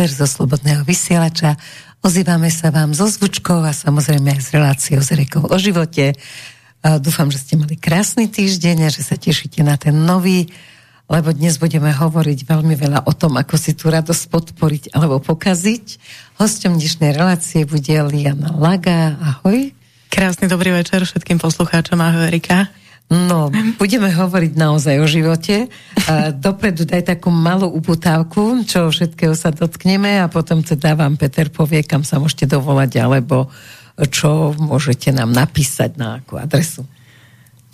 večer zo Slobodného vysielača. Ozývame sa vám zo zvučkou a samozrejme aj z reláciou z rekou o živote. Dúfam, že ste mali krásny týždeň a že sa tešíte na ten nový, lebo dnes budeme hovoriť veľmi veľa o tom, ako si tú radosť podporiť alebo pokaziť. Hostom dnešnej relácie bude Liana Laga. Ahoj. Krásny dobrý večer všetkým poslucháčom. Ahoj Erika. No, budeme hovoriť naozaj o živote. Dopredu daj takú malú uputávku, čo všetkého sa dotkneme a potom teda vám Peter povie, kam sa môžete dovolať, alebo čo môžete nám napísať na akú adresu.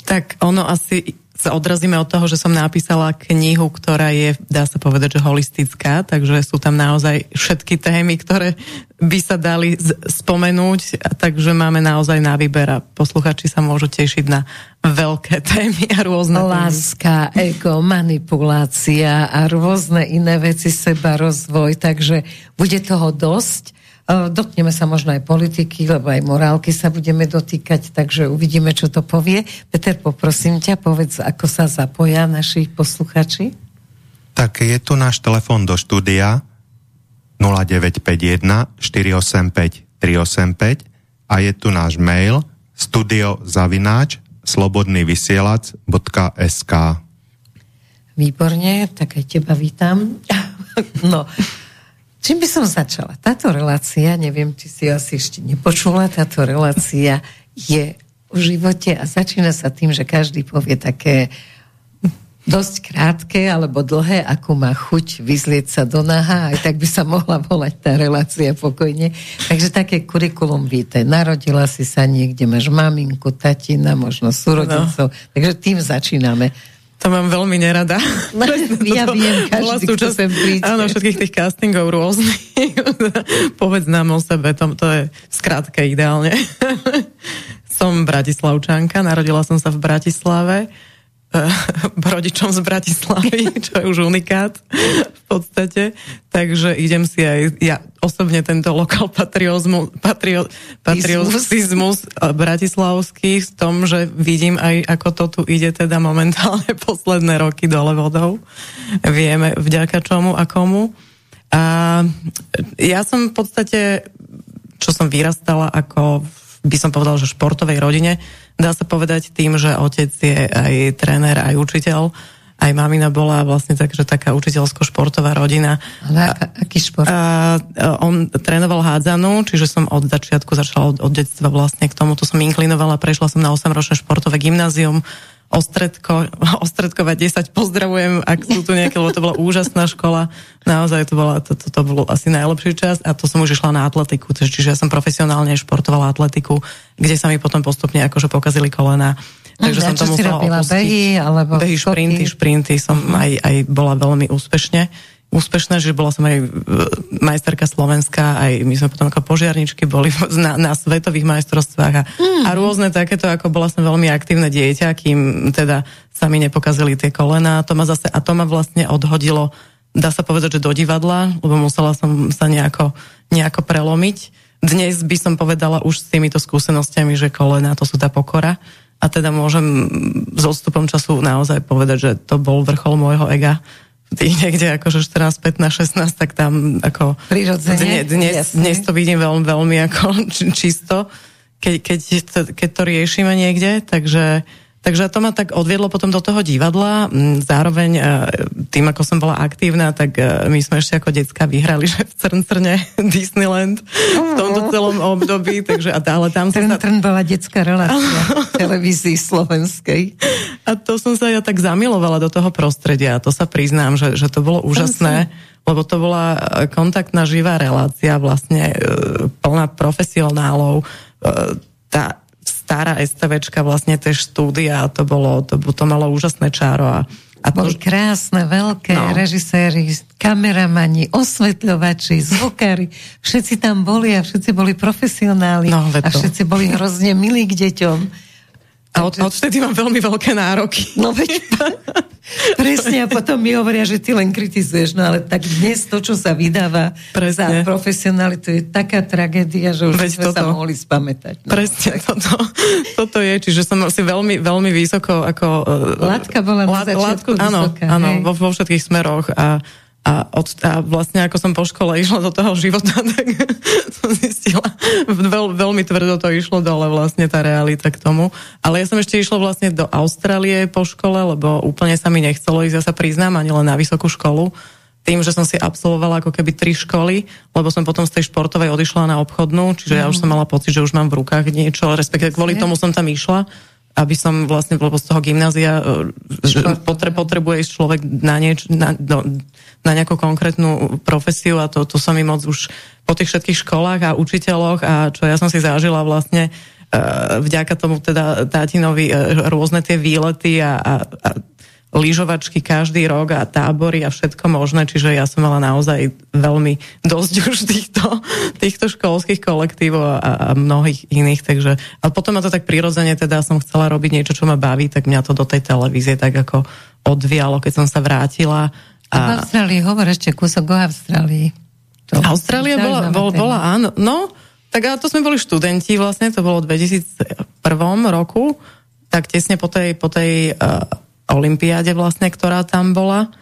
Tak ono asi sa odrazíme od toho, že som napísala knihu, ktorá je, dá sa povedať, že holistická, takže sú tam naozaj všetky témy, ktoré by sa dali spomenúť, takže máme naozaj na výber a posluchači sa môžu tešiť na veľké témy a rôzne Láska, témy. ego, manipulácia a rôzne iné veci, seba rozvoj, takže bude toho dosť. Dotkneme sa možno aj politiky, lebo aj morálky sa budeme dotýkať, takže uvidíme, čo to povie. Peter, poprosím ťa, povedz, ako sa zapoja naši posluchači. Tak je tu náš telefon do štúdia 0951 485 385 a je tu náš mail studiozavináč slobodnývysielac.sk Výborne, tak aj teba vítam. no, Čím by som začala? Táto relácia, neviem, či si asi ešte nepočula, táto relácia je v živote a začína sa tým, že každý povie také dosť krátke alebo dlhé, ako má chuť vyzlieť sa do naha, aj tak by sa mohla volať tá relácia pokojne. Takže také kurikulum víte. Narodila si sa niekde, máš maminku, tatina, možno súrodencov. No. Takže tým začíname. To mám veľmi nerada. ja viem, každý, kto sem príde. Áno, všetkých tých castingov rôznych. Povedz nám o sebe, to, to je skrátke ideálne. som Bratislavčanka, narodila som sa v Bratislave rodičom z Bratislavy, čo je už unikát v podstate. Takže idem si aj ja osobne tento lokal patriozmu, patrio, patriotizmus bratislavský v tom, že vidím aj, ako to tu ide teda momentálne posledné roky dole vodou. Vieme vďaka čomu a komu. A ja som v podstate, čo som vyrastala ako, by som povedala, že športovej rodine, dá sa povedať tým, že otec je aj tréner, aj učiteľ, aj mamina bola vlastne tak, že taká učiteľsko-športová rodina. Ale aký šport? A, on trénoval hádzanú, čiže som od začiatku začala od, od detstva vlastne k tomu, to som inklinovala, prešla som na 8-ročné športové gymnázium, Ostredko, Ostredkovať 10 pozdravujem, ak sú tu nejaké, lebo to bola úžasná škola. Naozaj to, bola, to, to, to bolo asi najlepší čas a to som už išla na atletiku, čiže ja som profesionálne športovala atletiku, kde sa mi potom postupne akože pokazili kolena. Takže mm, som to musela opustiť. Behy, alebo behy, šprinty, šprinty som aj, aj bola veľmi úspešne úspešná, že bola som aj e, majsterka Slovenska, aj my sme potom ako požiarničky boli na, na svetových majstrovstvách a, mm. a rôzne takéto, ako bola som veľmi aktívne dieťa, kým teda sa mi nepokazili tie kolena. To ma zase, a to ma vlastne odhodilo, dá sa povedať, že do divadla, lebo musela som sa nejako, nejako prelomiť. Dnes by som povedala už s týmito skúsenostiami, že kolena to sú tá pokora. A teda môžem s odstupom času naozaj povedať, že to bol vrchol môjho ega tých niekde akože 14, 15, 16, tak tam ako... Prirodzene? Dnes, dnes to vidím veľmi, veľmi ako čisto, keď, keď, to, keď to riešime niekde, takže Takže to ma tak odviedlo potom do toho divadla. Mm, zároveň e, tým, ako som bola aktívna, tak e, my sme ešte ako decka vyhrali, že v Crncrne Disneyland v tomto celom období. Takže, a ale tam Trn, sa... Trn bola detská relácia v televízii slovenskej. A to som sa ja tak zamilovala do toho prostredia. A to sa priznám, že, že to bolo úžasné lebo to bola e, kontaktná živá relácia, vlastne plná profesionálov. Tá, stará STVčka vlastne tie štúdia a to bolo, to, to malo úžasné čáro a a boli krásne, veľké no. režiséri, kameramani, osvetľovači, zvukári. Všetci tam boli a všetci boli profesionáli. No, a všetci boli hrozne milí k deťom. A od, odtedy mám veľmi veľké nároky. No veď, presne, a potom mi hovoria, že ty len kritizuješ, no ale tak dnes to, čo sa vydáva presne. za profesionalitu, je taká tragédia, že už veď sme toto. sa mohli spamätať. No, presne, tak. toto, toto je, čiže som si veľmi, veľmi vysoko ako... E, Látka bola na lat, začiatku látku, áno, vysoká, áno, vo, vo všetkých smeroch a A, od, a vlastne ako som po škole išla do toho života, tak som zistila, veľ, veľmi tvrdo to išlo dole vlastne tá realita k tomu. Ale ja som ešte išla vlastne do Austrálie po škole, lebo úplne sa mi nechcelo ísť, ja sa priznám, ani len na vysokú školu. Tým, že som si absolvovala ako keby tri školy, lebo som potom z tej športovej odišla na obchodnú, čiže mm. ja už som mala pocit, že už mám v rukách niečo, respektíve kvôli tomu som tam išla aby som vlastne, lebo z toho gymnázia e, potre, potrebuje ísť človek na, nieč, na, do, na nejakú konkrétnu profesiu a to, to som mi moc už po tých všetkých školách a učiteľoch a čo ja som si zažila vlastne e, vďaka tomu teda tátinovi e, rôzne tie výlety a, a, a lyžovačky každý rok a tábory a všetko možné, čiže ja som mala naozaj veľmi dosť už týchto, týchto školských kolektívov a, a mnohých iných, takže ale potom ma to tak prirodzene, teda som chcela robiť niečo, čo ma baví, tak mňa to do tej televízie tak ako odvialo, keď som sa vrátila. A, v Austrálii, hovor ešte kúsok o Austrálii. To Austrália bola, bol, bola, áno, no, tak to sme boli študenti vlastne, to bolo v 2001 roku, tak tesne po tej, po tej uh, olympiáde vlastne, ktorá tam bola.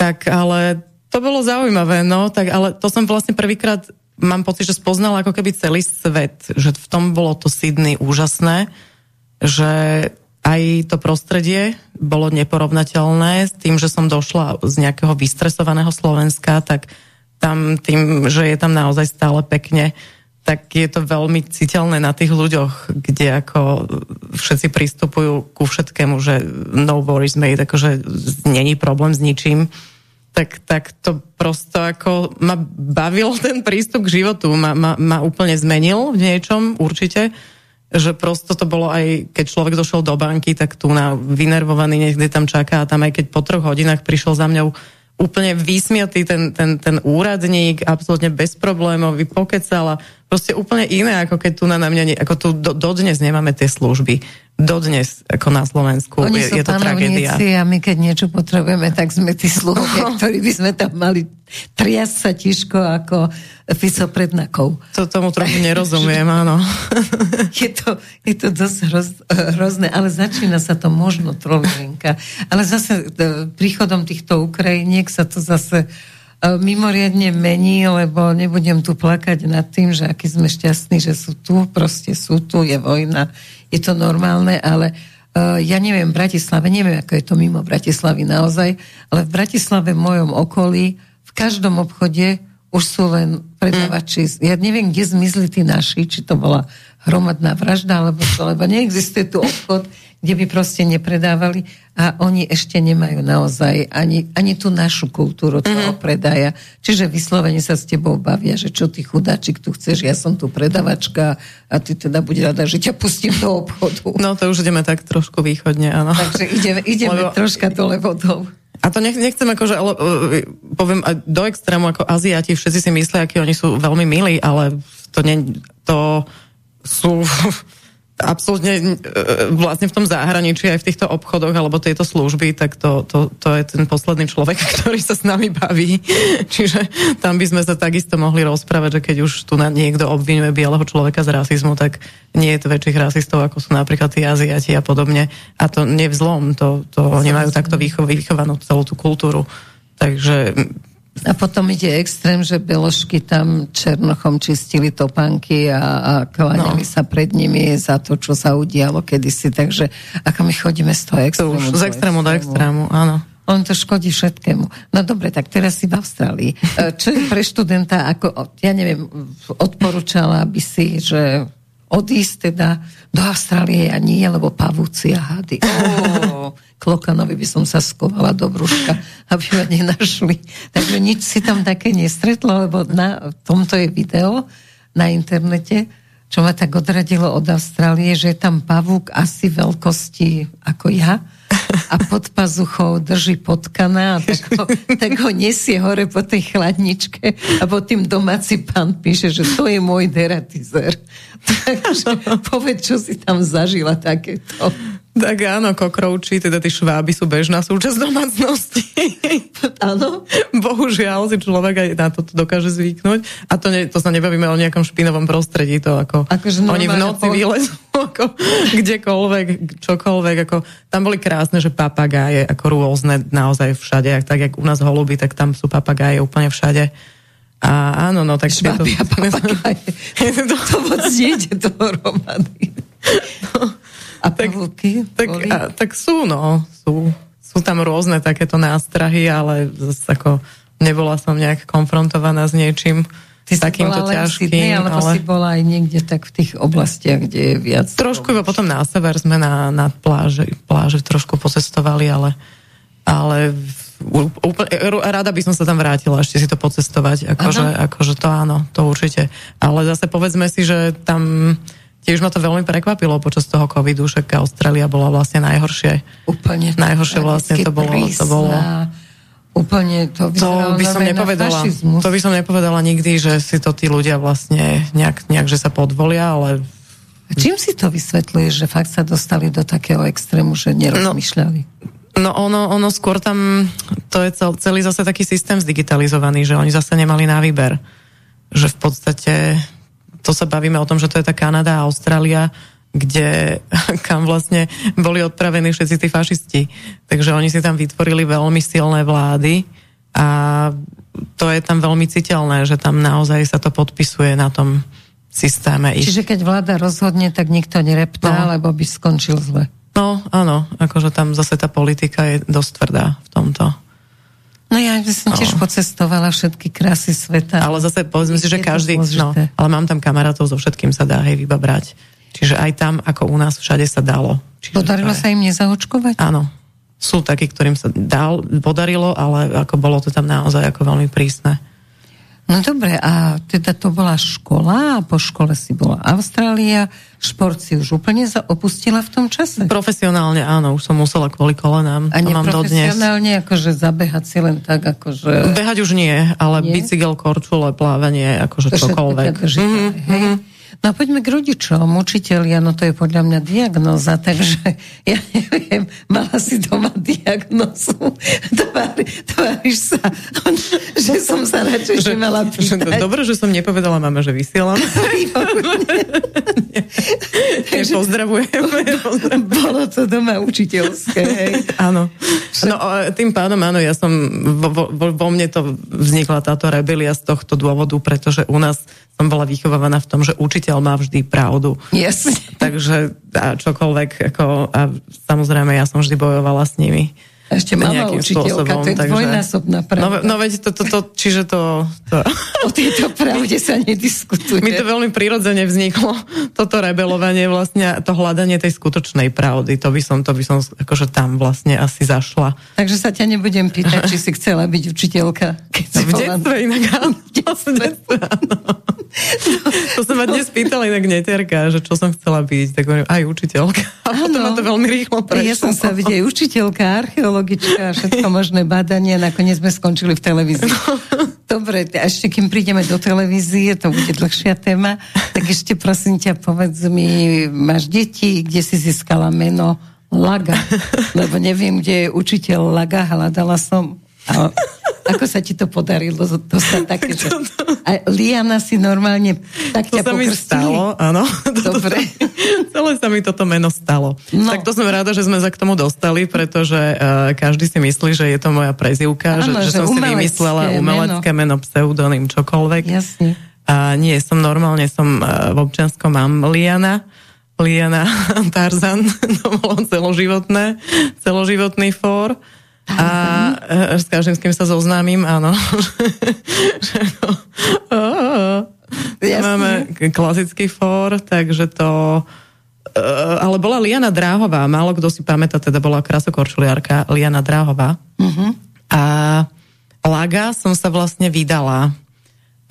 Tak ale to bolo zaujímavé, no, tak ale to som vlastne prvýkrát mám pocit, že spoznala ako keby celý svet, že v tom bolo to Sydney úžasné, že aj to prostredie bolo neporovnateľné s tým, že som došla z nejakého vystresovaného Slovenska, tak tam tým, že je tam naozaj stále pekne, tak je to veľmi citeľné na tých ľuďoch, kde ako všetci pristupujú ku všetkému, že no worries made, akože není problém s ničím, tak, tak to prosto ako ma bavil ten prístup k životu, ma, ma, ma úplne zmenil v niečom určite, že prosto to bolo aj, keď človek došiel do banky, tak tu na vynervovaný niekde tam čaká a tam aj keď po troch hodinách prišiel za mňou úplne vysmiatý ten, ten, ten úradník, absolútne bezproblémový, pokecal a proste úplne iné, ako keď tu na, na mňa, ako tu do, dodnes nemáme tie služby. Dodnes, ako na Slovensku. Oni je, je to tragédia. a my keď niečo potrebujeme, tak sme tí sluhovia, ktorí by sme tam mali triasť sa tiško ako Fico pred nakou. To tomu trochu nerozumiem, áno. je, to, je to dosť hroz, hrozné, ale začína sa to možno trolinka. Ale zase e, príchodom týchto Ukrajiniek sa to zase e, mimoriadne mení, lebo nebudem tu plakať nad tým, že aký sme šťastní, že sú tu, proste sú tu, je vojna, je to normálne, ale uh, ja neviem, v Bratislave, neviem, ako je to mimo Bratislavy naozaj, ale v Bratislave v mojom okolí, v každom obchode už sú len predávači. Mm. Ja neviem, kde zmizli tí naši, či to bola hromadná vražda, alebo čo, lebo neexistuje tu obchod, kde by proste nepredávali a oni ešte nemajú naozaj ani, ani tú našu kultúru toho mm. predaja. Čiže vyslovene sa s tebou bavia, že čo ty chudáčik tu chceš, ja som tu predavačka a ty teda buď rada, že ťa pustím do obchodu. No to už ideme tak trošku východne, áno. Takže ideme, ideme Lebo... troška dole vodou. A to nech, nechcem akože, ale, uh, poviem do extrému, ako Aziati, všetci si myslia, akí oni sú veľmi milí, ale to, ne, to sú absolútne e, vlastne v tom zahraničí aj v týchto obchodoch alebo tieto služby, tak to, to, to je ten posledný človek, ktorý sa s nami baví. Čiže tam by sme sa takisto mohli rozprávať, že keď už tu na niekto obvinuje bieleho človeka z rasizmu, tak nie je to väčších rasistov, ako sú napríklad tí Aziati a podobne. A to nie v zlom, to, to oni majú takto vychovanú celú tú kultúru. Takže a potom ide extrém, že beložky tam černochom čistili topánky a, a kláňali no. sa pred nimi za to, čo sa udialo kedysi. Takže ako my chodíme z toho extrému. To už z extrému do extrému, áno. On to škodí všetkému. No dobre, tak teraz si v Austrálii. Čo je pre študenta, ako, ja neviem, odporúčala by si, že odísť teda do Austrálie a nie, lebo pavúci a hady. Oh, klokanovi by som sa skovala do brúška, aby ma nenašli. Takže nič si tam také nestretlo, lebo na tomto je video na internete, čo ma tak odradilo od Austrálie, že je tam pavúk asi veľkosti ako ja a pod pazuchou drží potkana a tak ho, tak ho nesie hore po tej chladničke a pod tým domáci pán píše, že to je môj deratizer. Takže povedz, čo si tam zažila takéto. Tak áno, kokrouči, teda tí šváby sú bežná súčasť domácnosti. Áno. Bohužiaľ si človek aj na to dokáže zvyknúť. A to, ne, to sa nebavíme o nejakom špinovom prostredí, to ako Akože oni v noci po- vylezú ako kdekoľvek, čokoľvek, ako tam boli krásne, že papagáje, ako rôzne naozaj všade, ak, tak jak u nás holuby, tak tam sú papagáje úplne všade. A áno, no tak Šváby a papagáje. To moc nejde dohromady. A Tak- pavúky? Tak, boli? a, tak sú, no. Sú, sú tam rôzne takéto nástrahy, ale zase ako nebola som nejak konfrontovaná s niečím Ty takýmto bola v Sydney, ťažkým. alebo ale... si bola aj niekde tak v tých oblastiach, kde je viac... Trošku iba potom na sever sme na, na pláže, pláže trošku pocestovali, ale, ale úplne, rada by som sa tam vrátila ešte si to pocestovať, akože, akože to áno, to určite. Ale zase povedzme si, že tam tiež ma to veľmi prekvapilo počas toho covidu, však Austrália bola vlastne najhoršie. Úplne Najhoršie vlastne to bolo- to bolo- Úplne to To by som nepovedala. To by som nepovedala nikdy, že si to tí ľudia vlastne nejak, nejak že sa podvolia, ale A Čím si to vysvetľuješ, že fakt sa dostali do takého extrému, že nerozmýšľali? No ono, ono skôr tam, to je cel, celý zase taký systém zdigitalizovaný, že oni zase nemali na výber. Že v podstate, to sa bavíme o tom, že to je tá Kanada a Austrália, kde, kam vlastne boli odpravení všetci tí fašisti. Takže oni si tam vytvorili veľmi silné vlády a to je tam veľmi citeľné, že tam naozaj sa to podpisuje na tom systéme. Čiže keď vláda rozhodne, tak nikto nereptá, No. lebo by skončil zle. No, áno, akože tam zase tá politika je dosť tvrdá v tomto. No ja som tiež pocestovala všetky krásy sveta. Ale zase povedzme si, že každý, no, ale mám tam kamarátov, so všetkým sa dá hej vybabrať. Čiže aj tam, ako u nás, všade sa dalo. Čiže Podarilo je- sa im nezaočkovať? Áno. Sú takí, ktorým sa dal, podarilo, ale ako bolo to tam naozaj ako veľmi prísne. No dobre, a teda to bola škola a po škole si bola Austrália, šport si už úplne opustila v tom čase? Profesionálne áno, už som musela kvôli kolenám. A to mám dodnes. akože zabehať si len tak, akože... Behať už nie, ale Nie? bicykel, korčule, plávanie, akože To čokoľvek. ťa drží, hej? No poďme k rodičom, učiteľia, no to je podľa mňa diagnoza, takže ja neviem, mala si doma diagnozu, Tvári, tváriš sa, že som sa radšej že, mala Že- pýtať. Dobre, že som nepovedala mame, že vysielam. Pozdravujem. Bolo to doma učiteľské? Áno. No a tým pádom áno, ja som, vo, vo, vo mne to vznikla táto rebelia z tohto dôvodu, pretože u nás som bola vychovávaná v tom, že učiteľ má vždy pravdu. Jasne. Takže a čokoľvek, ako, a samozrejme ja som vždy bojovala s nimi. Ešte mama učiteľka, spôsobom, to je takže- dvojnásobná No, pravda. no veď to, to, to, čiže to, to O tejto pravde sa nediskutuje. mi to veľmi prirodzene vzniklo, toto rebelovanie vlastne, to hľadanie tej skutočnej pravdy, to by som, to by som akože tam vlastne asi zašla. Takže sa ťa nebudem pýtať, či si chcela byť učiteľka. Keď si V detstve inak áno. V detstve, áno. To sa ma dnes pýtala inak neterka, že čo som chcela byť, tak hovorím, aj učiteľka. A potom ma to veľmi rýchlo prešlo. Ja som sa vidieť učiteľka, archeologička a všetko možné badanie, nakoniec sme skončili v televízii. Dobre, a ešte kým prídeme do televízie, to bude dlhšia téma, tak ešte prosím ťa povedz mi, máš deti, kde si získala meno Laga? Lebo neviem, kde je učiteľ Laga, hľadala som. A ako sa ti to podarilo dostať také, že... A Liana si normálne tak To ťa sa mi stalo, áno. Dobre. Celé sa mi toto meno stalo. No. Tak to som rada, že sme sa k tomu dostali, pretože uh, každý si myslí, že je to moja prezivka, Áno, že, že že som si umelecké vymyslela meno. umelecké meno, pseudonym, čokoľvek. Jasne. A nie, som normálne, som uh, v občianskom mám Liana, Liana Tarzan, to bolo celoživotné, celoživotný fór. A uh, s každým, s kým sa zoznámim, áno. Jasne. Máme klasický fór, takže to... Uh, ale bola Liana Dráhová, málo kto si pamätá, teda bola krasokorčuliarka Liana Dráhová. Uh-huh. A Laga som sa vlastne vydala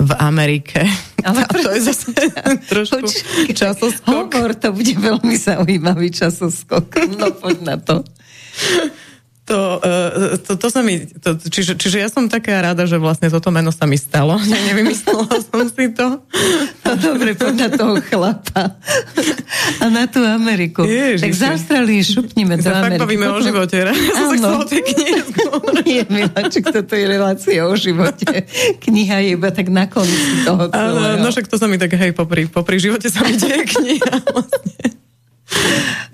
v Amerike. Ale A to je zase trošku Počkaj, časoskok. Hovor, to bude veľmi zaujímavý časoskok. No poď na to. To, uh, to, to sa mi, to, čiže, čiže ja som taká rada, že vlastne toto meno sa mi stalo. Ne, nevymyslela som si to. No dobre, poď na toho chlapa. A na tú Ameriku. Ježiši. Tak z Austrálii šupnime do Ameriky. Fakt o živote. Ja som sa chcela o tej knihe Nie, Miláček, toto je relácia o živote. Kniha je iba tak na konci toho celého. no však to sa mi tak, hej, popri, popri živote sa mi deje kniha vlastne.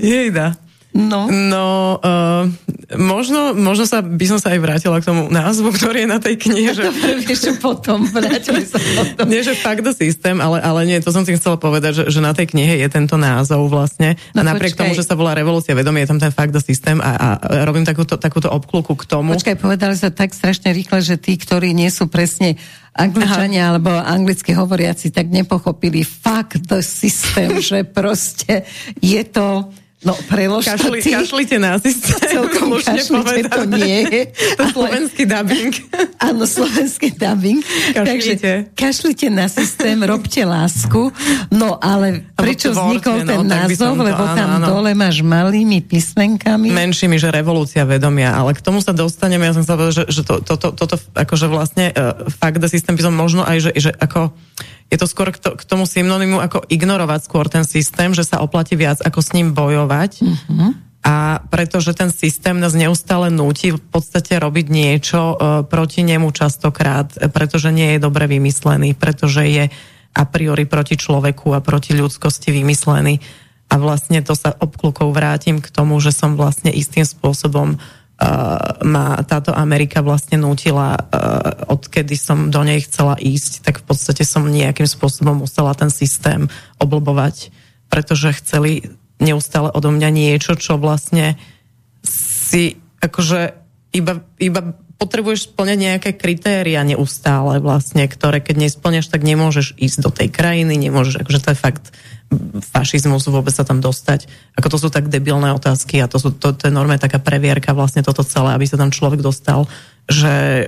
Jejda. No, no uh, možno, možno sa, by som sa aj vrátila k tomu názvu, ktorý je na tej knihe. Že... Dobre, vieš, potom, vrátili sa potom. Nie, že fakt the system, ale, ale nie, to som si chcela povedať, že, že na tej knihe je tento názov vlastne. No, a napriek počkaj. tomu, že sa volá Revolúcia vedomie, je tam ten fakt the system a, a robím takúto, takúto obkluku k tomu. Počkaj, povedali sa tak strašne rýchle, že tí, ktorí nie sú presne Angličania Aha. alebo anglicky hovoriaci, tak nepochopili fakt the system, že proste je to No, prelož Kašli, ty. Kašlite na systém. Celkom kašlite, to nie je. To ale... slovenský dubbing. Áno, slovenský dubbing. Kašlite. Takže kašlite na systém, robte lásku. No, ale prečo vznikol ten no, názov? Lebo áno, tam áno. dole máš malými písmenkami. Menšími, že revolúcia vedomia. Ale k tomu sa dostaneme. Ja som sa povedal, že, že to, to, to, toto akože vlastne uh, fakt, systém by som možno aj, že, že ako je to skôr k, to, k tomu synonymu ako ignorovať skôr ten systém, že sa oplatí viac ako s ním bojovať. Mm-hmm. A pretože ten systém nás neustále núti v podstate robiť niečo uh, proti nemu častokrát, pretože nie je dobre vymyslený, pretože je a priori proti človeku a proti ľudskosti vymyslený. A vlastne to sa obklukou vrátim k tomu, že som vlastne istým spôsobom uh, ma táto Amerika vlastne nútila, uh, odkedy som do nej chcela ísť, tak v podstate som nejakým spôsobom musela ten systém oblbovať, pretože chceli neustále odo mňa niečo, čo vlastne si akože iba, iba potrebuješ splňať nejaké kritéria neustále vlastne, ktoré keď nesplňaš, tak nemôžeš ísť do tej krajiny, nemôžeš, akože to je fakt fašizmus vôbec sa tam dostať. Ako to sú tak debilné otázky a to, sú, to, to je normálne taká previerka vlastne toto celé, aby sa tam človek dostal, že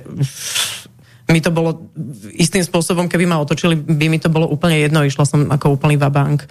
mi to bolo istým spôsobom, keby ma otočili, by mi to bolo úplne jedno, išla som ako úplný vabank.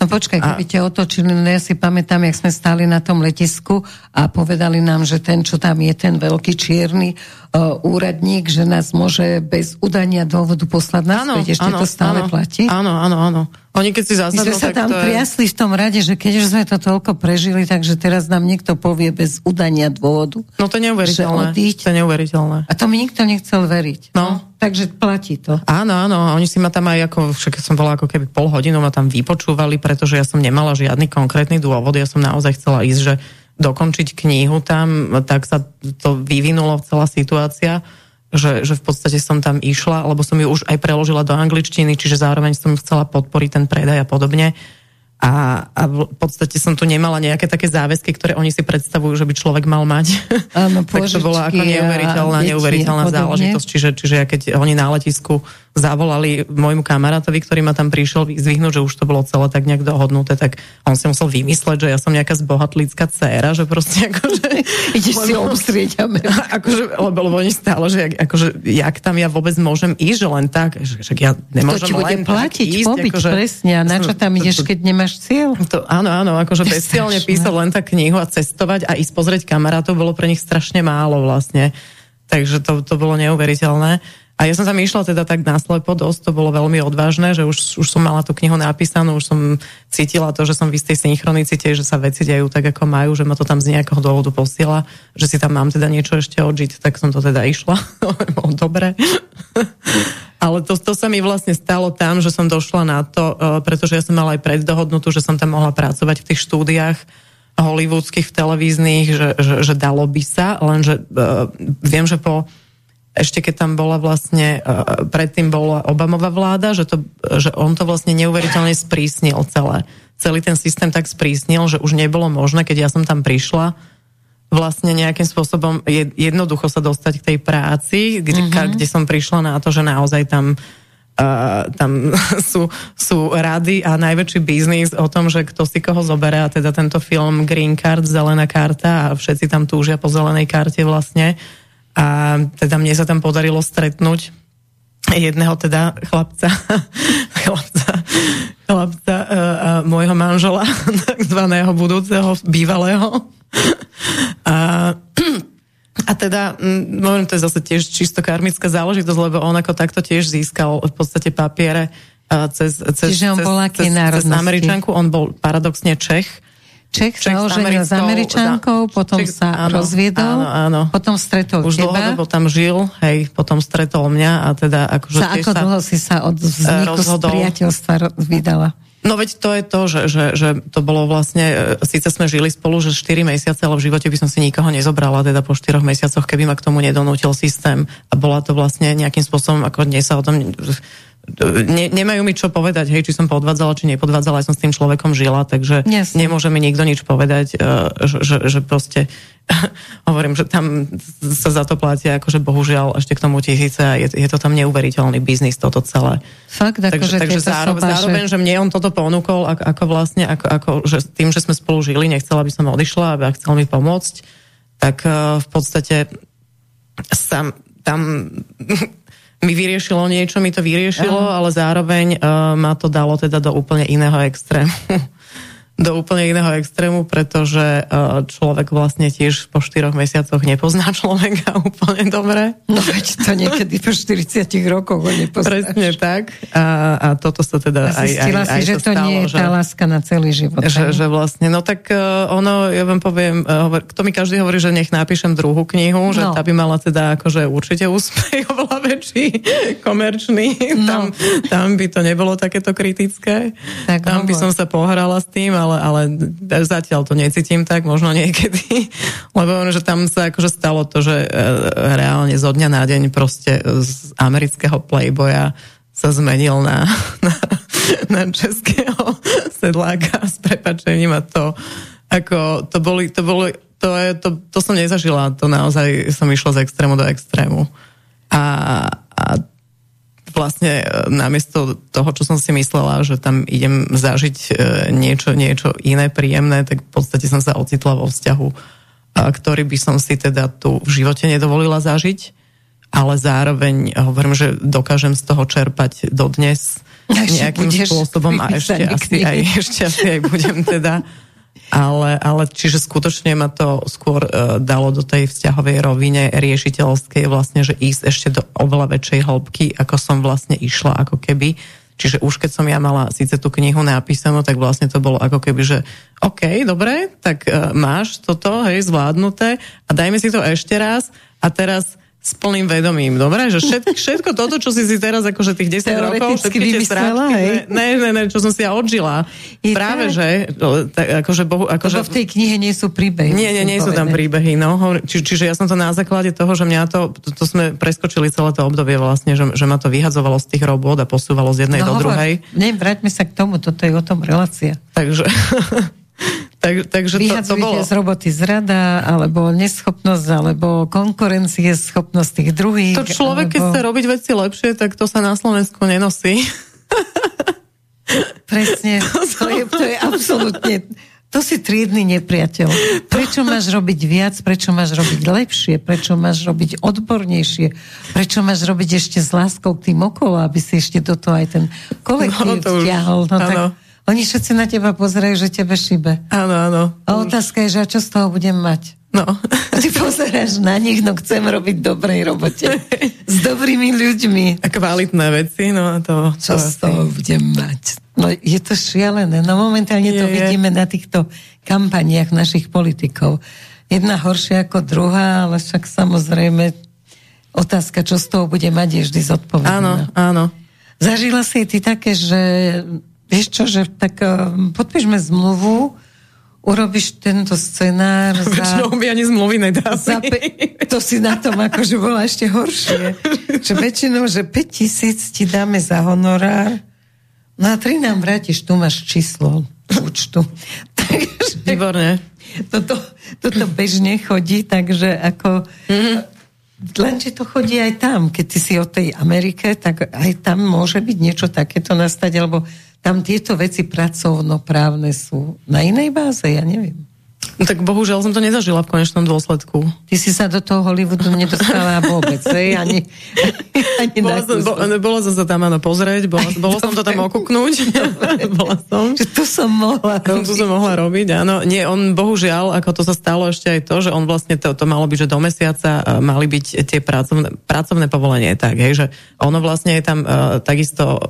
No počkaj, keby a... ťa otočili, no ja si pamätám, jak sme stáli na tom letisku a povedali nám, že ten, čo tam je, ten veľký čierny uh, úradník, že nás môže bez udania dôvodu poslať naspäť. Ešte áno, to stále áno, platí? Áno, áno, áno. Oni keď si zasadnú, My sme sa tam to triasli v tom rade, že keď už sme to toľko prežili, takže teraz nám niekto povie bez udania dôvodu. No to je neuveriteľné. To je neuveriteľné. A to mi nikto nechcel veriť. No. no. Takže platí to. Áno, áno. Oni si ma tam aj ako, však som bola ako keby pol hodinu, ma tam vypočúvali, pretože ja som nemala žiadny konkrétny dôvod. Ja som naozaj chcela ísť, že dokončiť knihu tam, tak sa to vyvinulo celá situácia že, že v podstate som tam išla, lebo som ju už aj preložila do angličtiny, čiže zároveň som chcela podporiť ten predaj a podobne. A, a v podstate som tu nemala nejaké také záväzky, ktoré oni si predstavujú, že by človek mal mať. Áno, tak to bola ako neuveriteľná, neuveriteľná záležitosť. Čiže, čiže ja keď oni na letisku zavolali môjmu kamarátovi, ktorý ma tam prišiel vyzvihnúť, že už to bolo celé tak nejak dohodnuté, tak on si musel vymysleť, že ja som nejaká zbohatlícka dcéra, že proste akože... Ideš si obstrieť akože, lebo, lebo oni stále, že akože, jak tam ja vôbec môžem ísť, že len tak, že, že ja nemôžem to len platiť, ísť, pobyť, akože, presne, a na čo tam ideš, keď nemáš cieľ? To, áno, áno, akože bezcielne písať len tak knihu a cestovať a ísť pozrieť kamarátov bolo pre nich strašne málo vlastne. Takže to, to bolo neuveriteľné. A ja som tam išla teda tak náslepo dosť, to bolo veľmi odvážne, že už, už som mala tú knihu napísanú, už som cítila to, že som v istej synchronicite, že sa veci dejú tak, ako majú, že ma to tam z nejakého dôvodu posiela, že si tam mám teda niečo ešte odžiť, tak som to teda išla. Dobre. Ale to, to sa mi vlastne stalo tam, že som došla na to, e, pretože ja som mala aj preddohodnutú, že som tam mohla pracovať v tých štúdiách hollywoodských, televíznych, že, že, že dalo by sa, lenže uh, viem, že po ešte keď tam bola vlastne, uh, predtým bola Obamová vláda, že, to, že on to vlastne neuveriteľne sprísnil celé. Celý ten systém tak sprísnil, že už nebolo možné, keď ja som tam prišla, vlastne nejakým spôsobom jednoducho sa dostať k tej práci, kde, mm-hmm. kde som prišla na to, že naozaj tam Uh, tam sú, sú rady a najväčší biznis o tom, že kto si koho zoberie a teda tento film Green Card, zelená karta a všetci tam túžia po zelenej karte vlastne. A teda mne sa tam podarilo stretnúť jedného teda chlapca, chlapca, chlapca uh, uh, môjho manžela, takzvaného budúceho, bývalého. A, a teda, môžem, to je zase tiež čisto karmická záležitosť, lebo on ako takto tiež získal v podstate papiere cez, cez, Čiže on cez, aký cez, cez Američanku, on bol paradoxne Čech. Čech, Čech sa oženil s Američankou, potom Čech, sa áno, rozviedol, áno, áno. potom stretol Už teba. dlhodobo tam žil, hej, potom stretol mňa a teda akože sa ako dlho si sa od vzniku rozhodol, z priateľstva vydala? No veď to je to, že, že, že to bolo vlastne, e, síce sme žili spolu, že 4 mesiace, ale v živote by som si nikoho nezobrala, teda po 4 mesiacoch, keby ma k tomu nedonútil systém. A bola to vlastne nejakým spôsobom, ako dnes sa o tom ne, nemajú mi čo povedať, hej, či som podvádzala, či nepodvádzala, ja som s tým človekom žila, takže yes. nemôže mi nikto nič povedať, e, že, že, že proste hovorím, že tam sa za to platia akože bohužiaľ ešte k tomu tisíce a je, je to tam neuveriteľný biznis toto celé. Fakt, takže, že takže zároveň, zároveň, že mne on toto ponúkol, ako, ako vlastne, ako, ako, že tým, že sme spolu žili, nechcela, aby som odišla, aby chcel mi pomôcť, tak uh, v podstate sam, tam mi vyriešilo niečo, mi to vyriešilo, uh-huh. ale zároveň uh, ma to dalo teda do úplne iného extrému do úplne iného extrému, pretože e, človek vlastne tiež po 4 mesiacoch nepozná človeka úplne dobre. No veď to niekedy po 40 rokoch ho nepoznáš. Presne tak. A, a toto sa teda a aj, aj, aj si, že to stalo, nie je tá láska na celý život. Že, že vlastne, no tak uh, ono, ja vám poviem, hovor, kto mi každý hovorí, že nech napíšem druhú knihu, že no. tá by mala teda akože určite úspech oveľa väčší, komerčný. No. Tam, tam by to nebolo takéto kritické. Tak tam hovor. by som sa pohrala s tým, ale ale, ale zatiaľ to necítim tak, možno niekedy, lebo že tam sa akože stalo to, že e, reálne zo dňa na deň proste z amerického playboya sa zmenil na, na, na českého sedláka s prepačením a to ako, to boli, to boli, to, je, to, to som nezažila, to naozaj som išla z extrému do extrému. A, a vlastne e, namiesto toho, čo som si myslela, že tam idem zažiť e, niečo, niečo iné, príjemné, tak v podstate som sa ocitla vo vzťahu, ktorý by som si teda tu v živote nedovolila zažiť, ale zároveň hovorím, že dokážem z toho čerpať dodnes nejakým spôsobom a ešte asi, aj, ešte asi aj budem teda ale, ale čiže skutočne ma to skôr uh, dalo do tej vzťahovej rovine riešiteľskej vlastne, že ísť ešte do oveľa väčšej hĺbky, ako som vlastne išla, ako keby. Čiže už keď som ja mala síce tú knihu napísanú, tak vlastne to bolo ako keby, že OK, dobre, tak uh, máš toto, hej, zvládnuté a dajme si to ešte raz a teraz s plným vedomím, dobre? Že všetko, všetko toto, čo si si teraz akože tých 10 rokov, všetky tie stráčky, ne, ne, ne, čo som si ja odžila. Je Práve, tak? že tak, akože, bohu, akože... Lebo v tej knihe nie sú príbehy. Nie, nie, nie sú tam príbehy, no. Či, čiže ja som to na základe toho, že mňa to, to, to sme preskočili celé to obdobie vlastne, že, že ma to vyhadzovalo z tých robot a posúvalo z jednej no, do hovor, druhej. Nie, vráťme sa k tomu, toto je o tom relácia. Takže... Tak, takže to, to bolo... z roboty zrada, alebo neschopnosť, alebo konkurencie, schopnosť tých druhých. To človek, alebo... keď chce robiť veci lepšie, tak to sa na Slovensku nenosí. Presne. To je, to je absolútne... To si triedny nepriateľ. Prečo máš robiť viac, prečo máš robiť lepšie, prečo máš robiť odbornejšie, prečo máš robiť ešte s láskou k tým okolo, aby si ešte do toho aj ten kolektív no, vtiahol. No, tak oni všetci na teba pozerajú, že tebe šibe. Áno, áno. A otázka je, že a čo z toho budem mať? No. A ty pozeráš na nich, no chcem robiť dobrej robote. S dobrými ľuďmi. A kvalitné veci, no a to... Čo to z toho budem mať? No je to šialené. No momentálne je, to je. vidíme na týchto kampaniach našich politikov. Jedna horšia ako druhá, ale však samozrejme otázka, čo z toho bude mať, je vždy zodpovedná. Áno, áno. Zažila si ty také, že vieš čo, že tak uh, podpíšme zmluvu, urobíš tento scenár za... Väčšinou mi ani zmluvy nedá. Za pe- to si na tom akože bola ešte horšie. že väčšinou, že 5 tisíc ti dáme za honorár, no a 3 nám vrátiš, tu máš číslo účtu. takže, Výborne. Toto, toto bežne chodí, takže ako... Mm-hmm. Lenže to chodí aj tam. Keď ty si o tej Amerike, tak aj tam môže byť niečo takéto nastať, alebo tam tieto veci pracovnoprávne sú na inej báze, ja neviem. No tak bohužiaľ som to nezažila v konečnom dôsledku. Ty si sa do toho Hollywoodu nedostala vôbec, hej? Ani, ani bola, som, bo, bola som sa tam áno pozrieť, bola, bolo som to tam okúknúť. bola som. Že tu som mohla robiť. Tu som mohla robiť, áno. Nie, on bohužiaľ, ako to sa stalo ešte aj to, že on vlastne to, to malo byť, že do mesiaca uh, mali byť tie pracovné, pracovné povolenie tak, hej, že ono vlastne je tam uh, takisto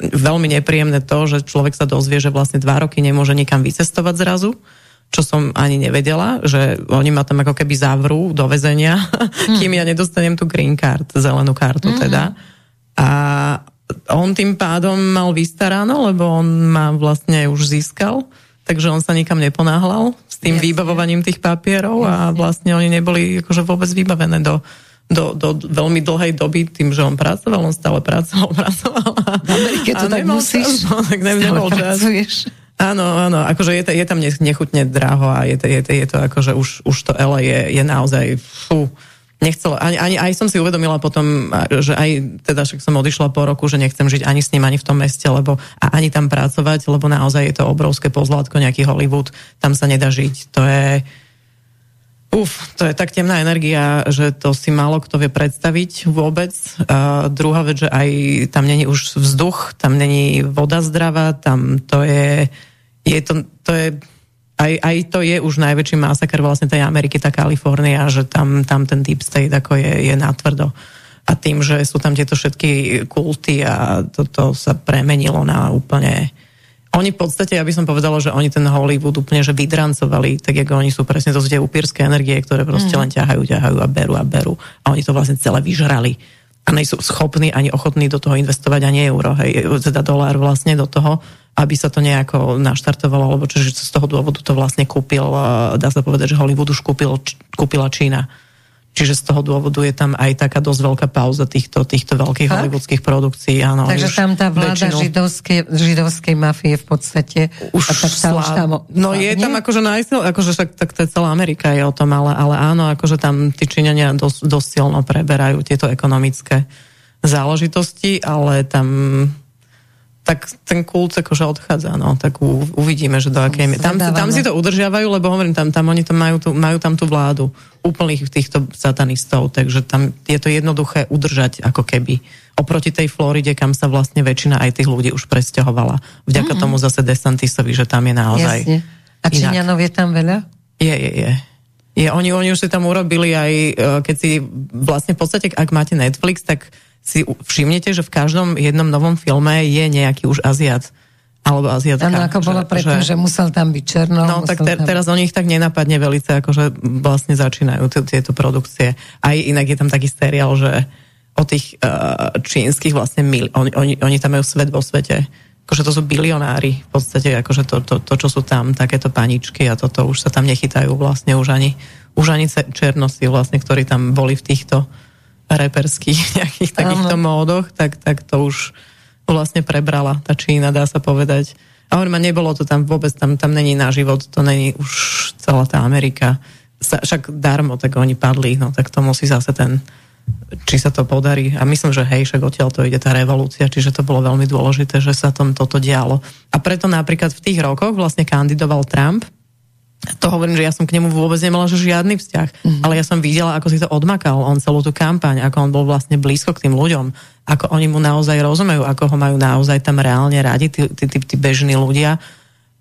veľmi nepríjemné to, že človek sa dozvie, že vlastne dva roky nemôže nikam vycestovať zrazu čo som ani nevedela, že oni ma tam ako keby zavrú do väzenia, mm. kým ja nedostanem tú green card, zelenú kartu mm. teda. A on tým pádom mal vystaráno, lebo on ma vlastne už získal, takže on sa nikam neponáhľal s tým Jasne. vybavovaním tých papierov Jasne. a vlastne oni neboli akože vôbec vybavené do, do, do veľmi dlhej doby tým, že on pracoval, on stále pracoval, pracoval. A, v Amerike to tak musíš. No, tak nemal čas. Pracuješ. Áno, áno, akože je, je tam nechutne draho a je je je to akože už, už to LA je, je naozaj fú, nechcelo, ani, ani, aj som si uvedomila potom, že aj teda však som odišla po roku, že nechcem žiť ani s ním, ani v tom meste, lebo a ani tam pracovať, lebo naozaj je to obrovské pozlátko, nejaký Hollywood, tam sa nedá žiť. To je, Uf, to je tak temná energia, že to si málo kto vie predstaviť vôbec. A druhá vec, že aj tam není už vzduch, tam není voda zdravá, tam to je, je to, to je, aj, aj to je už najväčší masaker vlastne tej Ameriky, tá Kalifornia, že tam, tam ten deep state ako je, je natvrdo. A tým, že sú tam tieto všetky kulty a toto sa premenilo na úplne oni v podstate, ja by som povedala, že oni ten Hollywood úplne že vydrancovali, tak ako oni sú presne to sú tie upírske energie, ktoré proste mm. len ťahajú, ťahajú a berú a berú. A oni to vlastne celé vyžrali. A nejsú schopní ani ochotní do toho investovať ani euro, hej, teda dolár vlastne do toho, aby sa to nejako naštartovalo, alebo čiže z toho dôvodu to vlastne kúpil, dá sa povedať, že Hollywood už kúpil, kúpila Čína. Čiže z toho dôvodu je tam aj taká dosť veľká pauza týchto, týchto veľkých tak? hollywoodských produkcií. Áno, Takže tam tá vláda väčšinu... židovskej, židovskej mafie v podstate už, a tak tá slá... už tam No je tam akože najsil, akože však tak je celá Amerika je o tom, ale, ale áno, akože tam tí Číňania dosť, dosť silno preberajú tieto ekonomické záležitosti, ale tam tak ten kult akože odchádza, no, tak u, uvidíme, že do akej miery. Tam, tam si to udržiavajú, lebo hovorím, tam, tam oni tam majú, tú, majú tam tú vládu úplných týchto satanistov, takže tam je to jednoduché udržať ako keby oproti tej Floride, kam sa vlastne väčšina aj tých ľudí už presťahovala. Vďaka mm-hmm. tomu zase Desantisovi, že tam je naozaj Jasne. A Číňanov je tam veľa? Je, je, je. je oni, oni už si tam urobili aj, e, keď si vlastne v podstate, ak máte Netflix, tak si všimnete, že v každom jednom novom filme je nejaký už Aziat alebo Aziatka. Áno, ako bolo predtým, že, že musel tam byť černo. No, tak tam... teraz oni ich tak nenapadne velice, akože vlastne začínajú tieto produkcie. Aj inak je tam taký seriál, že o tých uh, čínskych vlastne mil, oni, oni, oni tam majú svet vo svete. Akože to sú bilionári v podstate, akože to, to, to, čo sú tam, takéto paničky a toto už sa tam nechytajú vlastne už ani, už ani černosti vlastne, ktorí tam boli v týchto reperských nejakých takýchto Aha. módoch, tak, tak to už vlastne prebrala tá Čína, dá sa povedať. A hovorím, nebolo to tam vôbec, tam, tam není na život, to není už celá tá Amerika. Sa, však darmo, tak oni padli, no tak to musí zase ten, či sa to podarí. A myslím, že hej, však odtiaľ to ide tá revolúcia, čiže to bolo veľmi dôležité, že sa tom toto dialo. A preto napríklad v tých rokoch vlastne kandidoval Trump, to hovorím, že ja som k nemu vôbec nemala že žiadny vzťah, mm-hmm. ale ja som videla, ako si to odmakal, on celú tú kampaň, ako on bol vlastne blízko k tým ľuďom, ako oni mu naozaj rozumejú, ako ho majú naozaj tam reálne radi, tí, tí, tí, tí bežní ľudia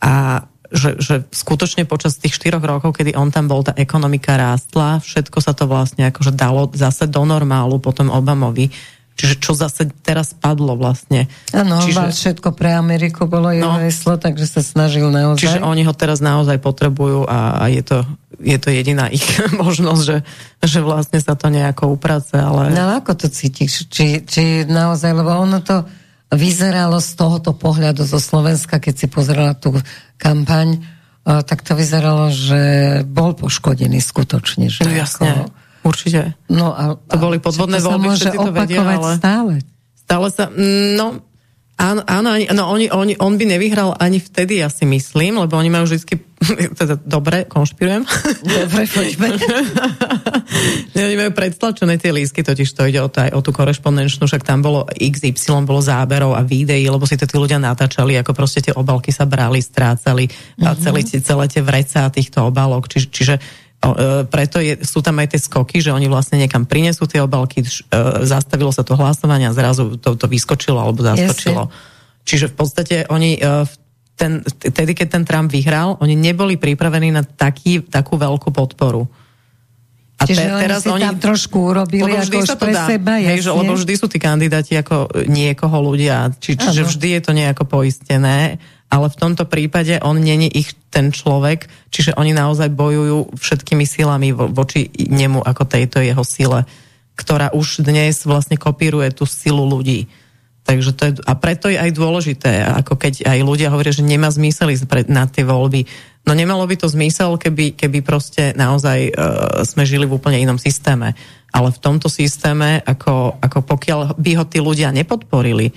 a že, že skutočne počas tých štyroch rokov, kedy on tam bol, tá ekonomika rástla, všetko sa to vlastne akože dalo zase do normálu potom Obamovi Čiže čo zase teraz padlo vlastne. Áno, Čiže, všetko pre Ameriku bolo jeho no, heslo, takže sa snažil naozaj. Čiže oni ho teraz naozaj potrebujú a, a je, to, je to jediná ich možnosť, že, že vlastne sa to nejako uprace. Ale... No ako to cítiš? Či, či naozaj, lebo ono to vyzeralo z tohoto pohľadu zo Slovenska, keď si pozrela tú kampaň, tak to vyzeralo, že bol poškodený skutočne. Že no, jasne. Ako, Určite. No a, to boli podvodné voľby, všetci to vedia, ale... stále. Stále sa, no, áno, áno no, oni, oni, on by nevyhral ani vtedy, ja si myslím, lebo oni majú vždy teda dobre, konšpirujem. Dobre, poďme. Oni majú predstlačené tie lísky, totiž to ide o, taj, o tú korešpondenčnú, však tam bolo XY, bolo záberov a videí, lebo si to tí ľudia natáčali, ako proste tie obalky sa brali, strácali mm-hmm. a mhm. celé, celé tie vreca týchto obalok. Čiže, čiže preto je, sú tam aj tie skoky, že oni vlastne niekam prinesú tie obalky, e, zastavilo sa to hlasovanie a zrazu to, to vyskočilo alebo zaskočilo. Yes, Čiže v podstate oni e, ten, tedy, keď ten Trump vyhral, oni neboli pripravení na taký, takú veľkú podporu. A te, Čiže teraz oni, oni tam trošku urobili ako už pre dá, seba, hej, že, lebo vždy sú tí kandidáti ako niekoho ľudia, či, čiže ano. vždy je to nejako poistené ale v tomto prípade on není ich ten človek, čiže oni naozaj bojujú všetkými silami vo, voči nemu ako tejto jeho sile, ktorá už dnes vlastne kopíruje tú silu ľudí. Takže to je, a preto je aj dôležité, ako keď aj ľudia hovoria, že nemá zmysel ísť pred, na tie voľby. No nemalo by to zmysel, keby, keby proste naozaj uh, sme žili v úplne inom systéme. Ale v tomto systéme, ako, ako pokiaľ by ho tí ľudia nepodporili,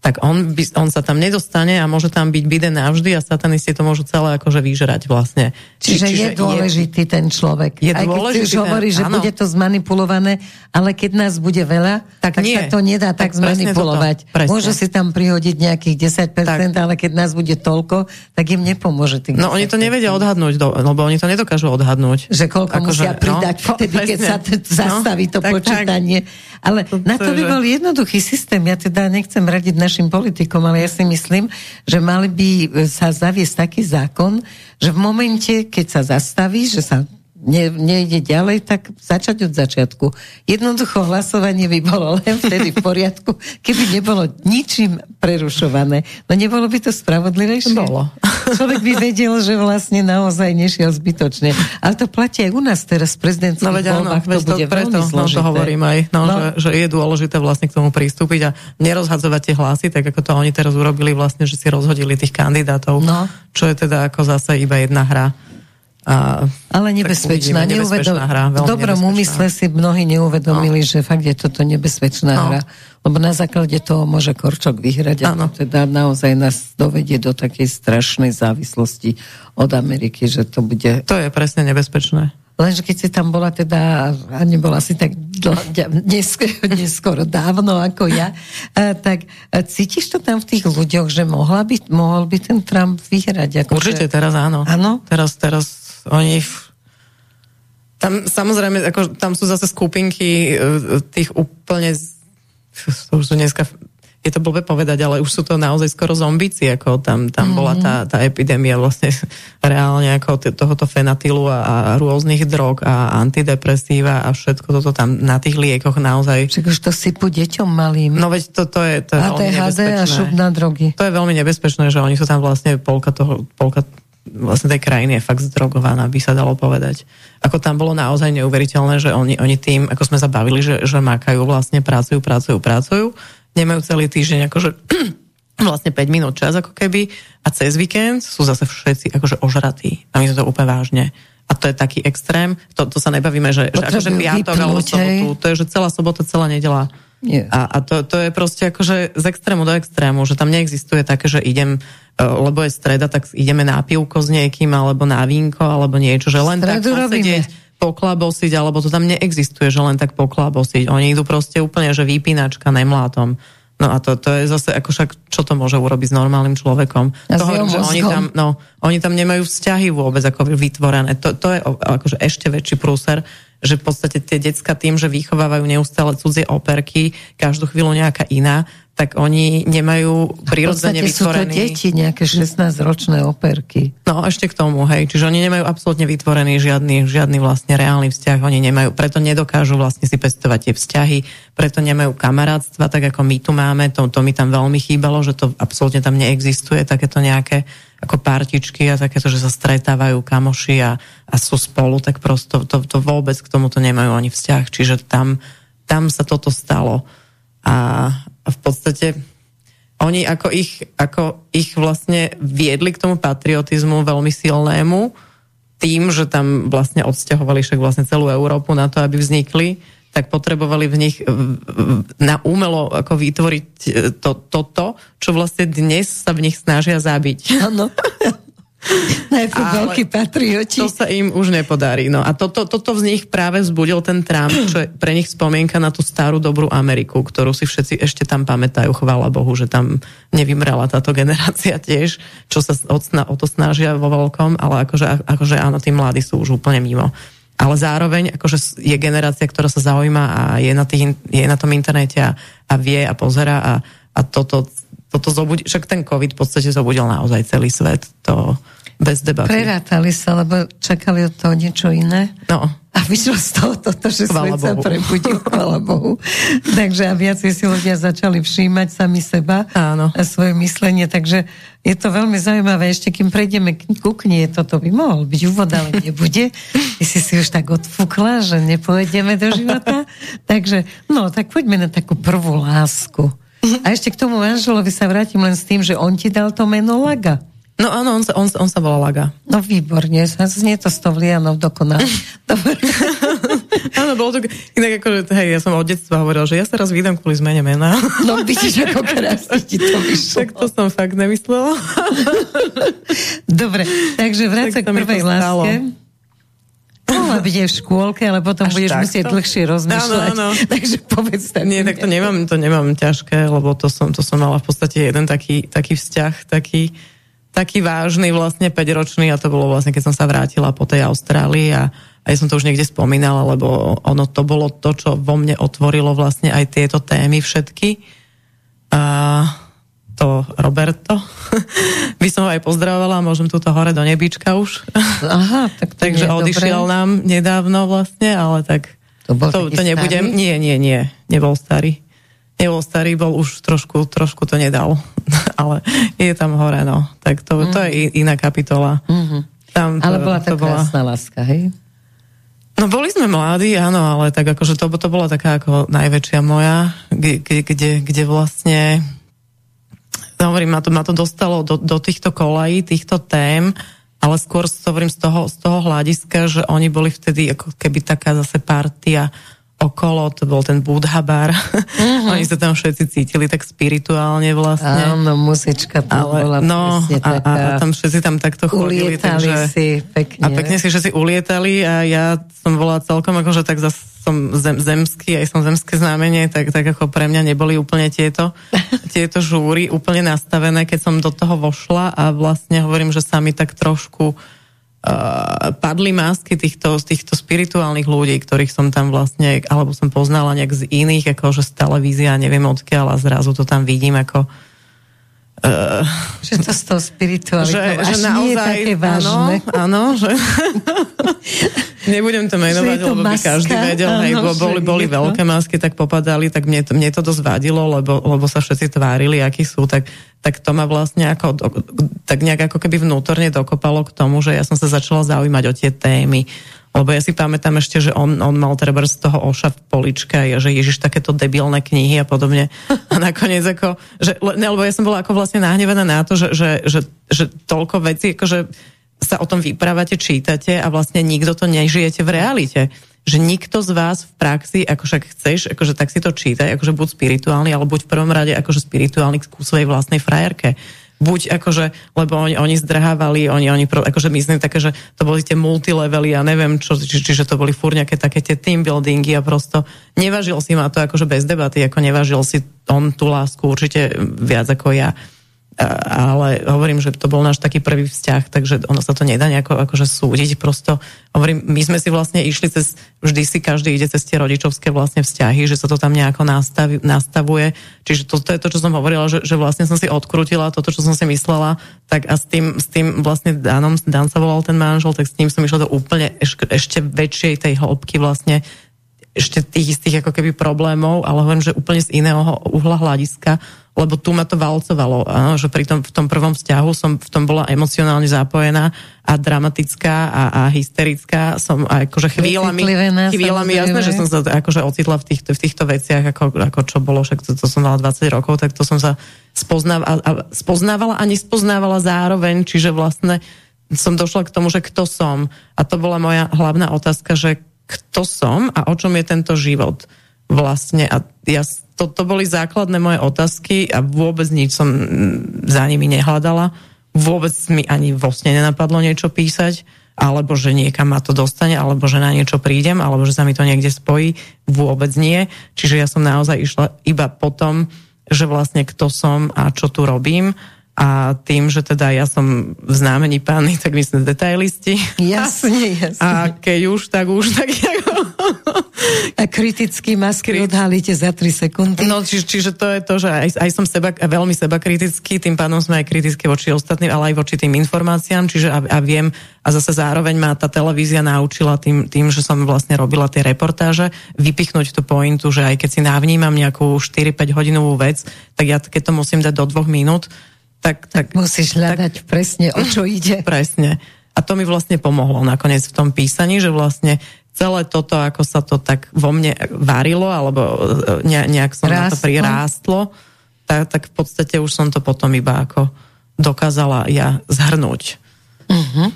tak on, by, on sa tam nedostane a môže tam byť bide navždy a satanisti to môžu celé akože vyžerať vlastne. Čiže, Čiže je dôležitý je, ten človek. Je Aj keď si hovorí, že áno. bude to zmanipulované, ale keď nás bude veľa, tak, tak nie. sa to nedá tak, tak zmanipulovať. Môže si tam prihodiť nejakých 10%, tak. ale keď nás bude toľko, tak im nepomôže tým. No oni to nevedia odhadnúť, lebo oni to nedokážu odhadnúť. Že koľko Ako musia že, pridať no, vtedy, keď sa t- zastaví no, to tak, počítanie. Tak. Ale to, na to by bol jednoduchý systém. Ja teda nechcem radiť na našim politikom, ale ja si myslím, že mali by sa zaviesť taký zákon, že v momente, keď sa zastaví, že sa ne, nejde ďalej, tak začať od začiatku. Jednoducho hlasovanie by bolo len vtedy v poriadku, keby nebolo ničím prerušované. No nebolo by to spravodlivejšie? Bolo. Človek by vedel, že vlastne naozaj nešiel zbytočne. Ale to platí aj u nás teraz v prezidentských no, voľbách. to, to bude preto, veľmi zložité. No, to hovorím aj, no, no. Že, že je dôležité vlastne k tomu pristúpiť a nerozhadzovať tie hlasy, tak ako to oni teraz urobili vlastne, že si rozhodili tých kandidátov, no. čo je teda ako zase iba jedna hra. A, ale nebezpečná. Uvidíme, nebezpečná hra, v dobrom úmysle si mnohí neuvedomili, no. že fakt je toto nebezpečná no. hra. Lebo na základe toho môže Korčok vyhrať a to teda naozaj nás dovedie do takej strašnej závislosti od Ameriky, že to bude... To je presne nebezpečné. Lenže keď si tam bola teda, a nebola si tak neskoro, neskoro dávno ako ja, a, tak a cítiš to tam v tých ľuďoch, že mohla by, mohol by ten Trump vyhrať? Ako Určite, že... teraz áno. Áno? Teraz, teraz oni tam samozrejme, ako, tam sú zase skupinky e, tých úplne to už sú dneska je to blbé povedať, ale už sú to naozaj skoro zombici, ako tam, tam mm-hmm. bola tá, tá epidémia vlastne reálne ako t- tohoto fenatilu a, a rôznych drog a antidepresíva a všetko toto tam na tých liekoch naozaj. Čiže už to sypu deťom malým. No veď to, to je, to je veľmi nebezpečné. a šup na drogy. To je veľmi nebezpečné, že oni sú tam vlastne polka toho, polka vlastne tej krajiny je fakt zdrogovaná, by sa dalo povedať. Ako tam bolo naozaj neuveriteľné, že oni, oni tým, ako sme sa bavili, že, že makajú vlastne, pracujú, pracujú, pracujú, nemajú celý týždeň akože vlastne 5 minút čas ako keby a cez víkend sú zase všetci akože ožratí. A my sme to úplne vážne. A to je taký extrém. To, to sa nebavíme, že, že akože piatok alebo sobotu. To je, že celá sobota, celá nedela nie. A, a to, to je proste akože z extrému do extrému, že tam neexistuje také, že idem, e, lebo je streda, tak ideme na pivko s niekým, alebo na vínko, alebo niečo, že len Stredu tak sedieť, poklabosiť, alebo to tam neexistuje, že len tak poklabosiť. Oni idú proste úplne, že vypínačka nemlátom. No a to, to je zase, ako však, čo to môže urobiť s normálnym človekom? to hovorím, že oni tam, no, oni tam nemajú vzťahy vôbec ako vytvorené. To, to je akože ešte väčší prúser, že v podstate tie decka tým, že vychovávajú neustále cudzie operky, každú chvíľu nejaká iná, tak oni nemajú prirodzene vytvorený... sú to deti, nejaké 16-ročné operky. No, ešte k tomu, hej. Čiže oni nemajú absolútne vytvorený žiadny, žiadny vlastne reálny vzťah. Oni nemajú, preto nedokážu vlastne si pestovať tie vzťahy, preto nemajú kamarátstva, tak ako my tu máme. To, to mi tam veľmi chýbalo, že to absolútne tam neexistuje, takéto nejaké ako partičky a takéto, že sa stretávajú kamoši a, a sú spolu, tak prosto to, to vôbec k tomuto nemajú ani vzťah. Čiže tam, tam sa toto stalo. A, a v podstate oni ako ich, ako ich vlastne viedli k tomu patriotizmu veľmi silnému, tým, že tam vlastne odsťahovali však vlastne celú Európu na to, aby vznikli, tak potrebovali v nich na umelo ako vytvoriť e, to, toto, čo vlastne dnes sa v nich snažia zabiť. Áno. Najprv veľký patrioti. To sa im už nepodarí. No a toto, toto z nich práve vzbudil ten Trump, čo je pre nich spomienka na tú starú dobrú Ameriku, ktorú si všetci ešte tam pamätajú, chvála Bohu, že tam nevymrela táto generácia tiež, čo sa o, o to snažia vo veľkom, ale akože, akože áno, tí mladí sú už úplne mimo. Ale zároveň akože je generácia, ktorá sa zaujíma a je na, tých, je na tom internete a, a vie a pozera a, a toto toto zobudil, však ten COVID v podstate zobudil naozaj celý svet, to bez debaty. Prerátali sa, lebo čakali od toho niečo iné. No. A vyšlo z toho toto, že chvala svet Bohu. sa prebudil, chvala Bohu. Takže a viac si ľudia začali všímať sami seba Áno. a svoje myslenie, takže je to veľmi zaujímavé. Ešte kým prejdeme ku knie, toto by mohol byť úvod, ale nebude. Ty si si už tak odfúkla, že nepôjdeme do života. Takže, no, tak poďme na takú prvú lásku. A ešte k tomu manželovi sa vrátim len s tým, že on ti dal to meno Laga. No áno, on on, on sa volá Laga. No výborne, znie to s tou Lianou dokonale. áno, bolo to, inak akože, hej, ja som od detstva hovoril, že ja sa raz vydám kvôli zmene mena. no vidíš, ako krásne ti to vyšlo. Tak to som fakt nemyslela. Dobre, takže vráť sa k prvej láske. Mohla byť aj v škôlke, ale potom Až budeš takto? musieť dlhšie rozmýšľať. Áno, áno. Takže povedz tak. Nie, tak to nemám, to nemám ťažké, lebo to som, to som mala v podstate jeden taký, taký vzťah, taký, taký vážny, vlastne 5-ročný a to bolo vlastne, keď som sa vrátila po tej Austrálii a, a ja som to už niekde spomínala, lebo ono to bolo to, čo vo mne otvorilo vlastne aj tieto témy všetky. A to Roberto. By som ho aj pozdravovala, môžem túto hore do nebička už. Aha, tak to Takže odišiel dobré. nám nedávno vlastne, ale tak to, bol to, to nebudem. Starý? Nie, nie, nie, nebol starý. Nebol starý, bol už trošku, trošku to nedal. ale je tam hore, no. Tak to, mm. to je mhm. iná kapitola. Mm-hmm. Tam to, ale bola to krásna bola... láska, hej? No boli sme mladí, áno, ale tak akože to, to bola taká ako najväčšia moja, kde, kde, kde vlastne hovorím, ma to, ma to dostalo do, do týchto kolají, týchto tém, ale skôr hovorím z toho, z toho hľadiska, že oni boli vtedy ako keby taká zase partia okolo, to bol ten Budha bar. Uh-huh. Oni sa tam všetci cítili tak spirituálne vlastne. Áno, muzička tam Ale, bola no, a, a, a tam všetci tam takto chodili. Ulietali takže, si pekne. A pekne si všetci ulietali a ja som bola celkom akože tak zase som zem, zemský, aj som zemské znamenie, tak, tak ako pre mňa neboli úplne tieto, tieto žúry úplne nastavené, keď som do toho vošla a vlastne hovorím, že sa mi tak trošku padli masky týchto, týchto spirituálnych ľudí, ktorých som tam vlastne, alebo som poznala nejak z iných, akože z televízia, neviem odkiaľ a zrazu to tam vidím ako Uh, že to z toho spiritualitou že, že naozaj, nie je také vážne. Áno, že nebudem to menovať, to lebo by každý vedel, áno, hej, bo boli, boli veľké masky, tak popadali, tak mne to, mne to dosť vadilo, lebo, lebo sa všetci tvárili, akí sú, tak, tak to ma vlastne ako, tak nejak ako keby vnútorne dokopalo k tomu, že ja som sa začala zaujímať o tie témy, lebo ja si pamätám ešte, že on, on mal treba z toho oša v poličke a že Ježiš takéto debilné knihy a podobne. A nakoniec ako, že, ne, lebo ja som bola ako vlastne nahnevaná na to, že, že, že, že toľko vecí, akože sa o tom vyprávate, čítate a vlastne nikto to nežijete v realite. Že nikto z vás v praxi, ako však chceš, akože tak si to čítaj, akože buď spirituálny, alebo buď v prvom rade akože spirituálny ku svojej vlastnej frajerke buď akože, lebo oni, oni zdrhávali, oni, oni akože myslím také, že to boli tie multilevely a neviem čo, či, čiže to boli fúr nejaké také tie team buildingy a prosto nevažil si ma to akože bez debaty, ako nevažil si on tú lásku určite viac ako ja ale hovorím, že to bol náš taký prvý vzťah, takže ono sa to nedá nejako akože súdiť, prosto hovorím, my sme si vlastne išli cez, vždy si každý ide cez tie rodičovské vlastne vzťahy, že sa to tam nejako nastavi, nastavuje, čiže to, to je to, čo som hovorila, že, že vlastne som si odkrutila toto, čo som si myslela, tak a s tým, s tým vlastne Danom, Dan sa volal ten manžel, tak s ním som išla do úplne eš, ešte väčšej tej hĺbky vlastne ešte tých istých ako keby problémov, ale hovorím, že úplne z iného uhla hľadiska, lebo tu ma to valcovalo, áno, že pri tom, v tom prvom vzťahu som v tom bola emocionálne zapojená a dramatická a, a hysterická som akože chvíľami, chvíľami jasné, že som sa akože ocitla v týchto, v týchto veciach, ako, ako čo bolo, však to, to som mala 20 rokov, tak to som sa spoznávala, a, spoznávala a nespoznávala zároveň, čiže vlastne som došla k tomu, že kto som. A to bola moja hlavná otázka, že kto som a o čom je tento život vlastne. A ja to, to boli základné moje otázky a vôbec nič som za nimi nehľadala. vôbec mi ani vlastne nenapadlo niečo písať, alebo že niekam ma to dostane, alebo že na niečo prídem, alebo že sa mi to niekde spojí, vôbec nie. Čiže ja som naozaj išla iba potom, že vlastne kto som a čo tu robím a tým, že teda ja som v znamení pány, tak my sme detailisti. Jasne, jasne. A keď už, tak už, tak ako... A kritický masky odhalíte za 3 sekundy. No, či, čiže to je to, že aj, aj som seba, veľmi seba kritický, tým pádom sme aj kritické voči ostatným, ale aj voči tým informáciám, čiže a, a viem, a zase zároveň ma tá televízia naučila tým, tým, že som vlastne robila tie reportáže, vypichnúť tú pointu, že aj keď si navnímam nejakú 4-5 hodinovú vec, tak ja keď to musím dať do dvoch minút, tak, tak, musíš hľadať tak, presne, o čo ide. Presne. A to mi vlastne pomohlo nakoniec v tom písaní, že vlastne celé toto, ako sa to tak vo mne varilo, alebo e, ne, nejak som Rástlo. na to prirástlo, tak, tak v podstate už som to potom iba ako dokázala ja zhrnúť. Uh-huh.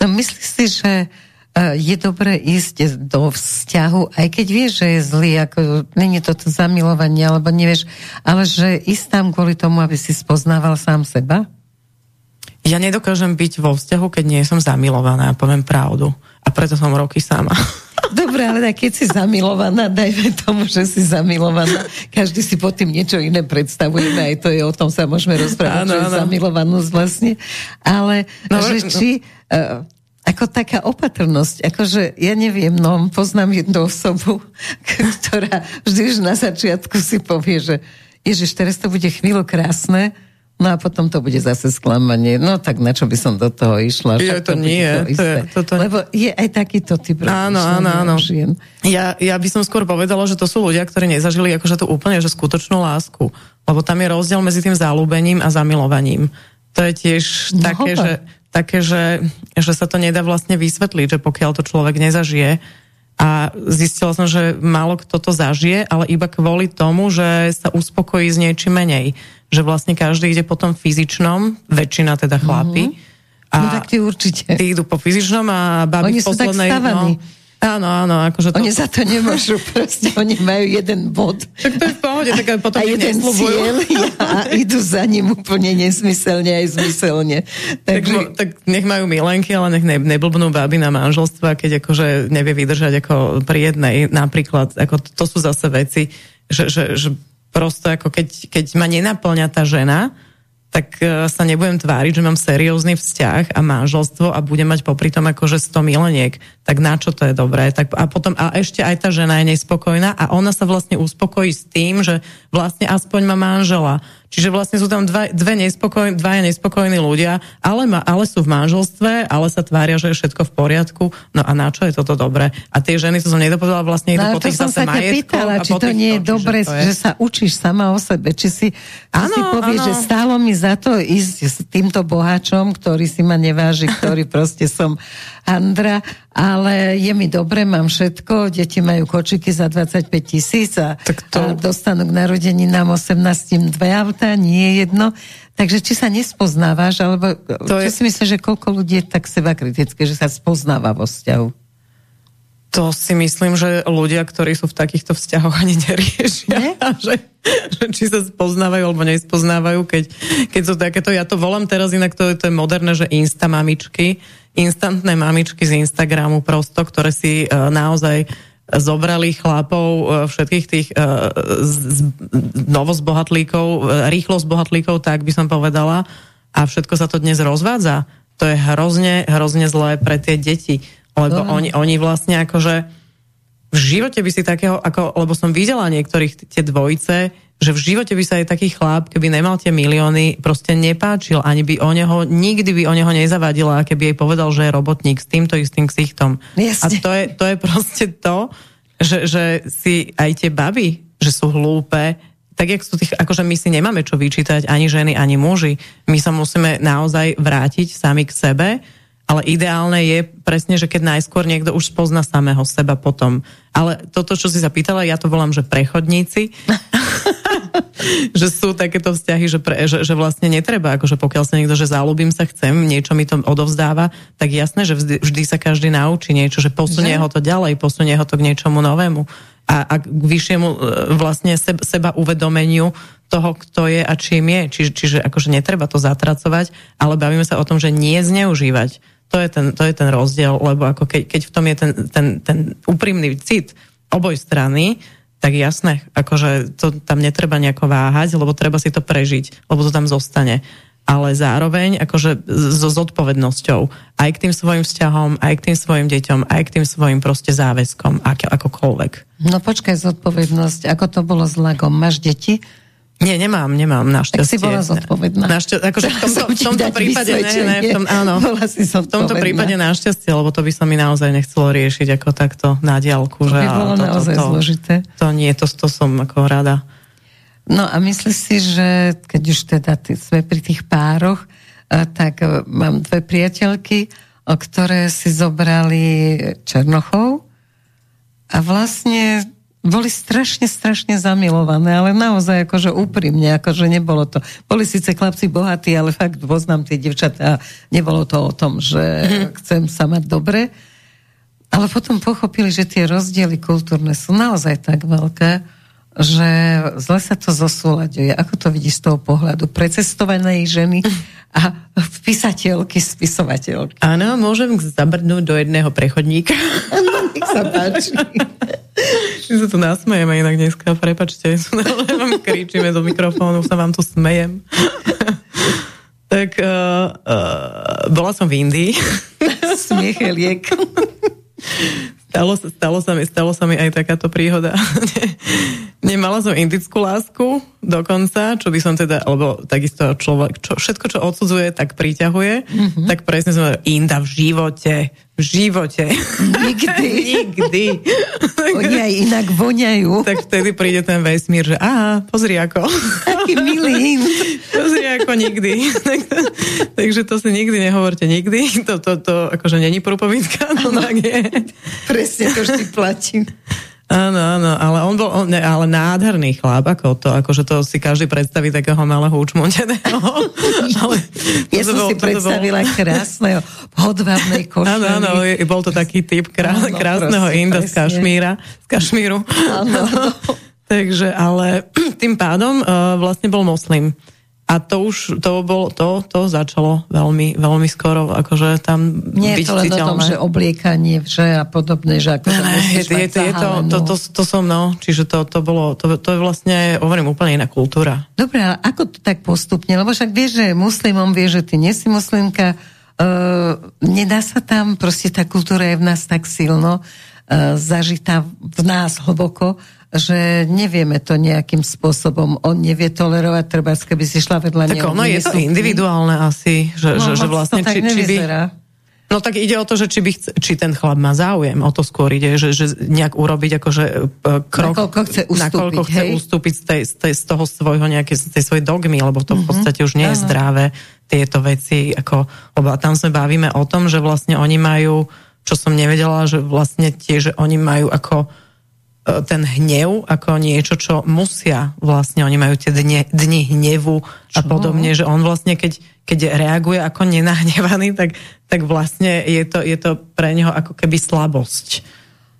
No myslíš si, že je dobré ísť do vzťahu, aj keď vieš, že je zlý, ako není to to zamilovanie, alebo nevieš, ale že ísť tam kvôli tomu, aby si spoznával sám seba? Ja nedokážem byť vo vzťahu, keď nie som zamilovaná, poviem pravdu. A preto som roky sama. Dobre, ale keď si zamilovaná, dajme tomu, že si zamilovaná. Každý si pod tým niečo iné predstavujeme, aj to je o tom sa môžeme rozprávať, áno, čo je zamilovanosť vlastne. Ale no, že no. či... Uh, ako taká opatrnosť, akože ja neviem, no poznám jednu osobu, ktorá vždy už na začiatku si povie, že Ježiš, teraz to bude chvíľu krásne, No a potom to bude zase sklamanie. No tak na čo by som do toho išla? Je, to, to nie. To, to je, to, to... Lebo je aj takýto typ Áno, áno, áno. Ja, ja by som skôr povedala, že to sú ľudia, ktorí nezažili akože to úplne že skutočnú lásku. Lebo tam je rozdiel medzi tým zalúbením a zamilovaním. To je tiež no, také, že také, že, že sa to nedá vlastne vysvetliť, že pokiaľ to človek nezažije. A zistila som, že málo kto to zažije, ale iba kvôli tomu, že sa uspokojí s niečím menej. Že vlastne každý ide po tom fyzičnom, väčšina teda chlapí. Mm-hmm. A no tak ty určite. Ty idú po fyzičnom a babi Oni v poslednej... Sú tak stavaní. no, Áno, áno. Akože to... Oni za to nemôžu, proste oni majú jeden bod. Tak to je v pohode, tak potom a jeden cieľ a idú za ním úplne nesmyselne aj zmyselne. Takže... Tak, tak nech majú milenky, ale nech ne, neblbnú baby na manželstva, keď akože nevie vydržať ako pri jednej napríklad. Ako to, to sú zase veci, že, že, že prosto ako keď, keď ma nenaplňa tá žena, tak e, sa nebudem tváriť, že mám seriózny vzťah a manželstvo a budem mať popri tom akože 100 mileniek. Tak na čo to je dobré? Tak a potom, a ešte aj tá žena je nespokojná a ona sa vlastne uspokojí s tým, že vlastne aspoň má manžela. Čiže vlastne sú tam dva, dve nespokoj, dvaja nespokojní ľudia, ale, ma, ale sú v manželstve, ale sa tvária, že je všetko v poriadku. No a na čo je toto dobré? A tie ženy, to som nedopovedala, vlastne idú no, po tých zase majetkov. či to nie je dobré, je... že sa učíš sama o sebe. Či si, ano, si povieš, ano. že stálo mi za to ísť s týmto boháčom, ktorý si ma neváži, ktorý proste som Andra, ale je mi dobre, mám všetko, deti majú kočiky za 25 tisíc a, to... a dostanú k narodení nám 18 dve auta, nie jedno. Takže či sa nespoznávaš, alebo to je... si myslíš, že koľko ľudí je tak seba kritické, že sa spoznáva vo vzťahu? To si myslím, že ľudia, ktorí sú v takýchto vzťahoch ani neriešia. Nie? Že, že či sa spoznávajú alebo nespoznávajú, keď, keď sú takéto, ja to volám teraz inak, to, to je moderné, že instamamičky, instantné mamičky z Instagramu prosto, ktoré si uh, naozaj zobrali chlapov uh, všetkých tých novozbohatlíkov, rýchlo zbohatlíkov, tak by som povedala, a všetko sa to dnes rozvádza. To je hrozne, hrozne zlé pre tie deti, lebo oni, oni vlastne akože v živote by si takého, ako, lebo som videla niektorých tie dvojice, že v živote by sa aj taký chlap, keby nemal tie milióny, proste nepáčil, ani by o neho, nikdy by o neho nezavadila, keby jej povedal, že je robotník s týmto istým ksichtom. A to je, to je proste to, že, že si aj tie baby, že sú hlúpe, tak jak sú tých, akože my si nemáme čo vyčítať ani ženy, ani muži. My sa musíme naozaj vrátiť sami k sebe, ale ideálne je presne, že keď najskôr niekto už spozna samého seba potom. Ale toto, čo si sa pýtala, ja to volám, že prechodníci. že sú takéto vzťahy, že, pre, že, že vlastne netreba, akože pokiaľ sa niekto, že záľubím sa chcem, niečo mi to odovzdáva, tak jasné, že vždy, vždy sa každý naučí niečo, že posunie že? ho to ďalej, posunie ho to k niečomu novému. a, a k vyššiemu e, vlastne seba, seba uvedomeniu toho, kto je a čím je. Čiže, čiže akože netreba to zatracovať, ale bavíme sa o tom, že nie zneužívať. To je ten, to je ten rozdiel, lebo ako keď, keď v tom je ten, ten, ten úprimný cit oboj strany, tak jasné, akože to tam netreba nejako váhať, lebo treba si to prežiť, lebo to tam zostane ale zároveň akože so zodpovednosťou aj k tým svojim vzťahom, aj k tým svojim deťom, aj k tým svojim proste záväzkom, ako, akokoľvek. No počkaj, zodpovednosť, ako to bolo s Lagom? Máš deti? Nie, nemám, nemám, našťastie. Tak si bola zodpovedná. Našťa, akože v tomto, v tomto prípade, ne, ne, v, tom, áno, si v tomto prípade našťastie, lebo to by sa mi naozaj nechcelo riešiť ako takto na diálku. To by bolo to, naozaj to, to, zložité. To nie, to, to som ako rada. No a myslíš si, že keď už teda ty, sme pri tých pároch, tak e, mám dve priateľky, ktoré si zobrali Černochov a vlastne boli strašne, strašne zamilované, ale naozaj akože úprimne, akože nebolo to. Boli síce chlapci bohatí, ale fakt poznám tie devčatá, nebolo to o tom, že mm-hmm. chcem sa mať dobre. Ale potom pochopili, že tie rozdiely kultúrne sú naozaj tak veľké, že zle sa to zosúľaďuje. Ako to vidíš z toho pohľadu precestovanej ženy a písateľky, spisovateľky? Áno, môžem zabrnúť do jedného prechodníka. No, nech sa páči. My sa tu nasmejeme inak dneska, prepačte, vám kričíme do mikrofónu, sa vám tu smejem. tak uh, uh, bola som v Indii. Smiech je liek. Stalo, stalo, sa mi, stalo sa mi aj takáto príhoda. Nemala som indickú lásku dokonca, čo by som teda, lebo takisto človek, čo, všetko, čo odsudzuje, tak priťahuje, mm-hmm. tak presne som Inda v živote, v živote. Nikdy. Nikdy. Oni aj inak voňajú. Tak vtedy príde ten vesmír, že aha, pozri ako. Taký milý. pozri ako nikdy. Takže to si nikdy nehovorte nikdy. To, to, to akože není prúpovidka, no tak je. Presne to vždy platí. Áno, áno, ale on bol on, ne, ale nádherný chlap, ako to, akože to si každý predstaví takého malého učmonteného. ale ja som bol, si predstavila bol... krásneho, hodvábnej košeli. Áno, áno, bol to taký typ krá, áno, krásneho prosím, Inda z Kašmíra, z Kašmíru. Áno, áno. Takže, ale tým pádom uh, vlastne bol moslim. A to už, to bol, to, to začalo veľmi, veľmi skoro, akože tam Nie je to len o tom, že obliekanie, že a podobné, že ako ne, je, je, to, je to, to, to, to, som, no, čiže to, to bolo, to, to je vlastne, hovorím, úplne iná kultúra. Dobre, ale ako to tak postupne? Lebo však vieš, že muslimom vie, že ty nie si muslimka, uh, nedá sa tam, proste tá kultúra je v nás tak silno, uh, zažitá v nás hlboko, že nevieme to nejakým spôsobom. On nevie tolerovať, treba, keby si šla vedľa neho. Tak ono je to individuálne asi, že, no, že, že vlastne... Či, či by, No tak ide o to, že či, by chce, či ten chlap má záujem, o to skôr ide, že, že nejak urobiť akože e, krok, nakoľko chce ustúpiť, nakoľko chce hej? ustúpiť z, tej, z, tej, z toho svojho nejaké, z tej svojej dogmy, lebo to v mhm. podstate už nie je zdravé tieto veci, ako, lebo tam sme bavíme o tom, že vlastne oni majú, čo som nevedela, že vlastne tie, že oni majú ako ten hnev ako niečo, čo musia vlastne, oni majú tie dne, dni hnevu čo? a podobne, že on vlastne, keď, keď reaguje ako nenahnevaný, tak, tak vlastne je to, je to pre neho ako keby slabosť.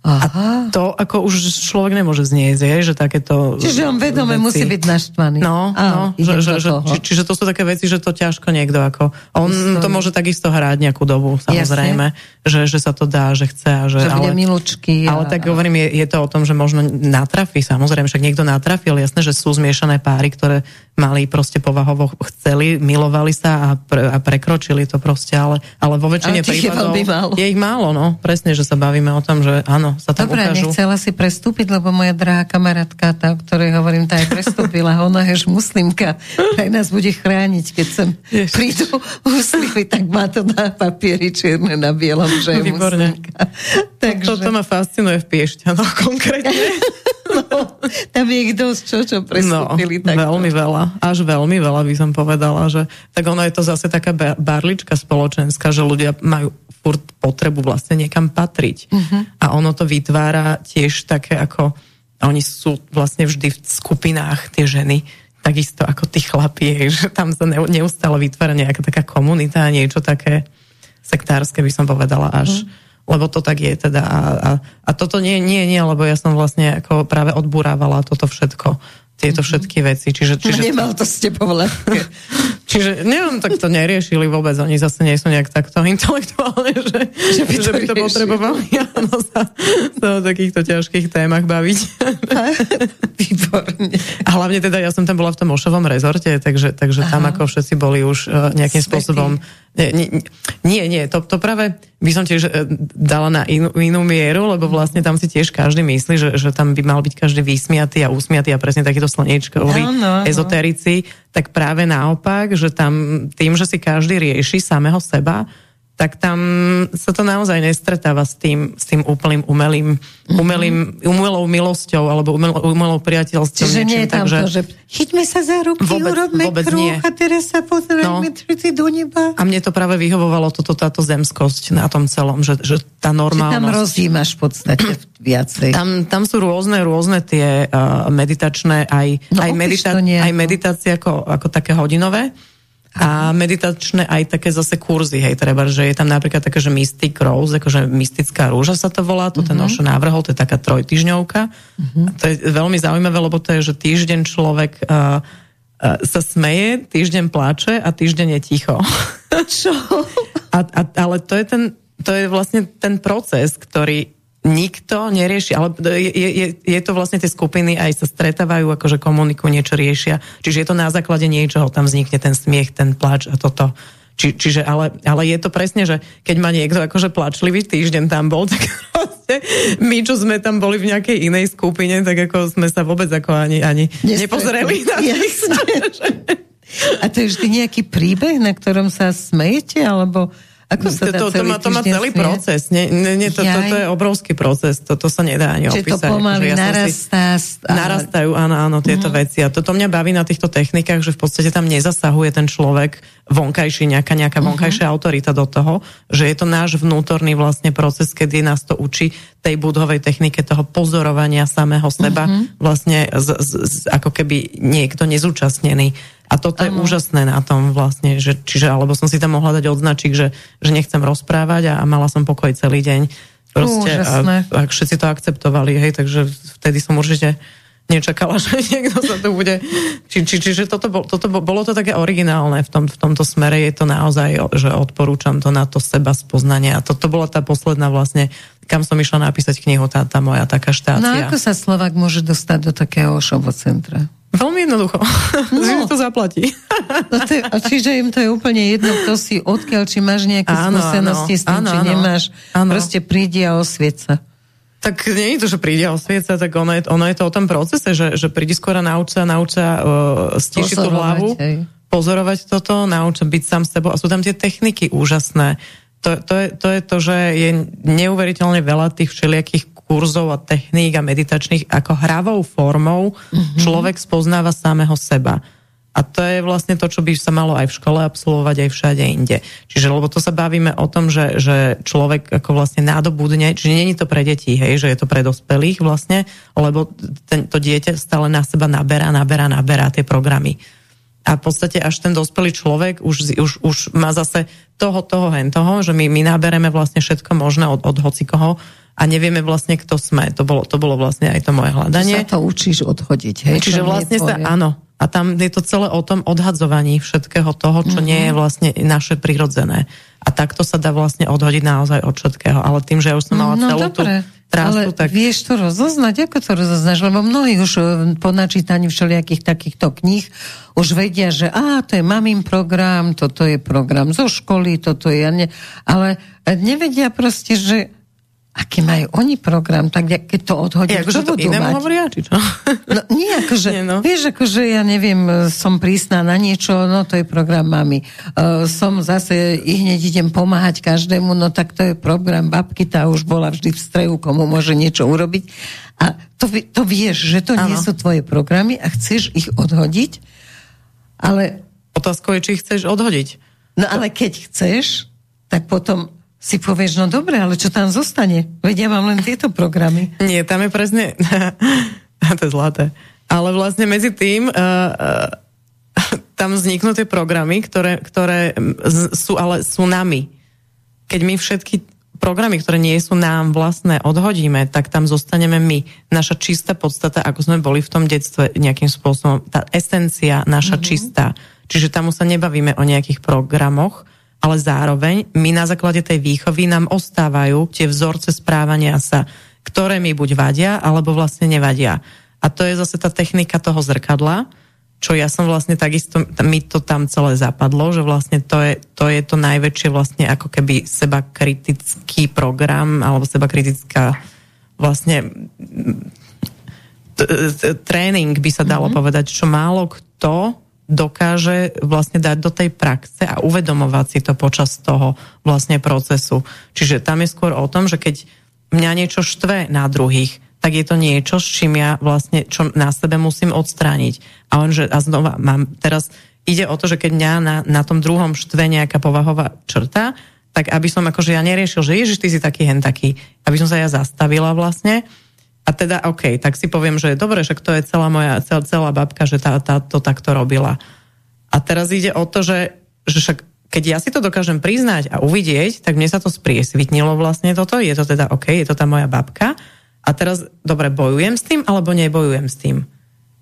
Aha. A to ako už človek nemôže znieť, je, že takéto Čiže on vedome veci. musí byť naštvaný. No, Á, no že, že, že, či, čiže to sú také veci, že to ťažko niekto ako... On Myslím. to môže takisto hrať nejakú dobu, samozrejme, že, že sa to dá, že chce. A že, že ale, milučky. A, ale tak hovorím, je, je to o tom, že možno natrafí, samozrejme, však niekto natrafil, jasné, že sú zmiešané páry, ktoré mali proste povahovo, chceli, milovali sa a, pre, a prekročili to proste, ale, ale vo väčšine prípadov je, je ich málo, no, presne, že sa bavíme o tom, že áno, sa tam Dobre, ukážu. nechcela si prestúpiť, lebo moja drahá kamarátka, tá, o ktorej hovorím, tá aj prestúpila, ona je muslimka, aj nás bude chrániť, keď sem Ježiš. prídu muslimy, tak má to na papieri čierne na bielom, že je Výborne. muslimka. Takže... Toto ma fascinuje v Piešťanoch konkrétne. no, tam je ich dosť, čo, čo prestúpili. No, veľmi veľa, až veľmi veľa by som povedala, že tak ono je to zase taká barlička spoločenská, že ľudia majú furt potrebu vlastne niekam patriť. Uh-huh. A ono to vytvára tiež také ako, oni sú vlastne vždy v skupinách, tie ženy, takisto ako tí chlapí, že tam sa neustále vytvára nejaká taká komunita, niečo také sektárske by som povedala až. Uh-huh lebo to tak je teda. A, a, a toto nie, nie, nie, lebo ja som vlastne ako práve odburávala toto všetko tieto mhm. všetky veci. Čiže, čiže no, nemal to s tebou ľahké. čiže neviem, tak to neriešili vôbec. Oni zase nie sú nejak takto intelektuálne, že, že by to, že by to potrebovali áno, sa, sa o takýchto ťažkých témach baviť. Výborne. A hlavne teda ja som tam bola v tom Ošovom rezorte, takže, takže tam ako všetci boli už uh, nejakým Svetý. spôsobom nie, nie, nie to, to práve by som tiež e, dala na inú, inú mieru, lebo vlastne tam si tiež každý myslí, že, že tam by mal byť každý vysmiatý a usmiatý a presne takýto slnečkový no, no, ezoterici, tak práve naopak, že tam tým, že si každý rieši samého seba, tak tam sa to naozaj nestretáva s tým, s tým úplným umelým, mhm. umelým, umelou milosťou alebo umelou, umelou priateľstvom. Čiže niečím, nie je tam takže... to, že chyťme sa za ruky, vôbec, urobme vôbec kruh nie. a teraz sa pozrieme no. do neba. A mne to práve vyhovovalo toto, táto zemskosť na tom celom, že, že tá normálnosť... Čiže tam rozímaš v podstate viacej. Tam, tam sú rôzne, rôzne tie uh, meditačné, aj, no, aj, medita- aj meditácie ako, ako také hodinové a meditačné aj také zase kurzy, hej, treba, že je tam napríklad také, že Mystic Rose, akože mystická rúža sa to volá, to ten Ošo návrhol, to je taká trojtyžňovka. Mm-hmm. To je veľmi zaujímavé, lebo to je, že týždeň človek uh, sa smeje, týždeň pláče a týždeň je ticho. Čo? A, a, ale to je, ten, to je vlastne ten proces, ktorý nikto nerieši, ale je, je, je to vlastne tie skupiny aj sa stretávajú, akože komunikujú, niečo riešia. Čiže je to na základe niečoho, tam vznikne ten smiech, ten plač a toto. Či, čiže, ale, ale je to presne, že keď ma niekto akože plačlivý týždeň tam bol, tak vlastne my, čo sme tam boli v nejakej inej skupine, tak ako sme sa vôbec ako ani, ani nepozreli na nich. A to je vždy nejaký príbeh, na ktorom sa smejete, alebo ako sa dá to, to, má, to má celý smieť? proces. Nie, nie, nie, to, to, to je obrovský proces. To, to sa nedá ani Čiže opísať. to pomaly ja narastá. Si, narastajú, áno, áno, tieto uh-huh. veci. A toto mňa baví na týchto technikách, že v podstate tam nezasahuje ten človek vonkajší, nejaká, nejaká uh-huh. vonkajšia autorita do toho, že je to náš vnútorný vlastne proces, kedy nás to učí tej budhovej technike toho pozorovania samého seba, uh-huh. vlastne z, z, z, ako keby niekto nezúčastnený a toto je uh-huh. úžasné na tom vlastne, že, čiže alebo som si tam mohla dať odznačík, že, že nechcem rozprávať a, a mala som pokoj celý deň. Proste, a, a všetci to akceptovali, hej, takže vtedy som určite nečakala, že niekto sa tu bude... Či, či, čiže toto, bol, toto bol, bolo to také originálne v, tom, v tomto smere, je to naozaj, že odporúčam to na to seba spoznanie a toto bola tá posledná vlastne, kam som išla napísať knihu, tá, tá moja taká štácia. No ako sa Slovak môže dostať do takého šovo centra? Veľmi jednoducho. No. to zaplatí. No to je, čiže im to je úplne jedno, kto si odkiaľ, či máš nejaké áno, skúsenosti áno, s tým, áno, či áno, nemáš. Áno. Proste prídi a osvieť sa. Tak nie je to, že príde a osvieť sa, tak ono je, ono je to o tom procese, že, že prídi skôr a nauč sa, nauč sa uh, stišiť tú hlavu, hej. pozorovať toto, nauč byť sám s sebou. A sú tam tie techniky úžasné. To, to, je, to je to, že je neuveriteľne veľa tých všelijakých kurzov a techník a meditačných ako hravou formou mm-hmm. človek spoznáva samého seba. A to je vlastne to, čo by sa malo aj v škole absolvovať, aj všade inde. Čiže, lebo to sa bavíme o tom, že, že človek ako vlastne nádobudne, čiže není to pre detí, hej, že je to pre dospelých vlastne, lebo ten, to dieťa stále na seba naberá, naberá, naberá tie programy. A v podstate až ten dospelý človek už, už, už má zase toho, toho, hen toho, že my, my nabereme vlastne všetko možné od, od hocikoho, a nevieme vlastne, kto sme. To bolo, to bolo vlastne aj to moje hľadanie. Sa to učíš odhodiť, hej? Čiže vlastne sa, áno. A tam je to celé o tom odhadzovaní všetkého toho, čo mm-hmm. nie je vlastne naše prirodzené. A takto sa dá vlastne odhodiť naozaj od všetkého. Ale tým, že ja už som mala no, celú dobre. tú Trastu, ale tak... vieš to rozoznať? Ako to rozoznáš? Lebo mnohí už e, po načítaní všelijakých takýchto kníh už vedia, že á, to je mamín program, toto je program zo školy, toto je... Ale nevedia proste, že aký majú oni program, tak keď to odhodia, čo to budú mať? hovoria, či čo? No, nie, akože, nie, no. vieš, akože ja neviem, som prísna na niečo, no to je program mami. Uh, som zase, i hneď idem pomáhať každému, no tak to je program babky, tá už bola vždy v strehu, komu môže niečo urobiť. A to, to vieš, že to ano. nie sú tvoje programy a chceš ich odhodiť, ale... Otázkou je, či ich chceš odhodiť. No ale keď chceš, tak potom si povieš, no dobre, ale čo tam zostane? Vedia vám len tieto programy. Nie, tam je presne... to je zlaté. Ale vlastne medzi tým uh, uh, tam vzniknú tie programy, ktoré, ktoré sú ale sú nami. Keď my všetky programy, ktoré nie sú nám vlastné, odhodíme, tak tam zostaneme my. Naša čistá podstata, ako sme boli v tom detstve nejakým spôsobom, tá esencia naša mm-hmm. čistá. Čiže tam sa nebavíme o nejakých programoch, ale zároveň my na základe tej výchovy nám ostávajú tie vzorce správania sa, ktoré mi buď vadia, alebo vlastne nevadia. A to je zase tá technika toho zrkadla, čo ja som vlastne takisto, mi to tam celé zapadlo, že vlastne to je to, je to najväčšie vlastne ako keby seba kritický program, alebo seba kritická vlastne tréning by sa dalo mm-hmm. povedať, čo málo kto dokáže vlastne dať do tej praxe a uvedomovať si to počas toho vlastne procesu. Čiže tam je skôr o tom, že keď mňa niečo štve na druhých, tak je to niečo, s čím ja vlastne, čo na sebe musím odstrániť. A on, že a znova mám, teraz ide o to, že keď mňa na, na tom druhom štve nejaká povahová črta, tak aby som akože ja neriešil, že ježiš, ty si taký hen taký, aby som sa ja zastavila vlastne. A teda, OK, tak si poviem, že je dobre, že to je celá moja, celá, celá babka, že tá, tá to takto robila. A teraz ide o to, že, že však keď ja si to dokážem priznať a uvidieť, tak mne sa to spriesvitnilo vlastne toto, je to teda OK, je to tá moja babka, a teraz, dobre, bojujem s tým, alebo nebojujem s tým?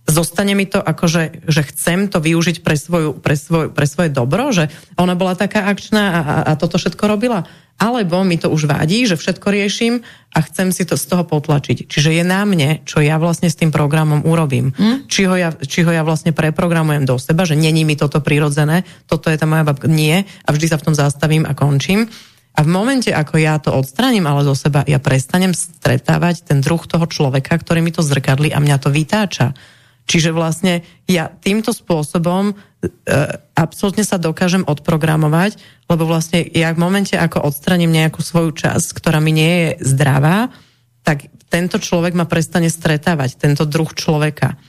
Zostane mi to ako, že, chcem to využiť pre, svoju, pre, svoj, pre svoje dobro, že ona bola taká akčná a, a, a toto všetko robila? Alebo mi to už vadí, že všetko riešim a chcem si to z toho potlačiť. Čiže je na mne, čo ja vlastne s tým programom urobím. Hmm? Či, ho ja, či ho ja vlastne preprogramujem do seba, že není mi toto prirodzené, toto je tá moja babka. Nie. A vždy sa v tom zastavím a končím a v momente, ako ja to odstraním ale zo seba, ja prestanem stretávať ten druh toho človeka, ktorý mi to zrkadli a mňa to vytáča. Čiže vlastne ja týmto spôsobom e, absolútne sa dokážem odprogramovať, lebo vlastne ja v momente, ako odstraním nejakú svoju časť, ktorá mi nie je zdravá, tak tento človek ma prestane stretávať, tento druh človeka.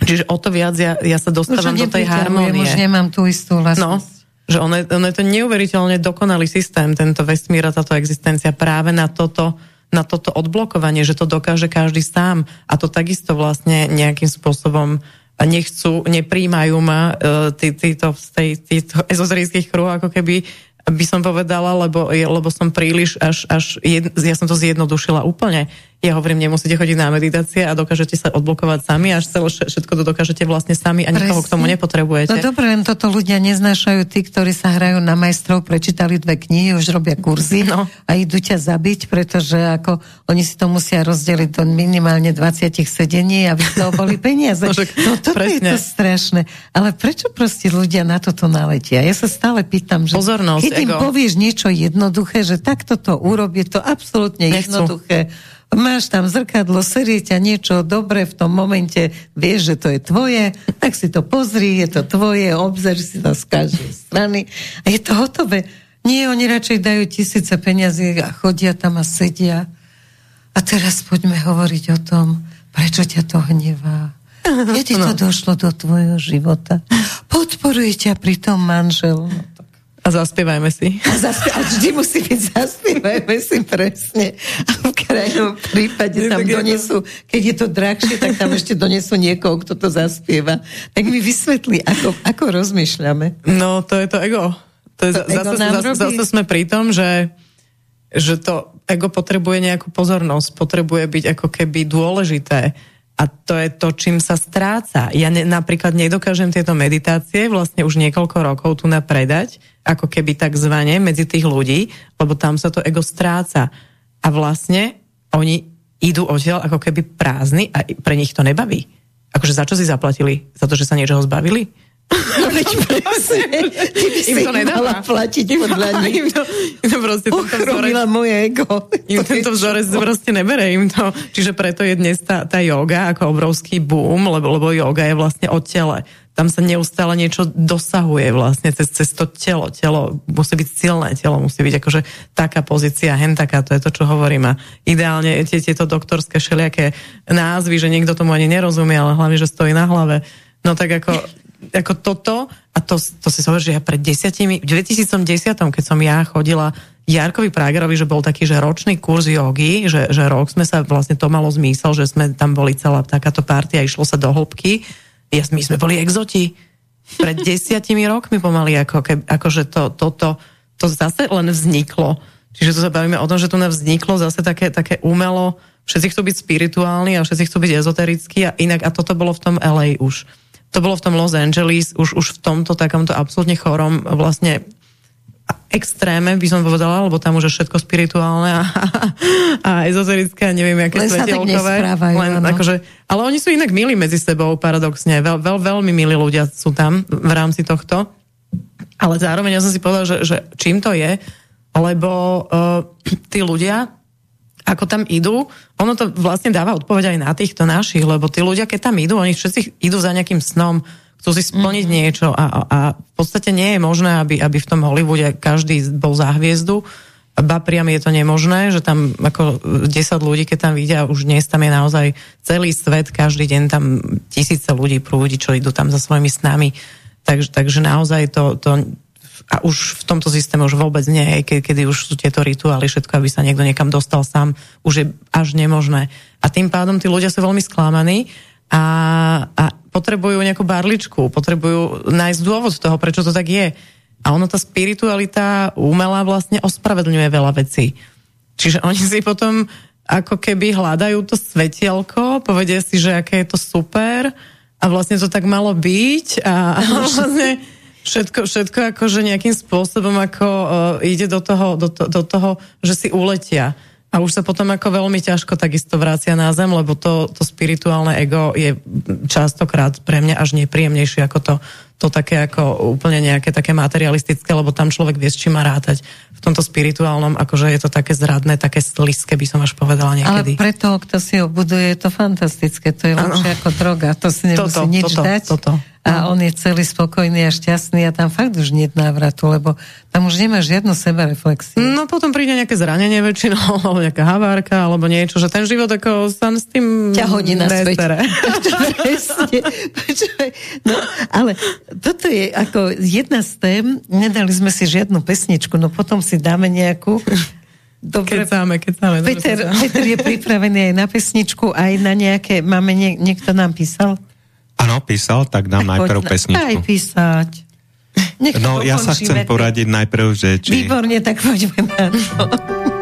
Čiže o to viac ja, ja sa dostávam do tej harmonie. Už nemám tú istú vlastnosť. No, že ono je, ono je to neuveriteľne dokonalý systém, tento vesmír a táto existencia práve na toto, na toto odblokovanie, že to dokáže každý sám. A to takisto vlastne nejakým spôsobom nechcú, nepríjmajú ma uh, tí, títo, z týchto ezozrijských kruh, ako keby by som povedala, lebo, lebo som príliš až, až jed, ja som to zjednodušila úplne. Ja hovorím, nemusíte chodiť na meditácie a dokážete sa odblokovať sami, až celé všetko to dokážete vlastne sami a nikoho k tomu nepotrebujete. No dobre, len toto ľudia neznášajú tí, ktorí sa hrajú na majstrov, prečítali dve knihy, už robia kurzy no. a idú ťa zabiť, pretože ako oni si to musia rozdeliť do minimálne 20 sedení, aby toho boli peniaze. no, no toto presne. je to strašné. Ale prečo proste ľudia na toto naletia? Ja sa stále pýtam, že Pozornosť, keď im ego. povieš niečo jednoduché, že takto to urobí, to absolútne Nechcú. jednoduché máš tam zrkadlo, serie ťa niečo dobre v tom momente, vieš, že to je tvoje, tak si to pozri, je to tvoje, obzer si to z každej strany a je to hotové. Nie, oni radšej dajú tisíce peniazy a chodia tam a sedia. A teraz poďme hovoriť o tom, prečo ťa to hnevá. Kedy to no. došlo do tvojho života? Podporuje ťa pri tom manžel. A zaspievajme si. A, zaspie- a vždy musí byť zaspievajme si presne. A v krajnom prípade tam donesú, keď je to drahšie, tak tam ešte donesú niekoho, kto to zaspieva. Tak mi vysvetli, ako, ako rozmýšľame. No, to je to ego. To je, to zase, ego zase, zase sme pri tom, že, že to ego potrebuje nejakú pozornosť, potrebuje byť ako keby dôležité a to je to, čím sa stráca. Ja ne, napríklad nedokážem tieto meditácie vlastne už niekoľko rokov tu napredať, ako keby takzvané medzi tých ľudí, lebo tam sa to ego stráca. A vlastne oni idú odtiaľ ako keby prázdni a pre nich to nebaví. Akože za čo si zaplatili? Za to, že sa niečoho zbavili? Veď presne, ty by im to nedáva. platiť podľa nich. Im to, im to proste Uchromila moje ego. Im tento vzorec proste nebere im to. Čiže preto je dnes tá, tá yoga ako obrovský boom, lebo, lebo yoga je vlastne o tele. Tam sa neustále niečo dosahuje vlastne cez, cez to telo. Telo musí byť silné, telo musí byť akože taká pozícia, hen taká, to je to, čo hovorím. A ideálne tie, tieto doktorské všelijaké názvy, že niekto tomu ani nerozumie, ale hlavne, že stojí na hlave. No tak ako ako toto, a to, to si hovorí, že ja pred desiatimi, v 2010, keď som ja chodila Jarkovi Pragerovi, že bol taký, že ročný kurz jogy, že, že rok sme sa, vlastne to malo zmysel, že sme tam boli celá takáto partia, išlo sa do hĺbky. Ja, my sme boli exoti. Pred desiatimi rokmi pomaly, ako, ke, akože to, toto, to, to zase len vzniklo Čiže tu sa bavíme o tom, že tu nám vzniklo zase také, také umelo, všetci chcú byť spirituálni a všetci chcú byť ezoterickí a inak, a toto bolo v tom LA už. To bolo v tom Los Angeles, už, už v tomto takomto absolútne chorom vlastne extréme, by som povedala, lebo tam už je všetko spirituálne a, a a neviem, aké svetielkové. Len akože, ale oni sú inak milí medzi sebou, paradoxne. Veľ, veľ, veľmi milí ľudia sú tam v rámci tohto. Ale zároveň ja som si povedal, že, že čím to je, lebo uh, tí ľudia, ako tam idú, ono to vlastne dáva odpoveď aj na týchto našich, lebo tí ľudia, keď tam idú, oni všetci idú za nejakým snom, chcú si splniť mm-hmm. niečo a, a v podstate nie je možné, aby, aby v tom Hollywoode každý bol za hviezdu, ba priam je to nemožné, že tam ako 10 ľudí, keď tam vidia, už dnes tam je naozaj celý svet, každý deň tam tisíce ľudí prúdi, čo idú tam za svojimi snami. Takže, takže naozaj to, to a už v tomto systéme už vôbec nie, ke, kedy už sú tieto rituály, všetko, aby sa niekto niekam dostal sám, už je až nemožné. A tým pádom tí ľudia sú veľmi sklamaní a, a potrebujú nejakú barličku, potrebujú nájsť dôvod toho, prečo to tak je. A ono, tá spiritualita umelá vlastne ospravedlňuje veľa vecí. Čiže oni si potom ako keby hľadajú to svetielko, povedia si, že aké je to super a vlastne to tak malo byť a, a vlastne Všetko, všetko akože nejakým spôsobom ako uh, ide do toho, do, to, do toho, že si uletia. A už sa potom ako veľmi ťažko takisto vrácia na zem, lebo to, to spirituálne ego je častokrát pre mňa až nepríjemnejšie ako to, to také ako úplne nejaké také materialistické, lebo tam človek vie, s čím má rátať. V tomto spirituálnom, akože je to také zradné, také sliské, by som až povedala niekedy. Ale preto, kto si ho buduje, je to fantastické. To je lepšie ako droga. To si nemusí toto, nič toto, dať. Toto a on je celý spokojný a šťastný a tam fakt už nie návratu, lebo tam už nemá žiadnu sebereflexiu. No potom príde nejaké zranenie väčšinou, alebo nejaká havárka, alebo niečo, že ten život ako sa s tým ťa hodí na svet. no, ale toto je ako jedna z tém, nedali sme si žiadnu pesničku, no potom si dáme nejakú Dobre. Kecáme, kecáme. Peter, Peter je pripravený aj na pesničku, aj na nejaké, máme, nie, niekto nám písal? Áno, písal, tak dám tak najprv pesničku. Aj písať. Nech no, ja sa chcem poradiť najprv, že či... Výborne, tak poďme na to.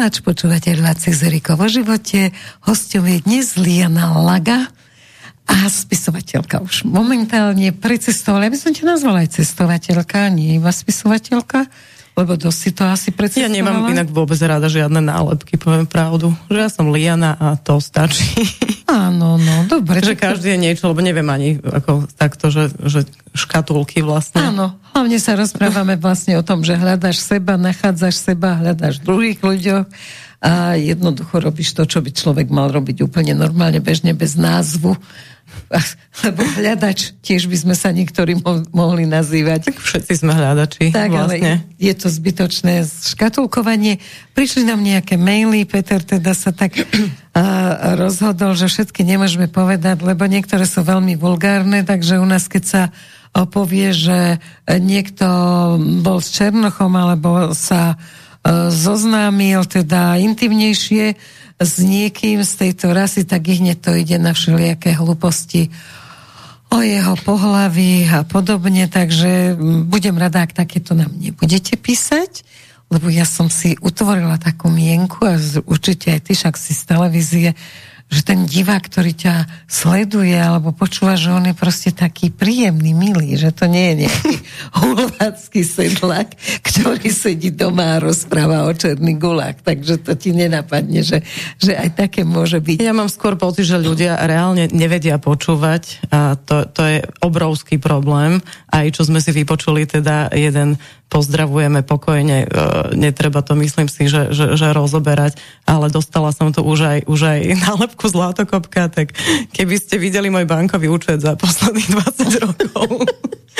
Vysielač, počúvate relácie z Eriko vo živote. Hosťom je dnes Liana Laga a spisovateľka už momentálne precestovala. Ja by som ťa nazvala aj cestovateľka, nie iba spisovateľka lebo dosť si to asi predstavovala. Ja nemám inak vôbec rada žiadne nálepky, poviem pravdu. Že ja som Liana a to stačí. Áno, no, dobre. že každý je niečo, lebo neviem ani ako takto, že, že škatulky vlastne. Áno, hlavne sa rozprávame vlastne o tom, že hľadaš seba, nachádzaš seba, hľadaš druhých ľuďoch a jednoducho robíš to, čo by človek mal robiť úplne normálne, bežne, bez názvu lebo hľadač, tiež by sme sa niektorí mo- mohli nazývať. Tak všetci sme hľadači. Tak, vlastne. ale je to zbytočné škatulkovanie. Prišli nám nejaké maily, Peter teda sa tak a, rozhodol, že všetky nemôžeme povedať, lebo niektoré sú veľmi vulgárne, takže u nás, keď sa povie, že niekto bol s Černochom alebo sa zoznámil teda intimnejšie, s niekým z tejto rasy, tak ich hneď to ide na všelijaké hlúposti o jeho pohlaví a podobne, takže budem rada, ak takéto nám nebudete písať, lebo ja som si utvorila takú mienku a určite aj ty však si z televízie, že ten divák, ktorý ťa sleduje alebo počúva, že on je proste taký príjemný, milý, že to nie je nejaký hulvácky sedlak, ktorý sedí doma a rozpráva o černý gulách, takže to ti nenapadne, že, že aj také môže byť. Ja mám skôr pocit, že ľudia reálne nevedia počúvať a to, to je obrovský problém. Aj čo sme si vypočuli, teda jeden pozdravujeme pokojne, e, netreba to myslím si, že, že, že rozoberať, ale dostala som to už aj, už aj nálepku Zlatokopka, tak keby ste videli môj bankový účet za posledných 20 rokov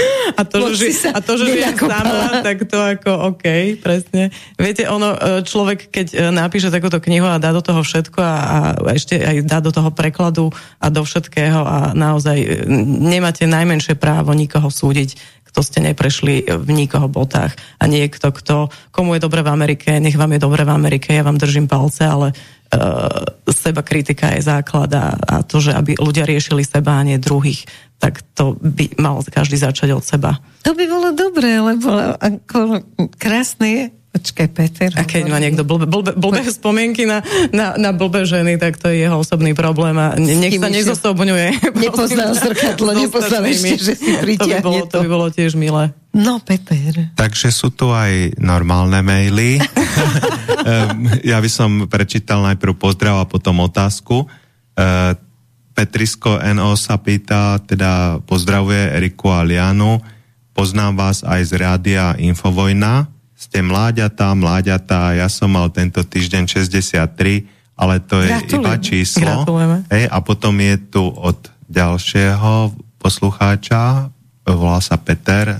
a to, že, a to, že žijem sama, tak to ako OK, presne. Viete, ono, e, človek, keď e, napíše takúto knihu a dá do toho všetko a, a ešte aj dá do toho prekladu a do všetkého a naozaj nemáte najmenšie právo nikoho súdiť kto ste neprešli v nikoho botách a niekto, kto, komu je dobre v Amerike, nech vám je dobre v Amerike, ja vám držím palce, ale uh, seba kritika je základ a, a to, že aby ľudia riešili seba a nie druhých, tak to by mal každý začať od seba. To by bolo dobré, lebo ako krásne je, Počkaj, Peter. A keď má niekto blbe, blbe, blbe spomienky na, na, na blbe ženy, tak to je jeho osobný problém a nech sa nezosobňuje. Nepoznal zrkadlo, nepoznal ešte, že si pritiahne to. By bolo, to. to by bolo tiež milé. No, Peter. Takže sú tu aj normálne maily. ja by som prečítal najprv pozdrav a potom otázku. E, Petrisko NO sa pýta, teda pozdravuje Eriku a Lianu. Poznám vás aj z rádia Infovojna ste mláďatá, mláďatá, ja som mal tento týždeň 63, ale to je Gratulujem. iba číslo. Hej, a potom je tu od ďalšieho poslucháča, volá sa Peter. E,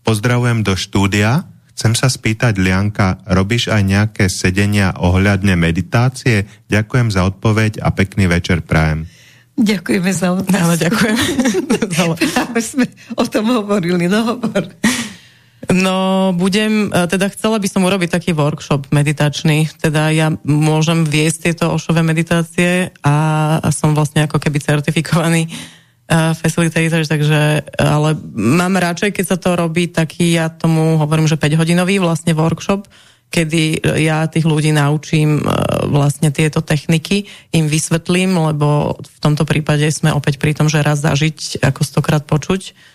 pozdravujem do štúdia. Chcem sa spýtať, Lianka, robíš aj nejaké sedenia ohľadne meditácie? Ďakujem za odpoveď a pekný večer prajem. Ďakujeme za otázku. Áno, ďakujem. Práve sme o tom hovorili, no hovor. No, budem, e, teda chcela by som urobiť taký workshop meditačný, teda ja môžem viesť tieto ošové meditácie a, a som vlastne ako keby certifikovaný uh, facilitator, takže, ale mám radšej, keď sa to robí taký, ja tomu hovorím, že 5-hodinový vlastne workshop, kedy ja tých ľudí naučím uh, vlastne tieto techniky, im vysvetlím, lebo v tomto prípade sme opäť pri tom, že raz zažiť, ako stokrát počuť,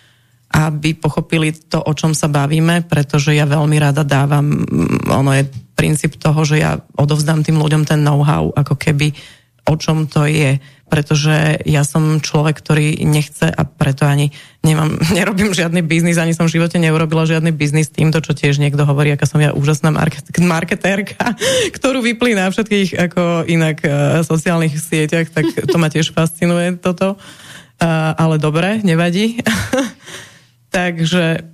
aby pochopili to, o čom sa bavíme, pretože ja veľmi rada dávam, mm, ono je princíp toho, že ja odovzdám tým ľuďom ten know-how, ako keby o čom to je, pretože ja som človek, ktorý nechce a preto ani nemám, nerobím žiadny biznis, ani som v živote neurobila žiadny biznis týmto, čo tiež niekto hovorí, aká som ja úžasná market, marketérka, ktorú vyplí na všetkých ako inak uh, sociálnych sieťach, tak to ma tiež fascinuje toto. Uh, ale dobre, nevadí. Takže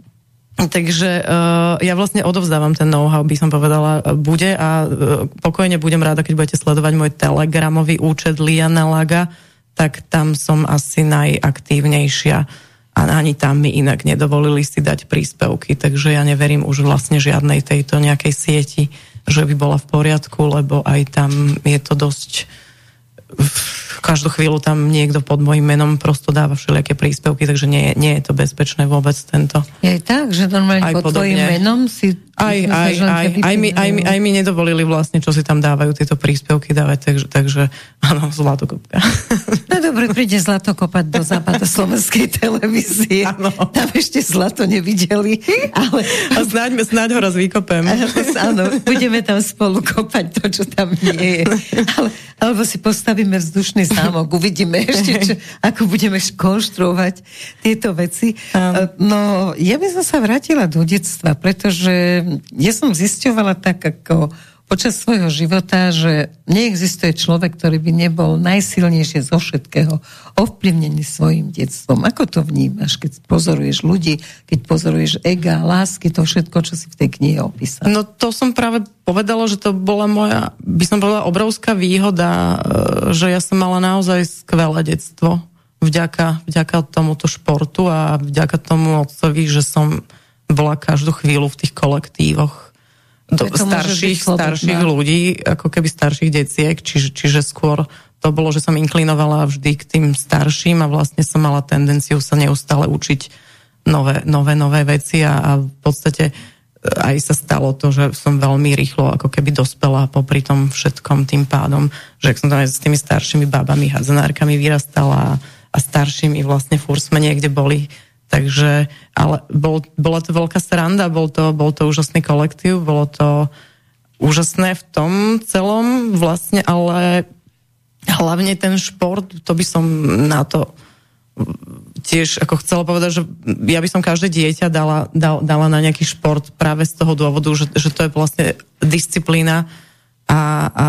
Takže uh, ja vlastne odovzdávam ten know-how, by som povedala, bude a uh, pokojne budem rada, keď budete sledovať môj telegramový účet Liana Laga, tak tam som asi najaktívnejšia a ani tam mi inak nedovolili si dať príspevky, takže ja neverím už vlastne žiadnej tejto nejakej sieti, že by bola v poriadku, lebo aj tam je to dosť každú chvíľu tam niekto pod môjim menom prosto dáva všelijaké príspevky, takže nie, nie je to bezpečné vôbec tento. Je tak, že normálne pod tvojim menom si Aj, aj, aj, aj, mi, aj, mi, aj mi nedovolili vlastne, čo si tam dávajú tieto príspevky dávať, takže, takže áno, zlatokopka. No dobre, príde zlatokopať do západu slovenskej televízie. Áno. Tam ešte zlato nevideli, ale... A snáď, snáď ho raz vykopem. Áno, budeme tam spolu kopať to, čo tam nie je. Ale, alebo si postavíme vzdušný zámok, uvidíme ešte, čo, ako budeme konštruovať tieto veci. No, ja by som sa vrátila do detstva, pretože ja som zisťovala tak ako počas svojho života, že neexistuje človek, ktorý by nebol najsilnejšie zo všetkého ovplyvnený svojim detstvom. Ako to vnímaš, keď pozoruješ ľudí, keď pozoruješ ega, lásky, to všetko, čo si v tej knihe opísal? No to som práve povedala, že to bola moja, by som povedala, obrovská výhoda, e, že ja som mala naozaj skvelé detstvo vďaka, vďaka tomuto športu a vďaka tomu otcovi, že som bola každú chvíľu v tých kolektívoch do, starších, starších ľudí, ako keby starších deciek, čiže, čiže skôr to bolo, že som inklinovala vždy k tým starším a vlastne som mala tendenciu sa neustále učiť nové, nové, nové veci a, a v podstate e, aj sa stalo to, že som veľmi rýchlo ako keby dospela popri tom všetkom tým pádom, že som tam aj s tými staršími babami, hadzanárkami vyrastala a staršími vlastne fúr sme niekde boli Takže, ale bol, bola to veľká sranda, bol to, bol to úžasný kolektív, bolo to úžasné v tom celom vlastne, ale hlavne ten šport, to by som na to tiež ako chcela povedať, že ja by som každé dieťa dala, dala, dala na nejaký šport práve z toho dôvodu, že, že to je vlastne disciplína a, a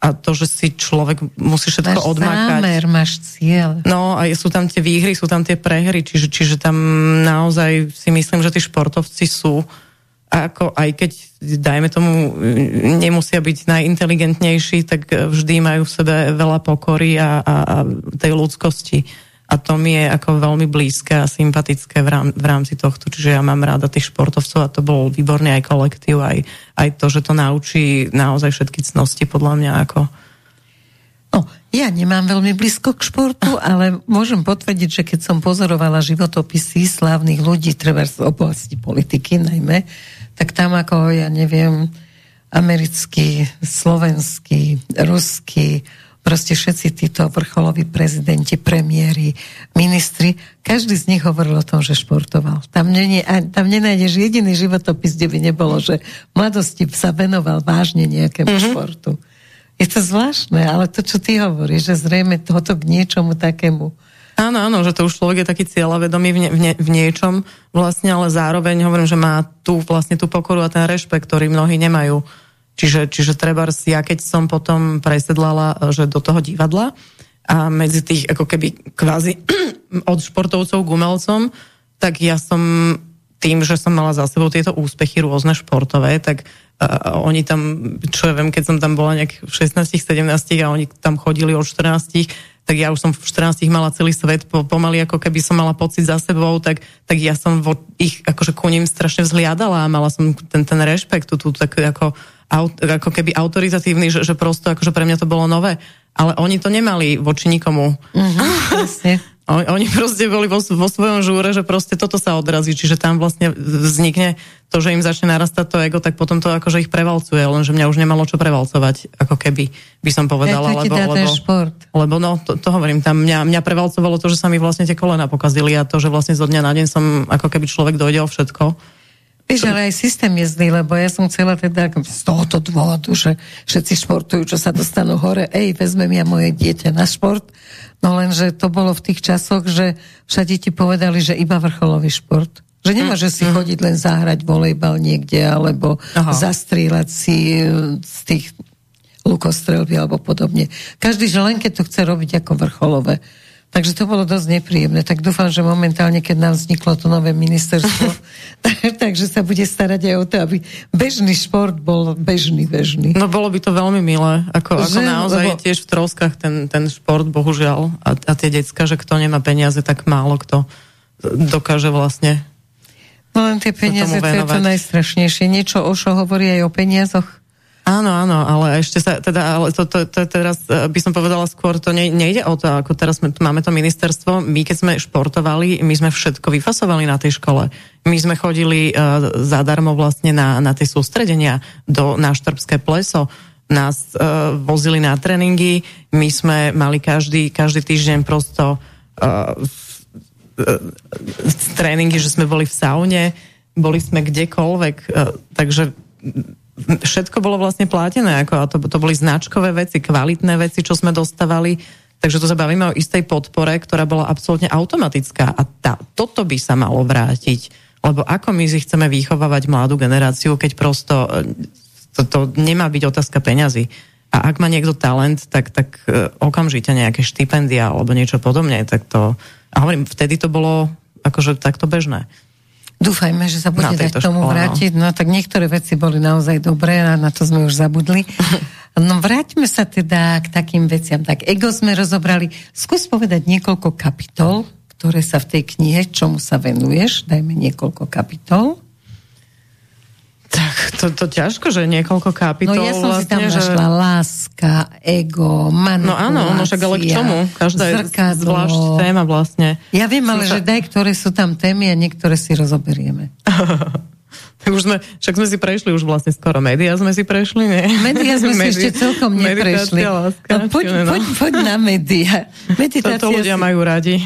a to, že si človek musí všetko máš odmakať. Zámer, máš cieľ. No a sú tam tie výhry, sú tam tie prehry, čiže, čiže tam naozaj si myslím, že tí športovci sú ako aj keď, dajme tomu, nemusia byť najinteligentnejší, tak vždy majú v sebe veľa pokory a, a, a tej ľudskosti a to mi je ako veľmi blízke a sympatické v, rám, v rámci tohto, čiže ja mám rada tých športovcov a to bol výborný aj kolektív, aj, aj to, že to naučí naozaj všetky cnosti podľa mňa ako No, ja nemám veľmi blízko k športu, ale môžem potvrdiť, že keď som pozorovala životopisy slávnych ľudí, treba z oblasti politiky najmä, tak tam ako, ja neviem, americký, slovenský, ruský, proste všetci títo vrcholoví prezidenti, premiéry, ministri, každý z nich hovoril o tom, že športoval. Tam, nie, tam nenájdeš jediný životopis, kde by nebolo, že v mladosti sa venoval vážne nejakému mm-hmm. športu. Je to zvláštne, ale to, čo ty hovoríš, že zrejme tohoto k niečomu takému Áno, áno, že to už človek je taký cieľavedomý v, ne, v, ne, v niečom vlastne, ale zároveň hovorím, že má tu vlastne tú pokoru a ten rešpekt, ktorý mnohí nemajú. Čiže, čiže treba ja keď som potom presedlala, že do toho divadla a medzi tých ako keby kvázi od športovcov k umelcom, tak ja som tým, že som mala za sebou tieto úspechy rôzne športové, tak uh, oni tam, čo ja viem, keď som tam bola nejak v 16, 17 a oni tam chodili od 14, tak ja už som v 14 mala celý svet po, pomaly, ako keby som mala pocit za sebou, tak, tak ja som vo ich akože ku ním strašne vzhliadala a mala som ten, ten rešpekt, tu, tu tak ako aut, ako keby autoritatívny, že, že prosto akože pre mňa to bolo nové. Ale oni to nemali voči nikomu. Mm-hmm, Oni proste boli vo, vo svojom žúre, že proste toto sa odrazí, čiže tam vlastne vznikne to, že im začne narastať to ego, tak potom to akože ich prevalcuje, lenže mňa už nemalo čo prevalcovať, ako keby by som povedala. Ja, lebo, lebo, šport. lebo no, to, to hovorím, tam mňa, mňa prevalcovalo to, že sa mi vlastne tie kolena pokazili a to, že vlastne zo dňa na deň som ako keby človek dojde o všetko Vieš, ale aj systém je zlý, lebo ja som chcela teda z tohoto dôvodu, že všetci športujú, čo sa dostanú hore, ej, vezmem ja moje dieťa na šport, no lenže to bolo v tých časoch, že všade ti povedali, že iba vrcholový šport. Že nemôže mm, si mm. chodiť len zahrať volejbal niekde, alebo Aha. zastrieľať si e, z tých lukostrelby alebo podobne. Každý, že len keď to chce robiť ako vrcholové. Takže to bolo dosť nepríjemné. Tak dúfam, že momentálne, keď nám vzniklo to nové ministerstvo, tak, takže sa bude starať aj o to, aby bežný šport bol bežný, bežný. No bolo by to veľmi milé. Ako, že, ako naozaj lebo... tiež v troskách ten, ten šport, bohužiaľ. A, a tie decka, že kto nemá peniaze, tak málo kto dokáže vlastne No len tie peniaze, to je to najstrašnejšie. Niečo Ošo hovorí aj o peniazoch. Áno, áno, ale ešte sa, teda, ale to, to, to, teraz e, by som povedala skôr, to ne, nejde o to, ako teraz sme, máme to ministerstvo, my keď sme športovali, my sme všetko vyfasovali na tej škole. My sme chodili uh, zadarmo vlastne na, na tie sústredenia do, na Štrbské pleso, nás uh, vozili na tréningy, my sme mali každý, každý týždeň prosto uh, tréningy, že sme boli v saune, boli sme kdekoľvek, uh, takže všetko bolo vlastne platené, ako, a to, to boli značkové veci, kvalitné veci, čo sme dostávali, takže to sa bavíme o istej podpore, ktorá bola absolútne automatická a tá, toto by sa malo vrátiť, lebo ako my si chceme vychovávať mladú generáciu, keď prosto e, to, to nemá byť otázka peňazí. A ak má niekto talent, tak, tak e, okamžite nejaké štipendia alebo niečo podobne, tak to... A hovorím, vtedy to bolo akože takto bežné. Dúfajme, že sa bude dať tomu škole, vrátiť. No. no tak niektoré veci boli naozaj dobré a na to sme už zabudli. No vráťme sa teda k takým veciam. Tak ego sme rozobrali. Skús povedať niekoľko kapitol, ktoré sa v tej knihe, čomu sa venuješ. Dajme niekoľko kapitol. Tak to, to ťažko, že niekoľko kapitol. No ja som vlastne, si tam že... našla láska, ego, manipulácia, No áno, no však ale k čomu? Každá zrkadlo. je zvlášť téma vlastne. Ja viem, ale že daj, ktoré sú tam témy a niektoré si rozoberieme. tak už sme, však sme si prešli už vlastne skoro médiá sme si prešli, nie? Média sme si ešte celkom neprešli. Láska, no, poď, no. poď, poď na médiá. Meditácia to ľudia si... majú radi.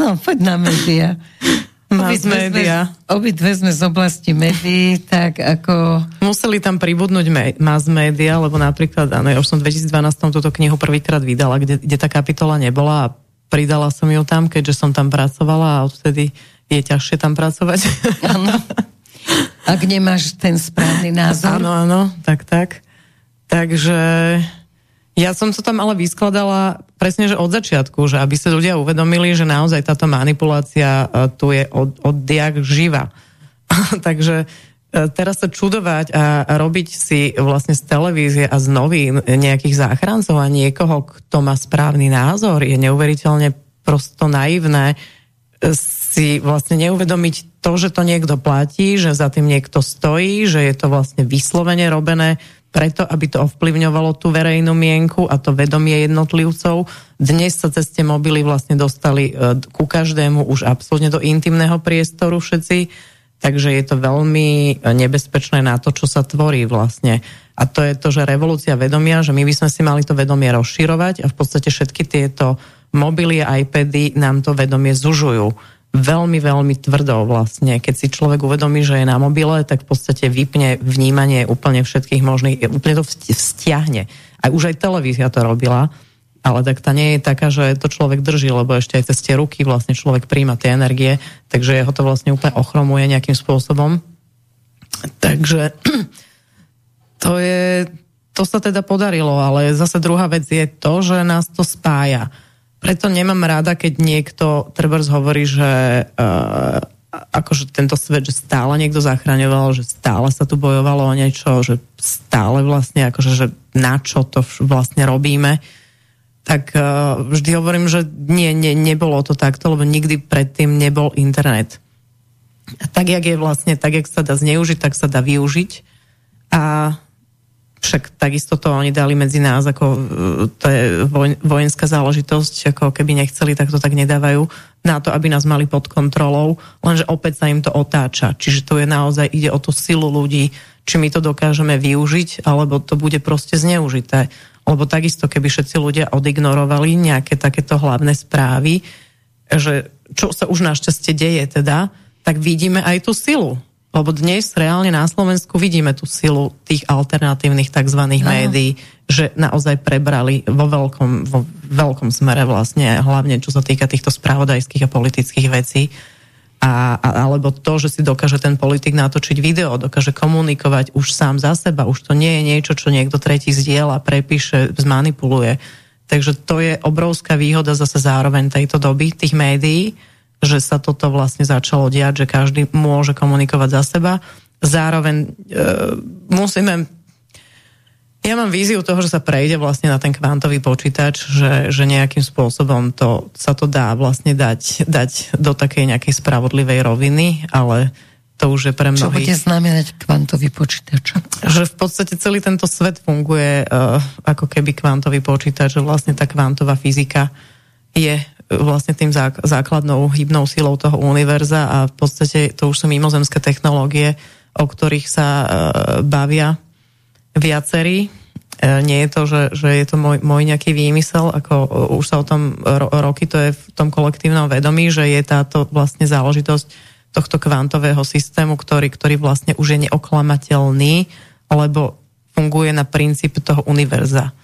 no, poď na Mass media. Obidve sme z oblasti médií, tak ako... Museli tam pribudnúť me- mass media, lebo napríklad, áno, ja už som v 2012 túto knihu prvýkrát vydala, kde, kde tá kapitola nebola a pridala som ju tam, keďže som tam pracovala a odtedy je ťažšie tam pracovať. Áno. Ak nemáš ten správny názor. Áno, áno, tak, tak. Takže ja som to tam ale vyskladala presne, že od začiatku, že aby sa ľudia uvedomili, že naozaj táto manipulácia e, tu je od, od diak živa. Takže e, teraz sa čudovať a, robiť si vlastne z televízie a z novín nejakých záchrancov a niekoho, kto má správny názor, je neuveriteľne prosto naivné e, si vlastne neuvedomiť to, že to niekto platí, že za tým niekto stojí, že je to vlastne vyslovene robené preto, aby to ovplyvňovalo tú verejnú mienku a to vedomie jednotlivcov. Dnes sa cez tie mobily vlastne dostali e, ku každému už absolútne do intimného priestoru všetci, takže je to veľmi nebezpečné na to, čo sa tvorí vlastne. A to je to, že revolúcia vedomia, že my by sme si mali to vedomie rozširovať a v podstate všetky tieto mobily a iPady nám to vedomie zužujú veľmi, veľmi tvrdou vlastne. Keď si človek uvedomí, že je na mobile, tak v podstate vypne vnímanie úplne všetkých možných, úplne to vzťahne. Aj už aj televízia to robila, ale tak tá nie je taká, že to človek drží, lebo ešte aj cez tie ruky vlastne človek príjma tie energie, takže ho to vlastne úplne ochromuje nejakým spôsobom. Takže to je, to sa teda podarilo, ale zase druhá vec je to, že nás to spája preto nemám rada, keď niekto trebárs hovorí, že uh, akože tento svet, že stále niekto zachraňoval, že stále sa tu bojovalo o niečo, že stále vlastne akože, že na čo to vlastne robíme, tak uh, vždy hovorím, že nie, nie, nebolo to takto, lebo nikdy predtým nebol internet. A tak, jak je vlastne, tak, jak sa dá zneužiť, tak sa dá využiť. A však takisto to oni dali medzi nás, ako e, to je vojenská záležitosť, ako keby nechceli, tak to tak nedávajú na to, aby nás mali pod kontrolou, lenže opäť sa im to otáča. Čiže to je naozaj, ide o tú silu ľudí, či my to dokážeme využiť, alebo to bude proste zneužité. Lebo takisto, keby všetci ľudia odignorovali nejaké takéto hlavné správy, že čo sa už našťastie deje teda, tak vidíme aj tú silu lebo dnes reálne na Slovensku vidíme tú silu tých alternatívnych tzv. Aha. médií, že naozaj prebrali vo veľkom, vo veľkom smere vlastne, hlavne čo sa týka týchto spravodajských a politických vecí. A, a, alebo to, že si dokáže ten politik natočiť video, dokáže komunikovať už sám za seba, už to nie je niečo, čo niekto tretí zdieľa, prepíše, zmanipuluje. Takže to je obrovská výhoda zase zároveň tejto doby, tých médií, že sa toto vlastne začalo diať, že každý môže komunikovať za seba. Zároveň e, musíme ja mám víziu toho, že sa prejde vlastne na ten kvantový počítač, že, že nejakým spôsobom to, sa to dá vlastne dať, dať do takej nejakej spravodlivej roviny, ale to už je pre mnohých. Čo bude znamenať kvantový počítač? Že v podstate celý tento svet funguje uh, ako keby kvantový počítač, že vlastne tá kvantová fyzika je uh, vlastne tým zák- základnou hybnou silou toho univerza a v podstate to už sú mimozemské technológie, o ktorých sa uh, bavia viacerí. Uh, nie je to, že, že je to môj, môj nejaký výmysel, ako už sa o tom ro- roky, to je v tom kolektívnom vedomí, že je táto vlastne záležitosť tohto kvantového systému, ktorý, ktorý vlastne už je neoklamateľný, lebo funguje na princípe toho univerza.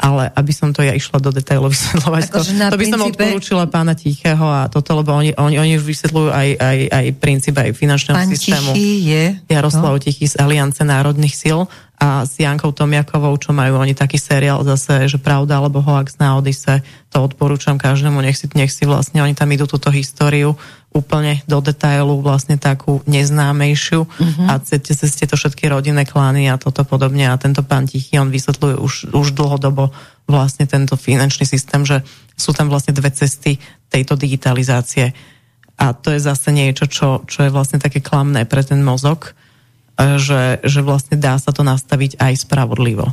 Ale aby som to ja išla do detailov vysvetľovať, to, to by som odporúčila pána Tichého a toto, lebo oni, oni, oni už vysvetľujú aj, aj, aj princíp aj finančného Pán systému. Tichý je... Jaroslav no. Tichý z Aliance národných síl a s Jankou Tomiakovou, čo majú oni taký seriál zase, že pravda alebo hoax na Odise, to odporúčam každému, nech si, nech si vlastne, oni tam idú túto históriu úplne do detailu, vlastne takú neznámejšiu. Uh-huh. a cez, cez tieto všetky rodinné klány a toto podobne. A tento pán Tichý, on vysvetľuje už, už dlhodobo vlastne tento finančný systém, že sú tam vlastne dve cesty tejto digitalizácie. A to je zase niečo, čo, čo je vlastne také klamné pre ten mozog, že, že vlastne dá sa to nastaviť aj spravodlivo.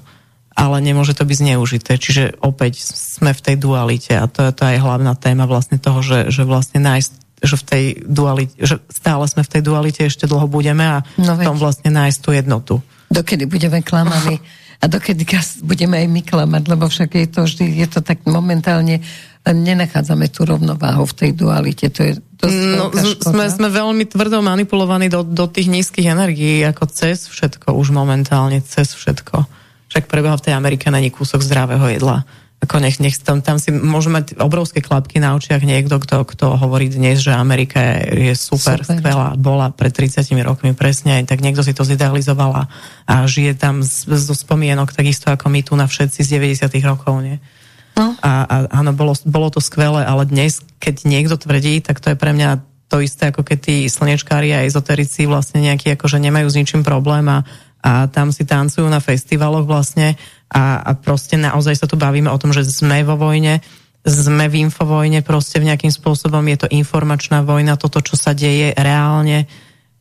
Ale nemôže to byť zneužité. Čiže opäť sme v tej dualite a to je to aj hlavná téma vlastne toho, že, že vlastne nájsť že v tej dualite, že stále sme v tej dualite, ešte dlho budeme a no v tom vlastne nájsť tú jednotu. Dokedy budeme klamaní a dokedy budeme aj my klamať, lebo však je to vždy, je to tak momentálne nenachádzame tú rovnováhu v tej dualite. To je dosť no, sme, sme veľmi tvrdo manipulovaní do, do tých nízkych energií, ako cez všetko, už momentálne cez všetko. Však prebieha v tej Amerike není kúsok zdravého jedla. Ako nech, nech tam, tam si môže mať obrovské klapky na očiach niekto, kto, kto hovorí dnes, že Amerika je, je super, super, skvelá, bola pred 30 rokmi presne, tak niekto si to zidealizovala a žije tam zo spomienok takisto ako my tu na všetci z 90 rokov, nie? No. A, a áno, bolo, bolo to skvelé, ale dnes, keď niekto tvrdí, tak to je pre mňa to isté, ako keď tí slnečkári a ezoterici vlastne nejakí akože nemajú s ničím problém a, a tam si tancujú na festivaloch vlastne a, a proste naozaj sa tu bavíme o tom, že sme vo vojne, sme v infovojne, proste v nejakým spôsobom je to informačná vojna, toto, čo sa deje reálne,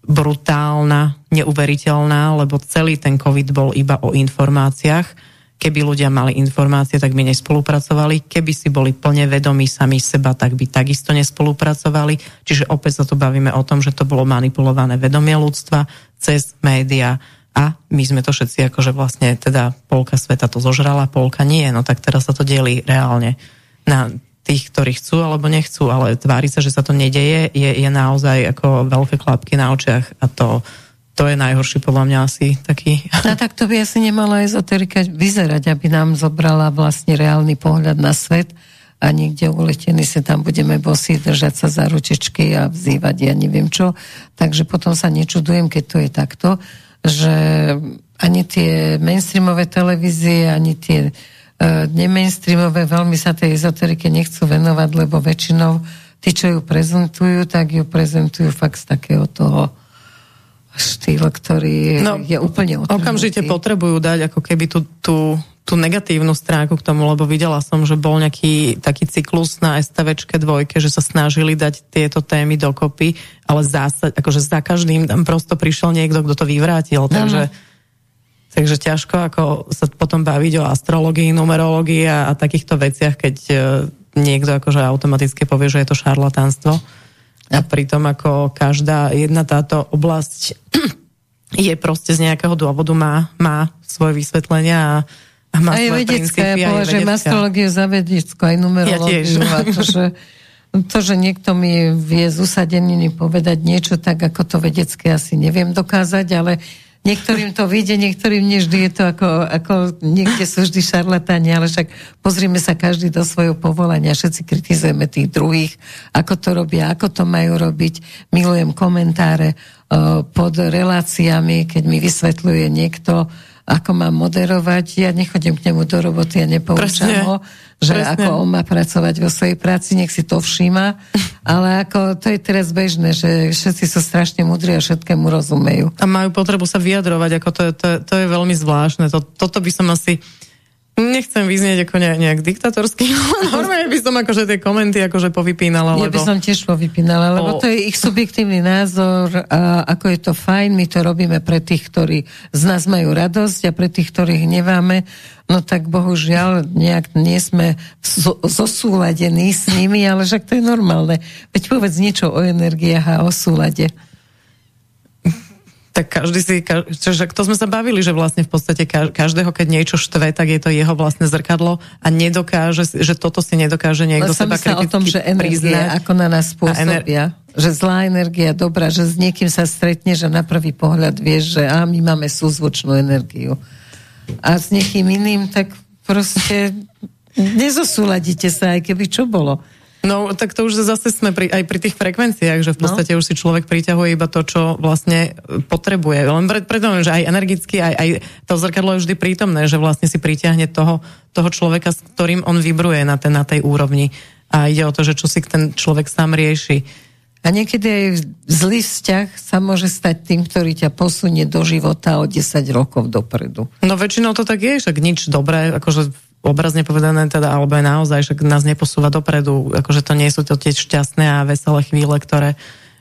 brutálna, neuveriteľná, lebo celý ten COVID bol iba o informáciách Keby ľudia mali informácie, tak by nespolupracovali. Keby si boli plne vedomí sami seba, tak by takisto nespolupracovali. Čiže opäť sa tu bavíme o tom, že to bolo manipulované vedomie ľudstva cez média a my sme to všetci akože vlastne teda polka sveta to zožrala, polka nie, no tak teraz sa to delí reálne na tých, ktorí chcú alebo nechcú, ale tvári sa, že sa to nedeje, je, je naozaj ako veľké klapky na očiach a to to je najhorší podľa mňa asi taký. No tak to by asi nemala ezoterika vyzerať, aby nám zobrala vlastne reálny pohľad na svet a niekde uletení sa tam budeme bosí držať sa za ručičky a vzývať ja neviem čo. Takže potom sa nečudujem, keď to je takto, že ani tie mainstreamové televízie, ani tie uh, nemainstreamové veľmi sa tej ezoterike nechcú venovať, lebo väčšinou tí, čo ju prezentujú, tak ju prezentujú fakt z takého toho štýl, ktorý no, je úplne otrhnutý. Okamžite potrebujú dať ako keby tú, tú, tú negatívnu stránku k tomu, lebo videla som, že bol nejaký taký cyklus na STVčke dvojke, že sa snažili dať tieto témy dokopy, ale zásad, akože za každým tam prosto prišiel niekto, kto to vyvrátil, takže... Takže ťažko ako sa potom baviť o astrologii, numerológii a, a takýchto veciach, keď uh, niekto akože automaticky povie, že je to šarlatánstvo. A pritom ako každá jedna táto oblasť je proste z nejakého dôvodu má, má svoje vysvetlenia a, a aj svoje vedecká, ja považujem astrologiu za vedeckú, aj numerológiu. Ja a to, že, to, že niekto mi vie z usadeniny povedať niečo tak, ako to vedecké asi neviem dokázať, ale Niektorým to vyjde, niektorým nevždy je to ako, ako niekde sú vždy šarlatáni, ale však pozrime sa každý do svojho povolania, všetci kritizujeme tých druhých, ako to robia, ako to majú robiť. Milujem komentáre uh, pod reláciami, keď mi vysvetľuje niekto, ako mám moderovať. Ja nechodím k nemu do roboty a nepoučam Presne. ho že Presne. ako on má pracovať vo svojej práci, nech si to všíma, ale ako to je teraz bežné, že všetci sú strašne mudrí a všetkému rozumejú. A majú potrebu sa vyjadrovať, ako to je, to to je veľmi zvláštne. To, toto by som asi Nechcem vyznieť ako nejak, nejak diktatorský, normálne by som akože tie komenty akože povypínala. Ja by som tiež povypínala, lebo to je ich subjektívny názor a ako je to fajn, my to robíme pre tých, ktorí z nás majú radosť a pre tých, ktorých neváme, no tak bohužiaľ nejak nie sme zosúladení s nimi, ale však to je normálne. Veď povedz niečo o energiách a o súlade tak každý si, čiže to sme sa bavili, že vlastne v podstate každého, keď niečo štve, tak je to jeho vlastné zrkadlo a nedokáže, že toto si nedokáže niekto seba kriticky o tom, že energie priznať. ako na nás pôsobia. Ener- že zlá energia, dobrá, že s niekým sa stretne, že na prvý pohľad vieš, že a my máme súzvočnú energiu. A s niekým iným, tak proste nezosúladíte sa, aj keby čo bolo. No, tak to už zase sme pri, aj pri tých frekvenciách, že v no. podstate no. už si človek priťahuje iba to, čo vlastne potrebuje. Len preto, že aj energicky, aj, aj to zrkadlo je vždy prítomné, že vlastne si pritiahne toho, toho človeka, s ktorým on vibruje na, ten, na tej úrovni. A ide o to, že čo si ten človek sám rieši. A niekedy aj zlý vzťah sa môže stať tým, ktorý ťa posunie do života o 10 rokov dopredu. No väčšinou to tak je, však nič dobré, akože obrazne povedané teda, alebo aj naozaj, že nás neposúva dopredu, akože to nie sú to tie šťastné a veselé chvíle, ktoré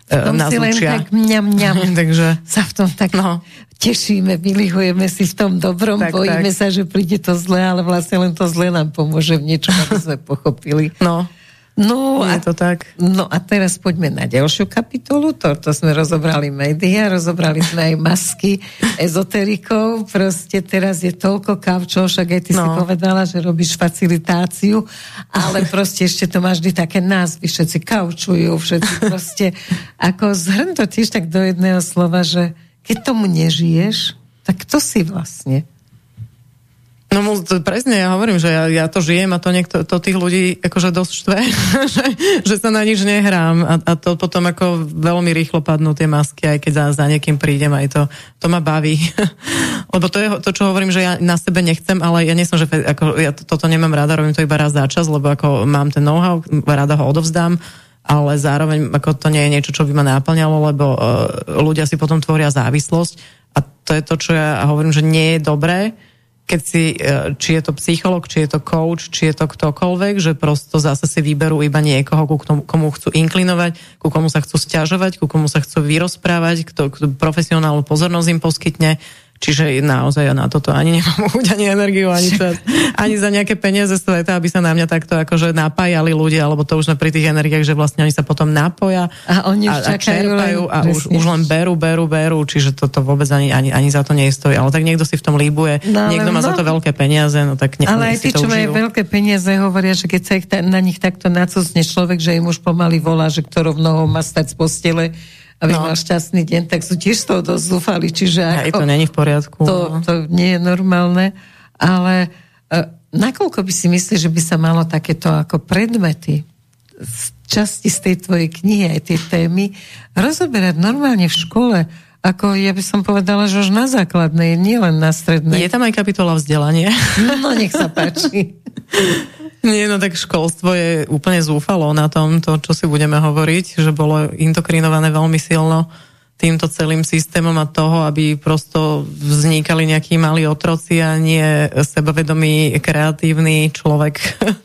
uh, nás si len učia. tak mňam, mňam, Takže sa v tom tak no. tešíme, vylihujeme si v tom dobrom, tak, bojíme tak. sa, že príde to zlé, ale vlastne len to zlé nám pomôže v niečom, aby sme pochopili. No. No je a, to tak. No a teraz poďme na ďalšiu kapitolu. Toto sme rozobrali médiá, rozobrali sme aj masky ezoterikov. Proste teraz je toľko kavčov, však aj ty no. si povedala, že robíš facilitáciu, ale proste ešte to máš vždy také názvy, všetci kaučujú, všetci proste, ako zhrň to tiež tak do jedného slova, že keď tomu nežiješ, tak to si vlastne. No presne, ja hovorím, že ja, ja to žijem a to, niekto, to tých ľudí akože dosť štve, že, že sa na nič nehrám a, a to potom ako veľmi rýchlo padnú tie masky, aj keď za, za niekým prídem, aj to, to ma baví. Lebo to je to, čo hovorím, že ja na sebe nechcem, ale ja nie som, že ako, ja toto nemám rada, robím to iba raz za čas, lebo ako mám ten know-how, rada ho odovzdám, ale zároveň ako to nie je niečo, čo by ma náplňalo, lebo uh, ľudia si potom tvoria závislosť a to je to, čo ja hovorím, že nie je dobré, keď si, e, či je to psycholog, či je to coach, či je to ktokoľvek, že prosto zase si vyberú iba niekoho, ku komu chcú inklinovať, ku komu sa chcú stiažovať, ku komu sa chcú vyrozprávať, kto, kto profesionálnu pozornosť im poskytne Čiže naozaj ja na toto ani nemám chuť, ani energiu, ani čas, ani za nejaké peniaze sveta, aby sa na mňa takto akože napájali ľudia, alebo to už sme pri tých energiách, že vlastne oni sa potom napoja a, oni a, a čerpajú len, a už, už len berú, berú, berú, čiže toto vôbec ani, ani, ani za to nestojí. Ale tak niekto si v tom líbuje, no, niekto má no, za to veľké peniaze, no tak nech Ale aj tí, čo majú veľké peniaze, hovoria, že keď sa ich ta, na nich takto nacúcne človek, že im už pomaly volá, že ktorou nohou má stať z postele, aby no. mal šťastný deň, tak sú tiež z toho dosť zúfali. Čiže Aj to není v poriadku. To, to nie je normálne, ale uh, nakoľko by si myslíš, že by sa malo takéto ako predmety z časti z tej tvojej knihy, aj tej témy, rozoberať normálne v škole, ako ja by som povedala, že už na základnej, nie len na strednej. Je tam aj kapitola vzdelanie. No, nech sa páči. Nie, no tak školstvo je úplne zúfalo na tom, to, čo si budeme hovoriť, že bolo indokrinované veľmi silno týmto celým systémom a toho, aby prosto vznikali nejakí malí otroci a nie sebavedomý, kreatívny človek,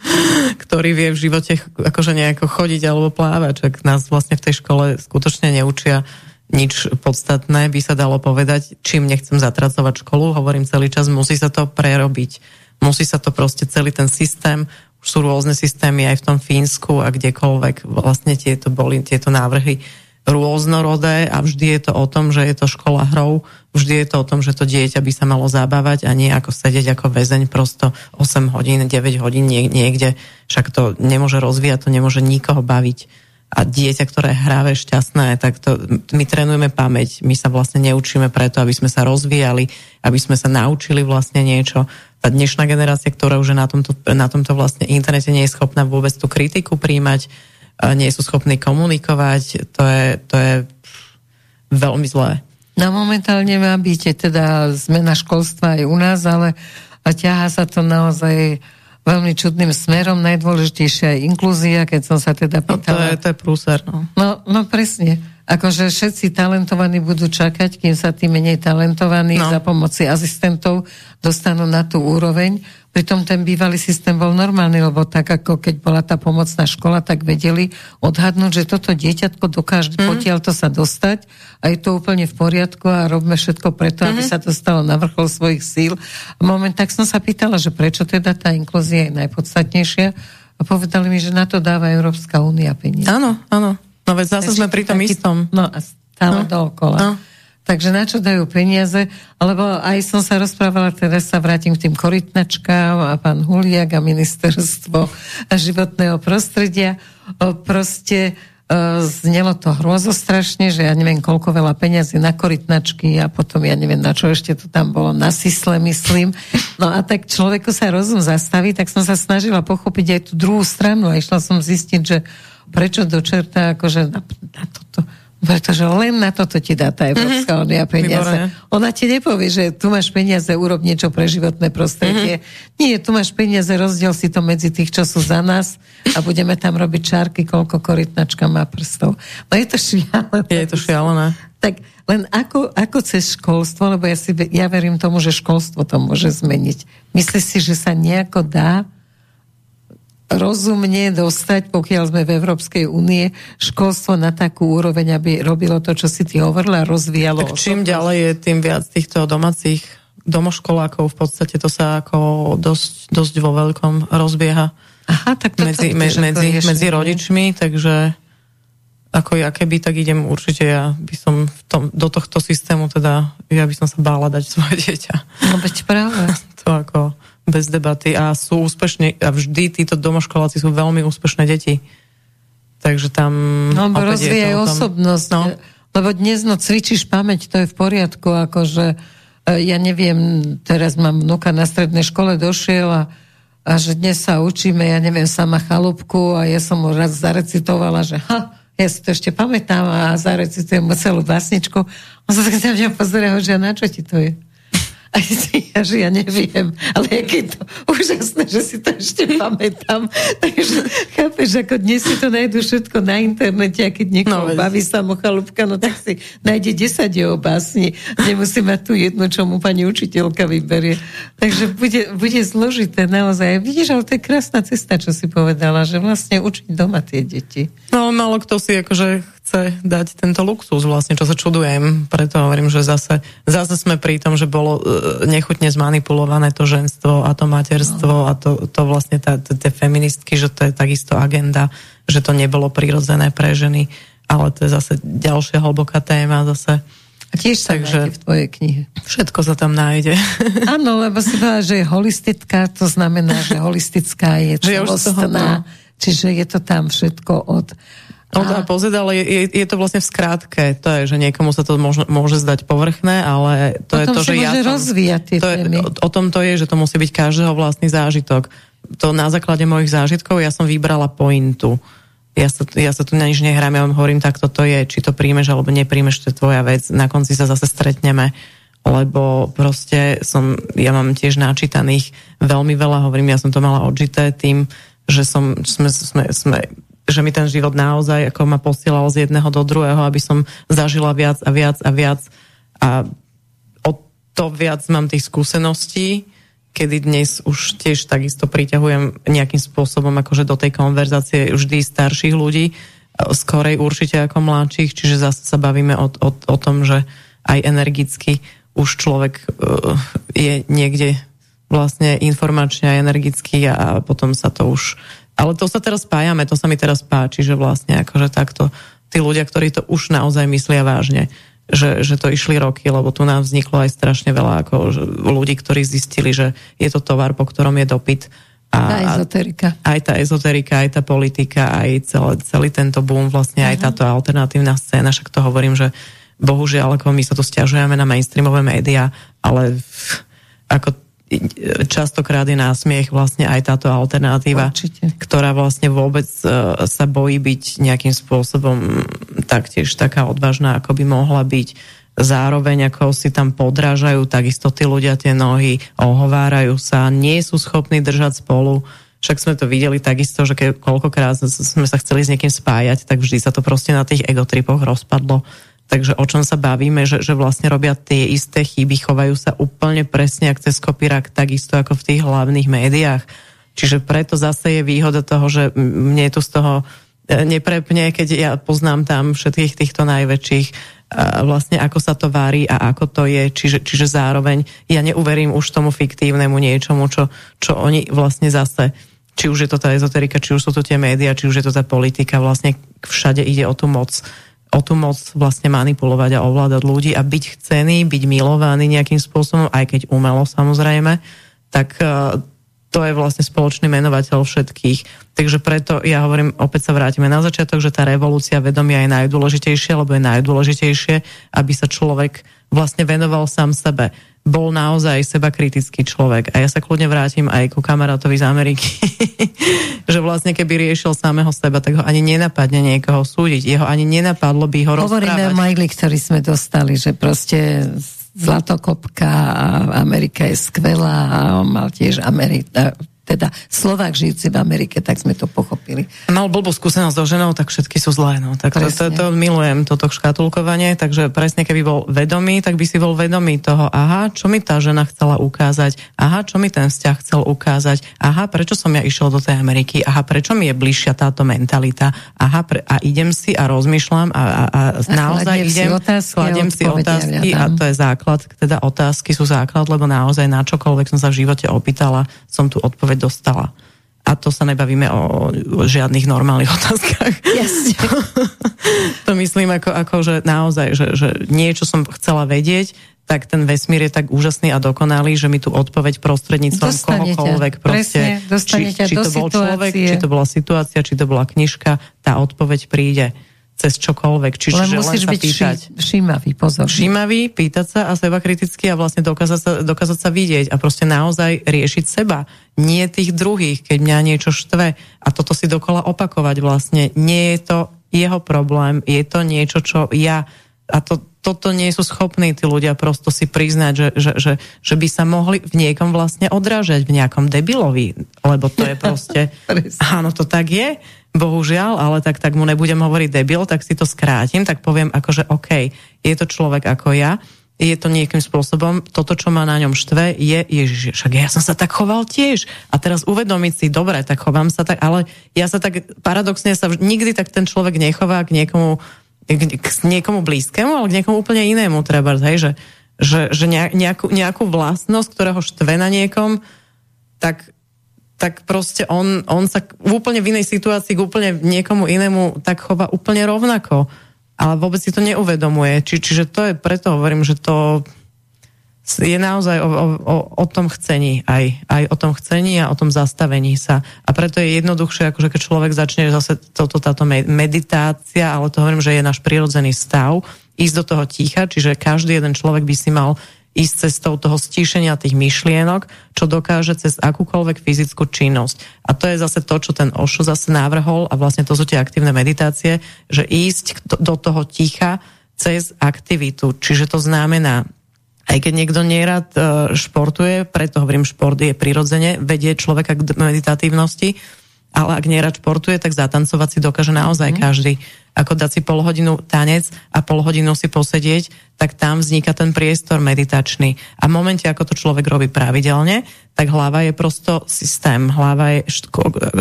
ktorý vie v živote akože nejako chodiť alebo plávať. Čak nás vlastne v tej škole skutočne neučia nič podstatné, by sa dalo povedať, čím nechcem zatracovať školu, hovorím celý čas, musí sa to prerobiť. Musí sa to proste celý ten systém už sú rôzne systémy aj v tom Fínsku a kdekoľvek vlastne tieto boli, tieto návrhy rôznorodé a vždy je to o tom, že je to škola hrou, vždy je to o tom, že to dieťa by sa malo zabávať a nie ako sedieť ako väzeň prosto 8 hodín, 9 hodín niekde, však to nemôže rozvíjať, to nemôže nikoho baviť a dieťa, ktoré je šťastné, tak to, my trénujeme pamäť, my sa vlastne neučíme preto, aby sme sa rozvíjali, aby sme sa naučili vlastne niečo. Tá dnešná generácia, ktorá už je na tomto, na tomto vlastne internete nie je schopná vôbec tú kritiku príjmať, nie sú schopní komunikovať, to je, to je veľmi zlé. No momentálne má byť teda zmena školstva aj u nás, ale ťaha sa to naozaj veľmi čudným smerom. Najdôležitejšia je inklúzia, keď som sa teda pýtala. No to je, to je prúser, no. no. No presne. Akože všetci talentovaní budú čakať, kým sa tí menej talentovaní no. za pomoci asistentov dostanú na tú úroveň. Pritom ten bývalý systém bol normálny, lebo tak ako keď bola tá pomocná škola, tak vedeli odhadnúť, že toto dieťatko dokáže mm. potiaľ to sa dostať a je to úplne v poriadku a robíme všetko preto, mm-hmm. aby mhm. sa dostalo na vrchol svojich síl. A moment, tak som sa pýtala, že prečo teda tá inklúzia je najpodstatnejšia a povedali mi, že na to dáva Európska únia peniaze. Áno, áno. No veď zase sme pri tom taký, istom. No a stále no. dookola. No. Takže na čo dajú peniaze? Alebo aj som sa rozprávala, teraz sa vrátim k tým korytnačkám a pán Huliak a ministerstvo životného prostredia. Proste znelo to hrozostrašne, že ja neviem, koľko veľa peniazy na korytnačky a potom ja neviem, na čo ešte to tam bolo, na sisle, myslím. No a tak človeku sa rozum zastaví, tak som sa snažila pochopiť aj tú druhú stranu a išla som zistiť, že prečo do čerta, akože na, na toto pretože len na toto ti dá tá Európska mm-hmm. únia peniaze. Výborné. Ona ti nepovie, že tu máš peniaze, urob niečo pre životné prostredie. Mm-hmm. Nie, tu máš peniaze, rozdiel si to medzi tých, čo sú za nás a budeme tam robiť čárky, koľko korytnačka má prstov. No je to šialené. Je to šialené. Tak len ako, ako cez školstvo, lebo ja, si, ja verím tomu, že školstvo to môže zmeniť. Myslíš si, že sa nejako dá rozumne dostať, pokiaľ sme v Európskej únie, školstvo na takú úroveň, aby robilo to, čo si ty hovorila, rozvíjalo. Tak čím ďalej je, tým viac týchto domácich domoškolákov v podstate to sa ako dosť, dosť vo veľkom rozbieha Aha, tak to medzi, me, medzi, medzi rodičmi, takže ako ja keby, tak idem určite, ja by som v tom, do tohto systému teda, ja by som sa bála dať svoje dieťa. No veď práve. to ako bez debaty a sú úspešní a vždy títo domoškoláci sú veľmi úspešné deti. Takže tam... No, rozvíjaj osobnosť. No. Lebo dnes no cvičíš pamäť, to je v poriadku, akože e, ja neviem, teraz mám vnuka na strednej škole, došiel a, a že dnes sa učíme, ja neviem, sama chalúbku a ja som mu raz zarecitovala, že ha, ja si to ešte pamätám a zarecitujem mu celú básničku. On sa tak na mňa pozerá, že na čo ti to je? A ja, že ja neviem, ale je to úžasné, že si to ešte pamätám. Takže chápeš, ako dnes si to nájdu všetko na internete a keď niekoho no, baví samochalúbka, no tak si nájde 10 jeho básni. Nemusí mať tú jednu, čo mu pani učiteľka vyberie. Takže bude, bude zložité naozaj. Vidíš, ale to je krásna cesta, čo si povedala, že vlastne učiť doma tie deti. No, málo kto si akože chce dať tento luxus vlastne, čo sa čudujem. Preto hovorím, že zase, zase sme pri tom, že bolo e, nechutne zmanipulované to ženstvo a to materstvo a to, to vlastne tie feministky, že to je takisto agenda, že to nebolo prirodzené pre ženy, ale to je zase ďalšia hlboká téma zase. A tiež sa Takže v tvojej knihe. Všetko sa tam nájde. Áno, lebo si povedala, že je holistická, to znamená, že holistická je celostná, čiže je to tam všetko od No to pozrieť, ale je, je to vlastne v skrátke. To je, že niekomu sa to môže, môže zdať povrchné, ale to Potom je to, že ja tie to je, o, o tom to je, že to musí byť každého vlastný zážitok. To na základe mojich zážitkov ja som vybrala pointu. Ja sa, ja sa tu na nič nehrám, ja vám hovorím, tak toto je, či to príjmeš alebo nepríjmeš, to je tvoja vec. Na konci sa zase stretneme lebo proste som, ja mám tiež načítaných veľmi veľa, hovorím, ja som to mala odžité tým, že som, sme, sme, sme že mi ten život naozaj ako ma posielal z jedného do druhého, aby som zažila viac a viac a viac. A o to viac mám tých skúseností, kedy dnes už tiež takisto priťahujem nejakým spôsobom akože do tej konverzácie vždy starších ľudí, skorej určite ako mladších, čiže zase sa bavíme o, o, o tom, že aj energicky už človek uh, je niekde vlastne informačne a energicky a potom sa to už ale to sa teraz spájame, to sa mi teraz páči, že vlastne akože takto tí ľudia, ktorí to už naozaj myslia vážne, že, že to išli roky, lebo tu nám vzniklo aj strašne veľa ako ľudí, ktorí zistili, že je to tovar, po ktorom je dopyt. A, tá ezoterika. Aj tá ezoterika, aj tá politika, aj celý, celý tento boom, vlastne aj uh-huh. táto alternatívna scéna, však to hovorím, že bohužiaľ, ako my sa to stiažujeme na mainstreamové médiá, ale ako častokrát je násmiech vlastne aj táto alternatíva, Určite. ktorá vlastne vôbec uh, sa bojí byť nejakým spôsobom taktiež taká odvážna, ako by mohla byť. Zároveň ako si tam podrážajú, takisto tí ľudia tie nohy ohovárajú sa, nie sú schopní držať spolu. Však sme to videli takisto, že keď koľkokrát sme sa chceli s niekým spájať, tak vždy sa to proste na tých egotripoch rozpadlo. Takže o čom sa bavíme, že, že vlastne robia tie isté chyby, chovajú sa úplne presne ak cez kopírak, takisto ako v tých hlavných médiách. Čiže preto zase je výhoda toho, že mne tu z toho e, neprepne, keď ja poznám tam všetkých týchto najväčších vlastne ako sa to vári a ako to je, čiže, čiže zároveň ja neuverím už tomu fiktívnemu niečomu, čo, čo oni vlastne zase či už je to tá ezoterika, či už sú to tie médiá, či už je to tá politika, vlastne všade ide o tú moc o tú moc vlastne manipulovať a ovládať ľudí a byť chcený, byť milovaný nejakým spôsobom, aj keď umelo samozrejme, tak e, to je vlastne spoločný menovateľ všetkých. Takže preto ja hovorím, opäť sa vrátime na začiatok, že tá revolúcia vedomia je najdôležitejšia, lebo je najdôležitejšie, aby sa človek vlastne venoval sám sebe bol naozaj seba kritický človek. A ja sa kľudne vrátim aj ku kamarátovi z Ameriky, že vlastne keby riešil samého seba, tak ho ani nenapadne niekoho súdiť. Jeho ani nenapadlo by ho Hovoríme rozprávať. Hovoríme o Majli, ktorý sme dostali, že proste Zlatokopka a Amerika je skvelá a on mal tiež Amerika, teda Slovák žijúci v Amerike, tak sme to pochopili. Mal blbú skúsenosť so ženou, tak všetky sú zlé. No. Tak to, to, to, milujem, toto škatulkovanie, takže presne keby bol vedomý, tak by si bol vedomý toho, aha, čo mi tá žena chcela ukázať, aha, čo mi ten vzťah chcel ukázať, aha, prečo som ja išiel do tej Ameriky, aha, prečo mi je bližšia táto mentalita, aha, pre, a idem si a rozmýšľam a, a, a, a naozaj idem, otázky, si otázky a to je základ, teda otázky sú základ, lebo naozaj na čokoľvek som sa v živote opýtala, som tu odpoveď dostala. A to sa nebavíme o, o žiadnych normálnych otázkach. Jasne. to myslím ako, ako že naozaj, že, že niečo som chcela vedieť, tak ten vesmír je tak úžasný a dokonalý, že mi tu odpoveď prostredníctvom dostanete, kohokoľvek proste, presne, či, či to bol situácie. človek, či to bola situácia, či to bola knižka, tá odpoveď príde cez čokoľvek. Čiže len musíš len byť pýtať. všímavý, pozor. Všímavý, pýtať sa a seba kriticky a vlastne dokázať sa, dokázať sa vidieť a proste naozaj riešiť seba. Nie tých druhých, keď mňa niečo štve. A toto si dokola opakovať vlastne. Nie je to jeho problém, je to niečo, čo ja... A to, toto nie sú schopní tí ľudia prosto si priznať, že, že, že, že by sa mohli v niekom vlastne odrážať, v nejakom debilovi, lebo to je proste... áno, to tak je bohužiaľ, ale tak, tak mu nebudem hovoriť debil, tak si to skrátim, tak poviem akože OK, je to človek ako ja, je to nejakým spôsobom, toto, čo ma na ňom štve, je, ježiš, však ja som sa tak choval tiež. A teraz uvedomiť si, dobre, tak chovám sa tak, ale ja sa tak, paradoxne sa nikdy tak ten človek nechová k niekomu, k, k niekomu blízkemu, ale k niekomu úplne inému treba, hej, že, že, že nejakú, nejakú vlastnosť, ktorého štve na niekom, tak tak proste on, on sa úplne v inej situácii k úplne niekomu inému tak chová úplne rovnako. Ale vôbec si to neuvedomuje. Či, čiže to je, preto hovorím, že to je naozaj o, o, o tom chcení aj, aj o tom chcení a o tom zastavení sa. A preto je jednoduchšie, akože keď človek začne zase toto, táto meditácia, ale to hovorím, že je náš prirodzený stav, ísť do toho ticha, čiže každý jeden človek by si mal ísť cestou toho stíšenia tých myšlienok, čo dokáže cez akúkoľvek fyzickú činnosť. A to je zase to, čo ten Ošo zase návrhol a vlastne to sú tie aktívne meditácie, že ísť do toho ticha cez aktivitu. Čiže to znamená, aj keď niekto nerad e, športuje, preto hovorím, šport je prirodzene, vedie človeka k meditatívnosti, ale ak nerad športuje, tak zatancovať si dokáže naozaj mm. každý. Ako dať si pol hodinu tanec a pol hodinu si posedieť, tak tam vzniká ten priestor meditačný. A v momente, ako to človek robí pravidelne, tak hlava je prosto systém, hlava je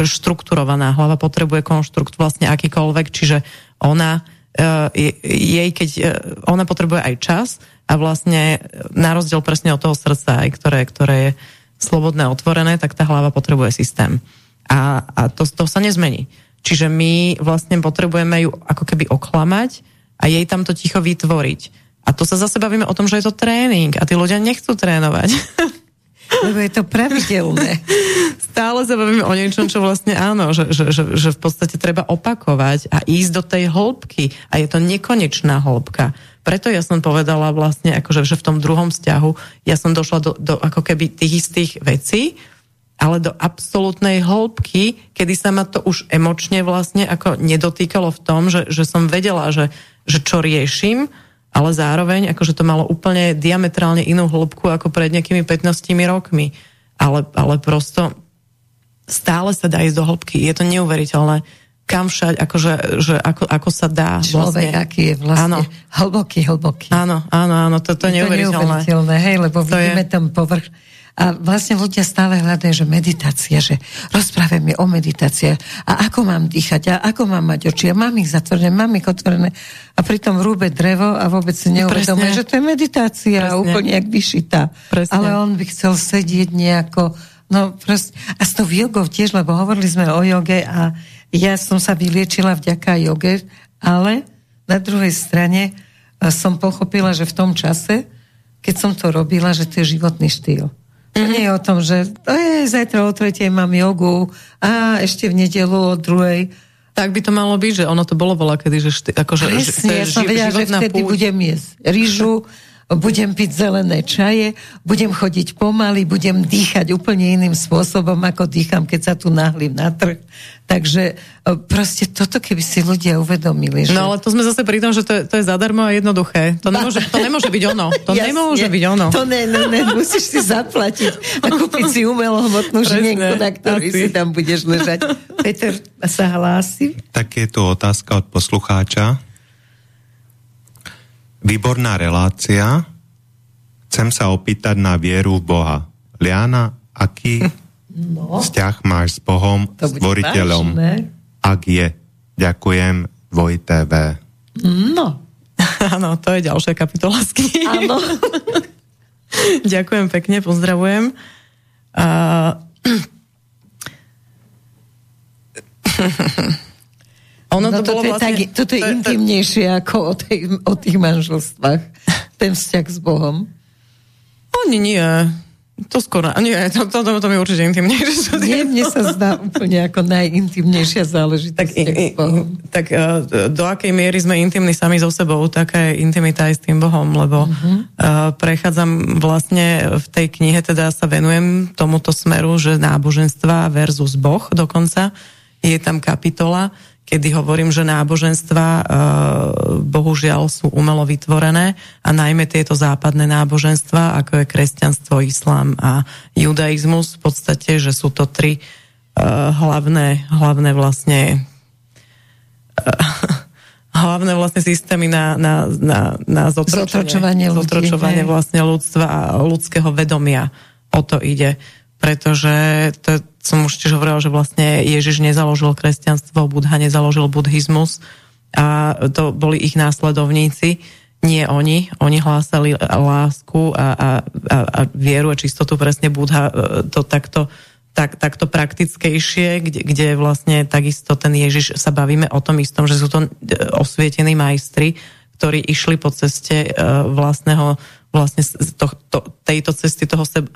štrukturovaná, hlava potrebuje konštrukt vlastne akýkoľvek, čiže ona e, jej, keď e, ona potrebuje aj čas a vlastne na rozdiel presne od toho srdca, aj ktoré, ktoré je slobodné, otvorené, tak tá hlava potrebuje systém. A, a to, to sa nezmení. Čiže my vlastne potrebujeme ju ako keby oklamať a jej tam to ticho vytvoriť. A to sa zase bavíme o tom, že je to tréning a tí ľudia nechcú trénovať. Lebo je to pravidelné. Stále sa bavíme o niečom, čo vlastne áno, že, že, že, že v podstate treba opakovať a ísť do tej hĺbky. A je to nekonečná hĺbka. Preto ja som povedala vlastne, akože, že v tom druhom vzťahu ja som došla do, do ako keby tých istých vecí, ale do absolútnej hĺbky, kedy sa ma to už emočne vlastne ako nedotýkalo v tom, že, že som vedela, že, že čo riešim, ale zároveň akože to malo úplne diametrálne inú hĺbku ako pred nejakými 15 rokmi. Ale, ale prosto stále sa dá ísť do hĺbky. Je to neuveriteľné. Kam všať, akože, že ako, ako sa dá. Človek, vlastne. aký je vlastne áno. hlboký, hlboký. Áno, áno, áno, to, to, je neuveriteľné. neuveriteľné, hej, lebo to vidíme je... tam povrch. A vlastne ľudia stále hľadajú, že meditácia, že rozprávame o meditácii a ako mám dýchať a ako mám mať oči a mám ich zatvorené, mám ich otvorené a pritom rúbe drevo a vôbec si neuvedomuje, že to je meditácia Presne. úplne jak vyšitá. Presne. Ale on by chcel sedieť nejako, no proste, a s tou jogou tiež, lebo hovorili sme o joge a ja som sa vyliečila vďaka joge, ale na druhej strane e, som pochopila, že v tom čase, keď som to robila, že to je životný štýl. To mm-hmm. nie je o tom, že je, zajtra o tretej mám jogu a ešte v nedelu o druhej. Tak by to malo byť, že ono to bolo voľa kedy, že šty, akože, Presne, ja som vedela, že vtedy púť. budem jesť rýžu, budem piť zelené čaje, budem chodiť pomaly, budem dýchať úplne iným spôsobom, ako dýcham, keď sa tu nahlím na trh. Takže e, proste toto, keby si ľudia uvedomili. Že... No ale to sme zase pri tom, že to je, to je zadarmo a jednoduché. To nemôže, to nemôže byť ono. To Jasne. nemôže byť ono. To ne, ne, ne, musíš si zaplatiť a kúpiť si umelohmotnú ženienku, na ktorý si tam budeš ležať. Peter sa hlási. Tak je tu otázka od poslucháča. Výborná relácia. Chcem sa opýtať na vieru v Boha. Liana, aký no. vzťah máš s Bohom, stvoriteľom? Ak je. Ďakujem, Voj TV. No. Áno, to je ďalšia kapitola. Áno. Ďakujem pekne, pozdravujem. Uh... Ono no to bolo vlastne... Tak, toto je to, intimnejšie to... ako o, tej, o tých manželstvách. Ten vzťah s Bohom. Oni nie. To skoro, nie, to, to, to, to mi určite intimnejšie. Nie, mne sa zdá úplne ako najintimnejšia záležitosť. Tak, tak uh, do akej miery sme intimní sami so sebou, taká je intimita aj s tým Bohom, lebo uh-huh. uh, prechádzam vlastne v tej knihe, teda sa venujem tomuto smeru, že náboženstva versus Boh dokonca. Je tam kapitola, kedy hovorím, že náboženstva e, bohužiaľ sú umelo vytvorené a najmä tieto západné náboženstva, ako je kresťanstvo, islám a judaizmus, v podstate, že sú to tri e, hlavné, hlavné vlastne e, hlavné vlastne systémy na, na, na, na zotročovanie, zotročovanie, vlastne ľudstva a ľudského vedomia. O to ide pretože to som už tiež hovorila, že vlastne Ježiš nezaložil kresťanstvo, Budha nezaložil buddhizmus a to boli ich následovníci, nie oni. Oni hlásali lásku a, a, a, a vieru a čistotu, presne Budha e, to takto tak, takto praktickejšie, kde, kde vlastne takisto ten Ježiš sa bavíme o tom istom, že sú to e, osvietení majstri, ktorí išli po ceste uh, vlastného vlastne to, to, tejto cesty toho, seba,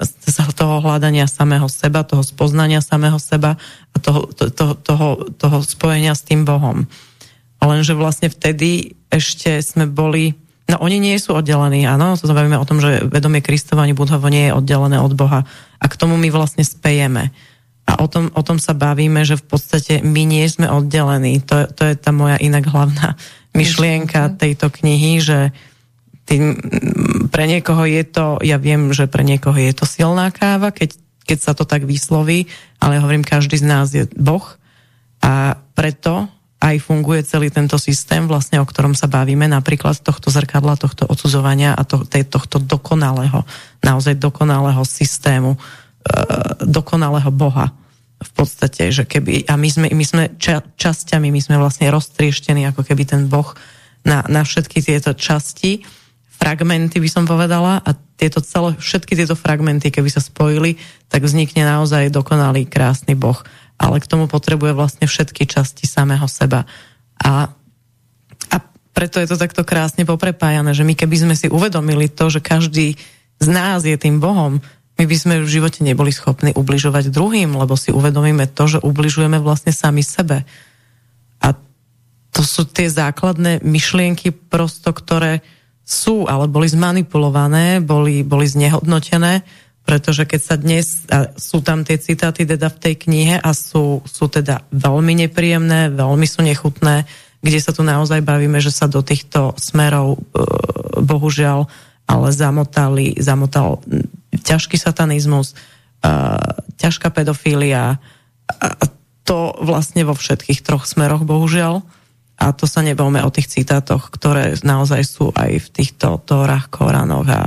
toho hľadania samého seba, toho spoznania samého seba a toho, to, to, toho, toho spojenia s tým Bohom. Lenže vlastne vtedy ešte sme boli, no oni nie sú oddelení, áno, to znamená o tom, že vedomie Kristovanie Budhovo nie je oddelené od Boha a k tomu my vlastne spejeme. A o tom, o tom sa bavíme, že v podstate my nie sme oddelení. To, to je tá moja inak hlavná myšlienka tejto knihy, že tým, pre niekoho je to, ja viem, že pre niekoho je to silná káva, keď, keď sa to tak vysloví, ale hovorím, každý z nás je Boh a preto aj funguje celý tento systém, vlastne o ktorom sa bavíme, napríklad tohto zrkadla, tohto odsudzovania a to, tej, tohto dokonalého, naozaj dokonalého systému, e, dokonalého Boha. V podstate, že keby, a my sme, my sme ča, časťami, my sme vlastne roztrieštení ako keby ten Boh na, na všetky tieto časti fragmenty, by som povedala, a tieto celé, všetky tieto fragmenty, keby sa spojili, tak vznikne naozaj dokonalý, krásny boh. Ale k tomu potrebuje vlastne všetky časti samého seba. A, a preto je to takto krásne poprepájané, že my keby sme si uvedomili to, že každý z nás je tým bohom, my by sme v živote neboli schopní ubližovať druhým, lebo si uvedomíme to, že ubližujeme vlastne sami sebe. A to sú tie základné myšlienky prosto, ktoré sú, ale boli zmanipulované, boli, boli znehodnotené, pretože keď sa dnes, a sú tam tie citáty teda v tej knihe a sú, sú teda veľmi nepríjemné, veľmi sú nechutné, kde sa tu naozaj bavíme, že sa do týchto smerov e, bohužiaľ ale zamotali, zamotal ťažký satanizmus, e, ťažká pedofília a to vlastne vo všetkých troch smeroch, bohužiaľ. A to sa nebavme o tých citátoch, ktoré naozaj sú aj v týchto tórach, koránoch a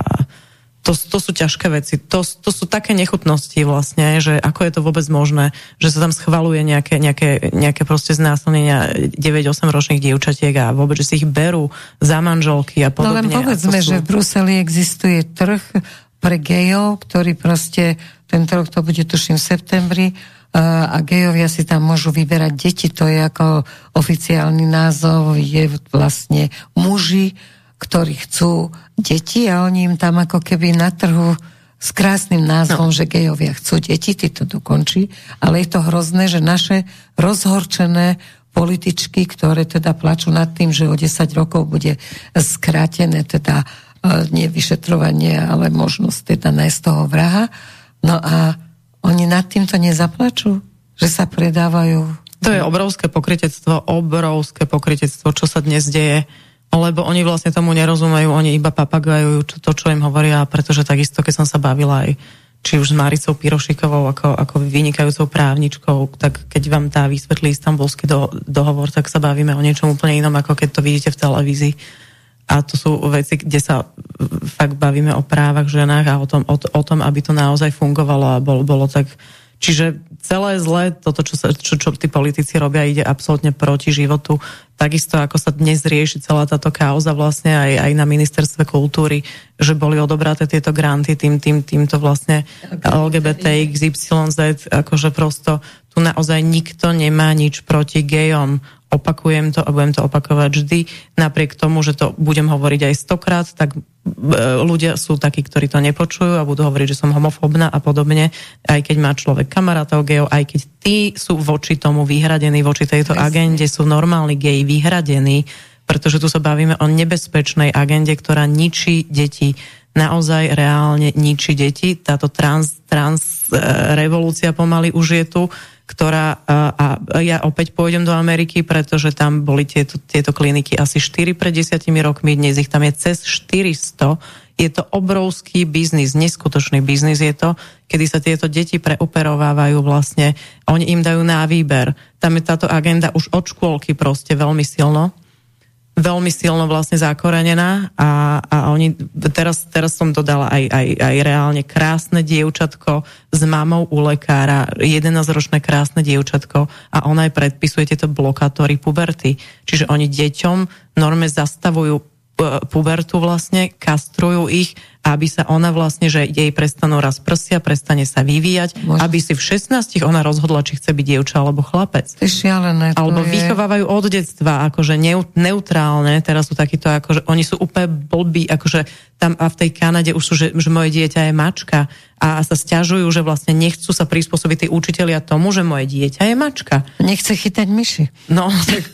to, to sú ťažké veci. To, to sú také nechutnosti vlastne, že ako je to vôbec možné, že sa tam schvaluje nejaké, nejaké, nejaké proste znásilnenia 9-8 ročných dievčatiek a vôbec, že si ich berú za manželky a podobne. No len povedzme, sú... že v Bruseli existuje trh pre gejov, ktorý proste, tento rok to bude tuším v septembri, a gejovia si tam môžu vyberať deti, to je ako oficiálny názov, je vlastne muži, ktorí chcú deti a oni im tam ako keby na trhu s krásnym názvom, no. že gejovia chcú deti, ty to dokončí, ale je to hrozné, že naše rozhorčené političky, ktoré teda plačú nad tým, že o 10 rokov bude skrátené teda e, nie vyšetrovanie, ale možnosť teda nájsť toho vraha. No a oni nad týmto nezaplačú, že sa predávajú. To je obrovské pokrytectvo, obrovské pokrytectvo, čo sa dnes deje lebo oni vlastne tomu nerozumejú, oni iba papagajú to, čo im hovoria, pretože takisto, keď som sa bavila aj či už s Maricou Pirošikovou ako, ako vynikajúcou právničkou, tak keď vám tá vysvetlí istambulský do, dohovor, tak sa bavíme o niečom úplne inom, ako keď to vidíte v televízii. A to sú veci, kde sa fakt bavíme o právach ženách a o tom, o, o tom aby to naozaj fungovalo a bolo, bolo tak Čiže celé zle, toto, čo, sa, čo, čo tí politici robia, ide absolútne proti životu. Takisto, ako sa dnes rieši celá táto kauza vlastne aj, aj na ministerstve kultúry, že boli odobraté tieto granty tým, tým, týmto vlastne LGBT, XYZ, akože prosto tu naozaj nikto nemá nič proti gejom opakujem to a budem to opakovať vždy. Napriek tomu, že to budem hovoriť aj stokrát, tak e, ľudia sú takí, ktorí to nepočujú a budú hovoriť, že som homofobná a podobne, aj keď má človek kamarátov gejov, aj keď tí sú voči tomu vyhradení, voči tejto agende sú normálni gej vyhradení, pretože tu sa bavíme o nebezpečnej agende, ktorá ničí deti naozaj reálne ničí deti. Táto trans, trans e, revolúcia pomaly už je tu ktorá, a ja opäť pôjdem do Ameriky, pretože tam boli tieto, tieto kliniky asi 4 pred desiatimi rokmi, dnes ich tam je cez 400. Je to obrovský biznis, neskutočný biznis je to, kedy sa tieto deti preoperovávajú vlastne, oni im dajú na výber. Tam je táto agenda už od škôlky proste veľmi silno veľmi silno vlastne zakorenená a, a oni, teraz, teraz som dodala aj, aj, aj reálne krásne dievčatko s mamou u lekára, 11-ročné krásne dievčatko a ona aj predpisuje tieto blokátory puberty. Čiže oni deťom norme zastavujú pubertu vlastne, kastrujú ich, aby sa ona vlastne, že jej prestanú raz prsia, prestane sa vyvíjať, Môže. aby si v 16 ona rozhodla, či chce byť dievča alebo chlapec. To je šialené. To alebo je... vychovávajú od detstva, akože neutrálne, teraz sú takíto, akože oni sú úplne blbí, akože tam a v tej Kanade už sú, že, že moje dieťa je mačka a sa stiažujú, že vlastne nechcú sa prispôsobiť tí učitelia tomu, že moje dieťa je mačka. Nechce chytať myši. No, tak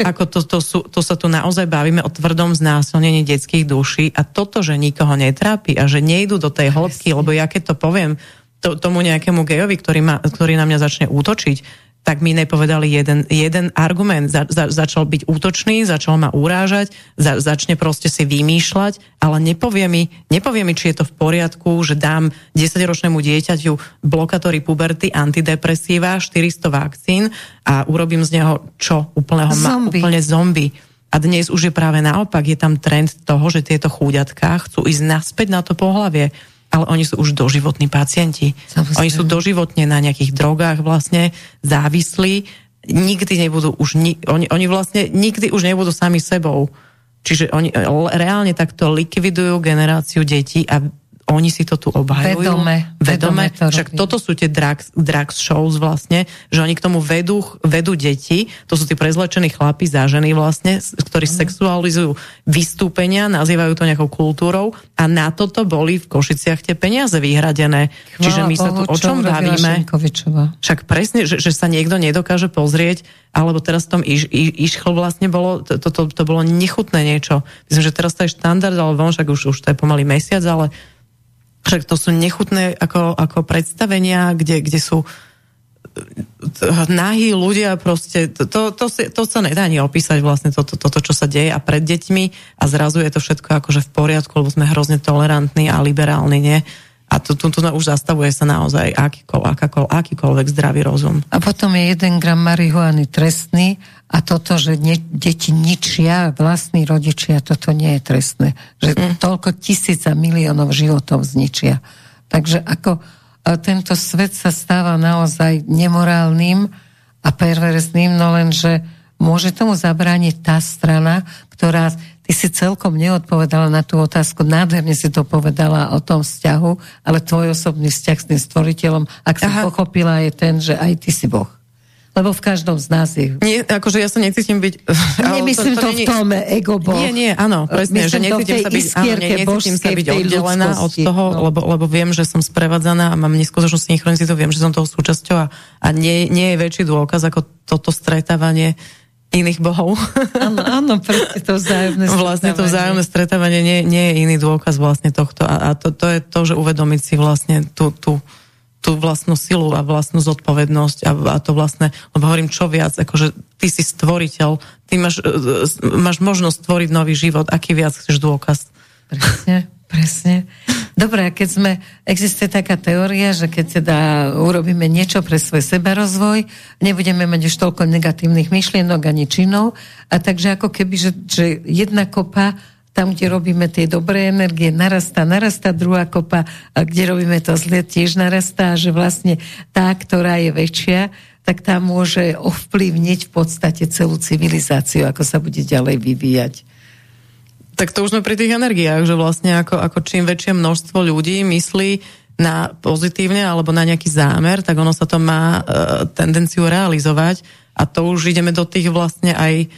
ako to, to, sú, to sa tu naozaj bavíme o tvrdom znásilnení detských duší a toto, že nikoho netrápi a že nejdu do tej hĺbky, lebo ja keď to poviem to, tomu nejakému gejovi, ktorý, ma, ktorý na mňa začne útočiť, tak mi nepovedali jeden, jeden argument. Za, za, začal byť útočný, začal ma urážať, za, začne proste si vymýšľať, ale nepovie mi, nepovie mi, či je to v poriadku, že dám 10-ročnému dieťaťu blokátory puberty, antidepresíva, 400 vakcín a urobím z neho čo? Úplného zombie. Ma, úplne zombie. A dnes už je práve naopak, je tam trend toho, že tieto chúďatka chcú ísť naspäť na to pohlavie ale oni sú už doživotní pacienti. Samozrejme. Oni sú doživotne na nejakých drogách vlastne závislí, nikdy nebudú už, ni, oni, oni vlastne nikdy už nebudú sami sebou. Čiže oni reálne takto likvidujú generáciu detí a oni si to tu obhajujú. Vedome. Vedome. to Však robí. toto sú tie drugs, drugs shows vlastne, že oni k tomu vedú, vedú deti, to sú tí prezlečení chlapi za ženy vlastne, ktorí mm. sexualizujú vystúpenia, nazývajú to nejakou kultúrou a na toto boli v Košiciach tie peniaze vyhradené. Chvála Čiže my sa tu o čom bavíme? Však presne, že, že sa niekto nedokáže pozrieť, alebo teraz v tom iš, iš, išchl vlastne bolo, to, to, to bolo nechutné niečo. Myslím, že teraz to je štandard, ale von, však už, už to je pomaly mesiac, ale však to sú nechutné ako, ako predstavenia, kde, kde sú eh, nahí ľudia proste, to, to, to, to sa nedá ani opísať vlastne toto, to, to, čo sa deje a pred deťmi a zrazu je to všetko akože v poriadku, lebo sme hrozne tolerantní a liberálni, nie? A tu, tu, tu už zastavuje sa naozaj akýkoľvek, akýkoľvek zdravý rozum. A potom je jeden gram marihuany trestný a toto, že ne, deti ničia, vlastní rodičia, toto nie je trestné. Že mm. toľko tisíc a miliónov životov zničia. Takže ako tento svet sa stáva naozaj nemorálnym a perverzným, no lenže môže tomu zabrániť tá strana, ktorá Ty si celkom neodpovedala na tú otázku, nádherne si to povedala o tom vzťahu, ale tvoj osobný vzťah s tým stvoriteľom, ak si pochopila, je ten, že aj ty si Boh. Lebo v každom z nás je... Nie, akože ja sa necítim byť... Nemyslím to, to, to v tom ego boh. Nie, nie, áno, presne, že necítim sa byť, áno, nie, necítim sa byť oddelená od toho, no. lebo, lebo viem, že som sprevádzaná a mám neskutočnú synchronicitu, viem, že som toho súčasťou a, a nie, nie je väčší dôkaz ako toto stretávanie iných bohov. Áno, áno, presne to vzájomné stretávanie. Vlastne to vzájomné stretávanie nie, nie je iný dôkaz vlastne tohto. A, a to, to je to, že uvedomiť si vlastne tú, tú, tú vlastnú silu a vlastnú zodpovednosť a, a to vlastne, lebo hovorím čo viac, akože ty si stvoriteľ, ty máš, e, máš možnosť stvoriť nový život, aký viac chceš dôkaz. Presne. Presne. Dobre, a keď sme, existuje taká teória, že keď teda urobíme niečo pre svoj sebarozvoj, nebudeme mať už toľko negatívnych myšlienok ani činov, a takže ako keby, že, že jedna kopa tam, kde robíme tie dobré energie, narastá, narastá druhá kopa, a kde robíme to zle, tiež narastá, že vlastne tá, ktorá je väčšia, tak tá môže ovplyvniť v podstate celú civilizáciu, ako sa bude ďalej vyvíjať. Tak to už sme pri tých energiách, že vlastne ako, ako čím väčšie množstvo ľudí myslí na pozitívne alebo na nejaký zámer, tak ono sa to má e, tendenciu realizovať a to už ideme do tých vlastne aj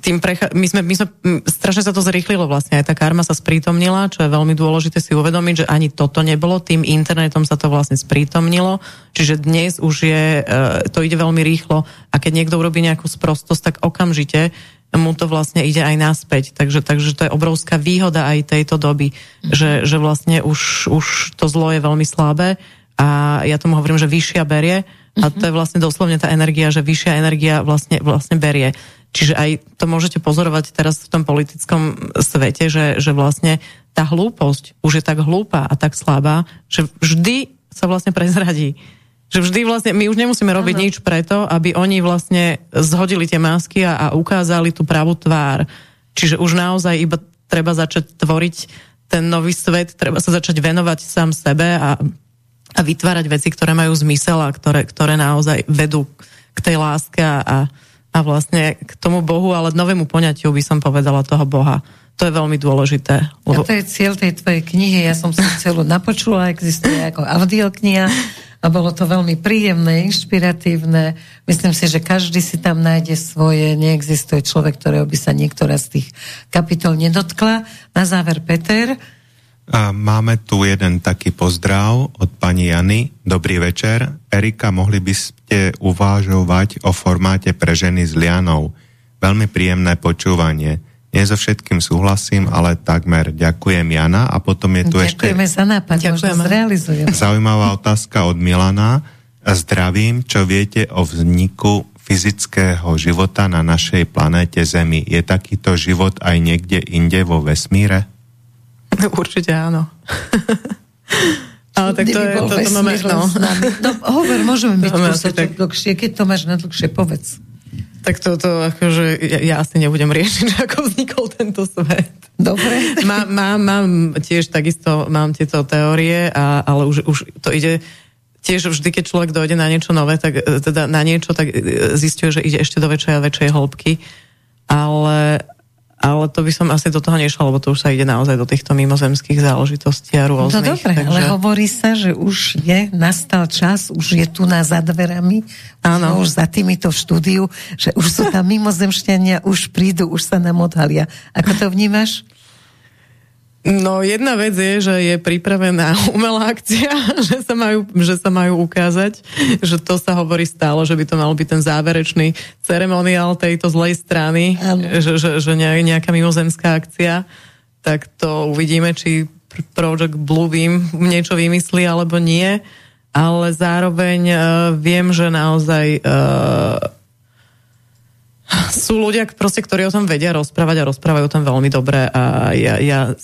tým precha- my, sme, my sme, strašne sa to zrýchlilo vlastne, aj tá karma sa sprítomnila, čo je veľmi dôležité si uvedomiť, že ani toto nebolo, tým internetom sa to vlastne sprítomnilo, čiže dnes už je, e, to ide veľmi rýchlo. A keď niekto urobí nejakú sprostosť, tak okamžite mu to vlastne ide aj naspäť. Takže, takže to je obrovská výhoda aj tejto doby, mm. že, že vlastne už, už to zlo je veľmi slabé. A ja tomu hovorím, že vyššia berie. A to je vlastne doslovne tá energia, že vyššia energia vlastne, vlastne berie. Čiže aj to môžete pozorovať teraz v tom politickom svete, že, že vlastne tá hlúposť už je tak hlúpa a tak slabá, že vždy sa vlastne prezradí. Že vždy vlastne, my už nemusíme robiť uh-huh. nič preto, aby oni vlastne zhodili tie masky a, a ukázali tú pravú tvár. Čiže už naozaj iba treba začať tvoriť ten nový svet, treba sa začať venovať sám sebe a, a vytvárať veci, ktoré majú zmysel a ktoré, ktoré naozaj vedú k tej láske a, a vlastne k tomu Bohu, ale novému poňatiu by som povedala toho Boha. To je veľmi dôležité. Lebo... A to je cieľ tej tvojej knihy, ja som sa celú napočula, existuje ako audiokniha a bolo to veľmi príjemné, inšpiratívne. Myslím si, že každý si tam nájde svoje, neexistuje človek, ktorého by sa niektorá z tých kapitol nedotkla. Na záver Peter. A máme tu jeden taký pozdrav od pani Jany. Dobrý večer. Erika, mohli by ste uvážovať o formáte pre ženy s lianou. Veľmi príjemné počúvanie. Nie so všetkým súhlasím, ale takmer ďakujem Jana a potom je tu Ďakujeme ešte... za nápad, Ďakujeme. zrealizujeme. Zaujímavá otázka od Milana. Zdravím, čo viete o vzniku fyzického života na našej planéte Zemi. Je takýto život aj niekde inde vo vesmíre? Určite áno. Ale tak to je, to, to máme, no. no. hovor, môžeme byť kúsoček dlhšie, keď to máš na dlhšie, povedz. Tak toto, akože ja, ja asi nebudem riešiť, ako vznikol tento svet. Dobre. Má, má, mám tiež takisto, mám tieto teórie, a, ale už, už to ide tiež vždy, keď človek dojde na niečo nové, tak teda na niečo, tak zistuje, že ide ešte do väčšej a väčšej hĺbky. Ale, ale to by som asi do toho nešla, lebo to už sa ide naozaj do týchto mimozemských záležitostí a rôznych. No dobre, takže... ale hovorí sa, že už je, nastal čas, už je tu na za dverami, Áno. už za týmito v štúdiu, že už sú tam mimozemšťania, už prídu, už sa nám odhalia. Ako to vnímaš? No jedna vec je, že je pripravená umelá akcia, že sa majú, že sa majú ukázať, že to sa hovorí stále, že by to mal byť ten záverečný ceremoniál tejto zlej strany, že, že, že nejaká mimozemská akcia, tak to uvidíme, či Project Bluebeam niečo vymyslí alebo nie, ale zároveň uh, viem, že naozaj uh, sú ľudia, proste, ktorí o tom vedia rozprávať a rozprávajú o tom veľmi dobre. A ja, ja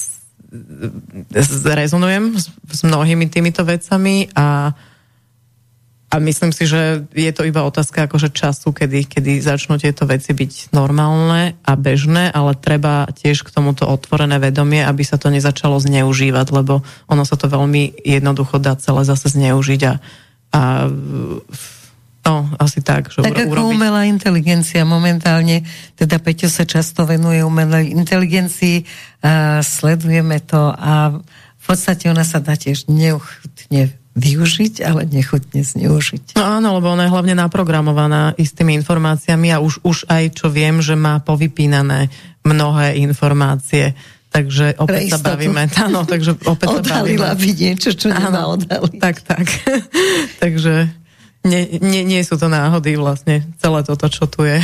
rezonujem s, s mnohými týmito vecami a a myslím si, že je to iba otázka akože času, kedy, kedy začnú tieto veci byť normálne a bežné, ale treba tiež k tomuto otvorené vedomie, aby sa to nezačalo zneužívať, lebo ono sa to veľmi jednoducho dá celé zase zneužiť a, a no, asi tak. Že tak ako umelá inteligencia momentálne, teda Peťo sa často venuje umelej inteligencii, a sledujeme to a v podstate ona sa dá tiež neuchutne využiť, ale nechutne zneužiť. No áno, lebo ona je hlavne naprogramovaná istými informáciami a už, už aj čo viem, že má povypínané mnohé informácie. Takže opäť sa bavíme. Áno, takže opäť Odhalila sa bavíme. by niečo, čo nemá odhaliť. Tak, tak. takže nie, nie, nie sú to náhody vlastne, celé toto, čo tu je.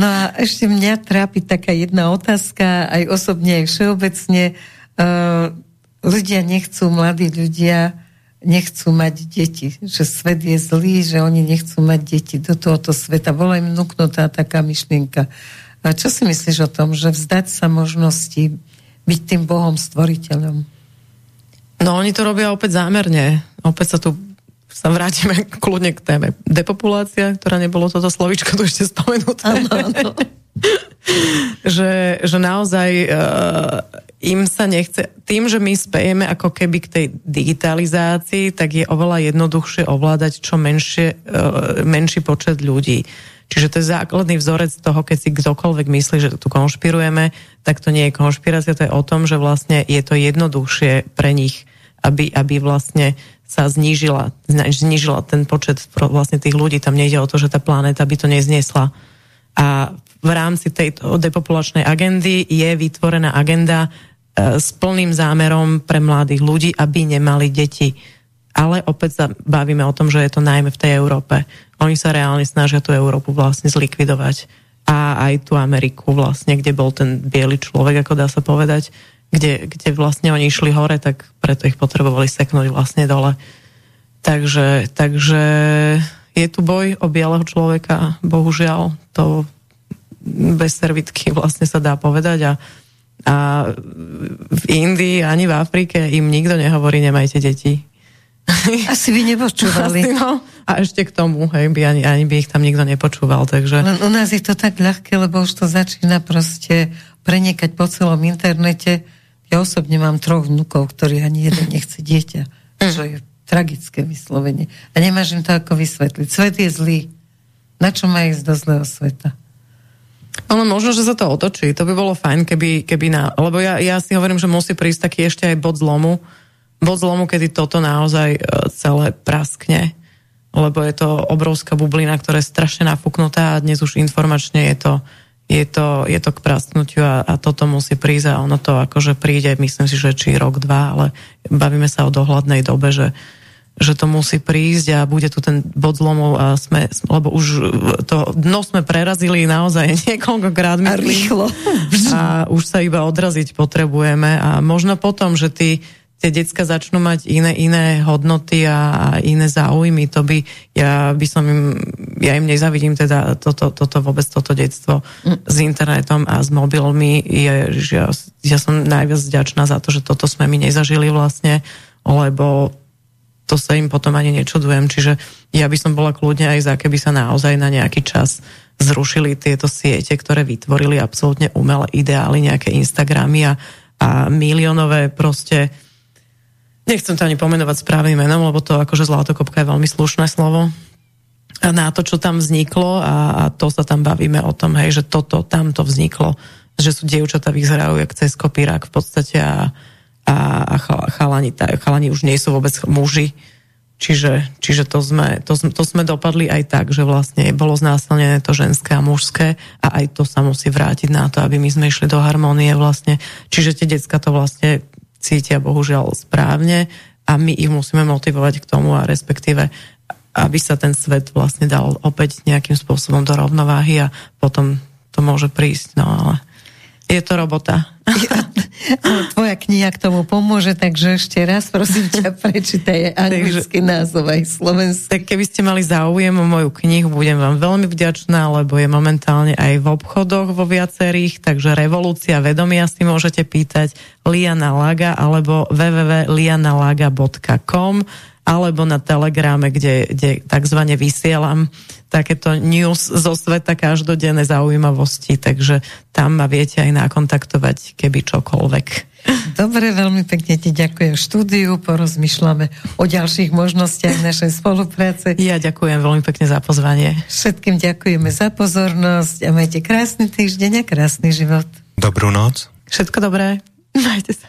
no a ešte mňa trápi taká jedna otázka, aj osobne, aj všeobecne. Uh, ľudia nechcú, mladí ľudia, nechcú mať deti, že svet je zlý, že oni nechcú mať deti do tohoto sveta. Bola im vnúknutá taká myšlienka. A čo si myslíš o tom, že vzdať sa možnosti byť tým Bohom stvoriteľom? No oni to robia opäť zámerne. Opäť sa tu sa vrátime kľudne k téme depopulácia, ktorá nebolo toto slovičko tu ešte spomenuté. Ano, ano. že, že naozaj uh, im sa nechce, tým, že my spejeme ako keby k tej digitalizácii, tak je oveľa jednoduchšie ovládať čo menšie, uh, menší počet ľudí. Čiže to je základný vzorec toho, keď si kdokoľvek myslí, že tu konšpirujeme, tak to nie je konšpirácia, to je o tom, že vlastne je to jednoduchšie pre nich, aby, aby vlastne sa znížila, znížila ten počet vlastne tých ľudí. Tam nejde o to, že tá planéta by to nezniesla. A v rámci tejto depopulačnej agendy je vytvorená agenda E, s plným zámerom pre mladých ľudí, aby nemali deti. Ale opäť sa bavíme o tom, že je to najmä v tej Európe. Oni sa reálne snažia tú Európu vlastne zlikvidovať. A aj tú Ameriku vlastne, kde bol ten biely človek, ako dá sa povedať, kde, kde vlastne oni išli hore, tak preto ich potrebovali seknúť vlastne dole. Takže, takže je tu boj o bieleho človeka, bohužiaľ, to bez servitky vlastne sa dá povedať a a v Indii ani v Afrike im nikto nehovorí, nemajte deti. Asi by nepočúvali. Asi, no. A ešte k tomu, hej, by ani, ani by ich tam nikto nepočúval, takže... Len u nás je to tak ľahké, lebo už to začína proste prenikať po celom internete. Ja osobne mám troch vnúkov, ktorí ani jeden nechce dieťa. Mm. Čo je tragické vyslovenie. A nemáš im to ako vysvetliť. Svet je zlý. Na čo má ísť do zlého sveta? Ale možno, že sa to otočí. To by bolo fajn, keby, keby na... Lebo ja, ja si hovorím, že musí prísť taký ešte aj bod zlomu. Bod zlomu, kedy toto naozaj e, celé praskne. Lebo je to obrovská bublina, ktorá je strašne nafúknutá a dnes už informačne je to, je to, je to k prasknutiu a, a toto musí prísť a ono to akože príde, myslím si, že či rok, dva, ale bavíme sa o dohľadnej dobe, že, že to musí prísť a bude tu ten bod zlomov a sme, lebo už to dno sme prerazili naozaj niekoľkokrát. A rýchlo. A už sa iba odraziť potrebujeme a možno potom, že tí, tie decka začnú mať iné, iné hodnoty a, a iné záujmy, to by, ja by som im, ja im nezavidím teda toto, toto vôbec toto detstvo mm. s internetom a s mobilmi. Je, ja, ja som najviac vďačná za to, že toto sme my nezažili vlastne, lebo to sa im potom ani nečudujem. Čiže ja by som bola kľudne aj za, keby sa naozaj na nejaký čas zrušili tieto siete, ktoré vytvorili absolútne umelé ideály, nejaké Instagramy a, a miliónové proste nechcem to ani pomenovať správnym menom, lebo to akože zlatokopka je veľmi slušné slovo. A na to, čo tam vzniklo a, a to sa tam bavíme o tom, hej, že toto, tamto vzniklo, že sú dievčatá vyzerajú jak cez kopírák v podstate a, a, chalani, chalani už nie sú vôbec muži, čiže, čiže to, sme, to, to sme dopadli aj tak, že vlastne bolo znásilnené to ženské a mužské a aj to sa musí vrátiť na to, aby my sme išli do harmónie vlastne. Čiže tie decka to vlastne cítia bohužiaľ správne a my ich musíme motivovať k tomu a respektíve aby sa ten svet vlastne dal opäť nejakým spôsobom do rovnováhy a potom to môže prísť, no ale Je to robota. Tvoja kniha k tomu pomôže, takže ešte raz prosím ťa prečítaj anglický názov aj slovenský. Tak keby ste mali záujem o moju knihu, budem vám veľmi vďačná, lebo je momentálne aj v obchodoch vo viacerých, takže Revolúcia vedomia si môžete pýtať Liana Laga alebo www.lianalaga.com alebo na Telegrame, kde, kde takzvané vysielam takéto news zo sveta každodenné zaujímavosti, takže tam ma viete aj nakontaktovať, keby čokoľvek. Dobre, veľmi pekne ti ďakujem štúdiu, porozmýšľame o ďalších možnostiach našej spolupráce. Ja ďakujem veľmi pekne za pozvanie. Všetkým ďakujeme za pozornosť a majte krásny týždeň a krásny život. Dobrú noc. Všetko dobré. Majte sa.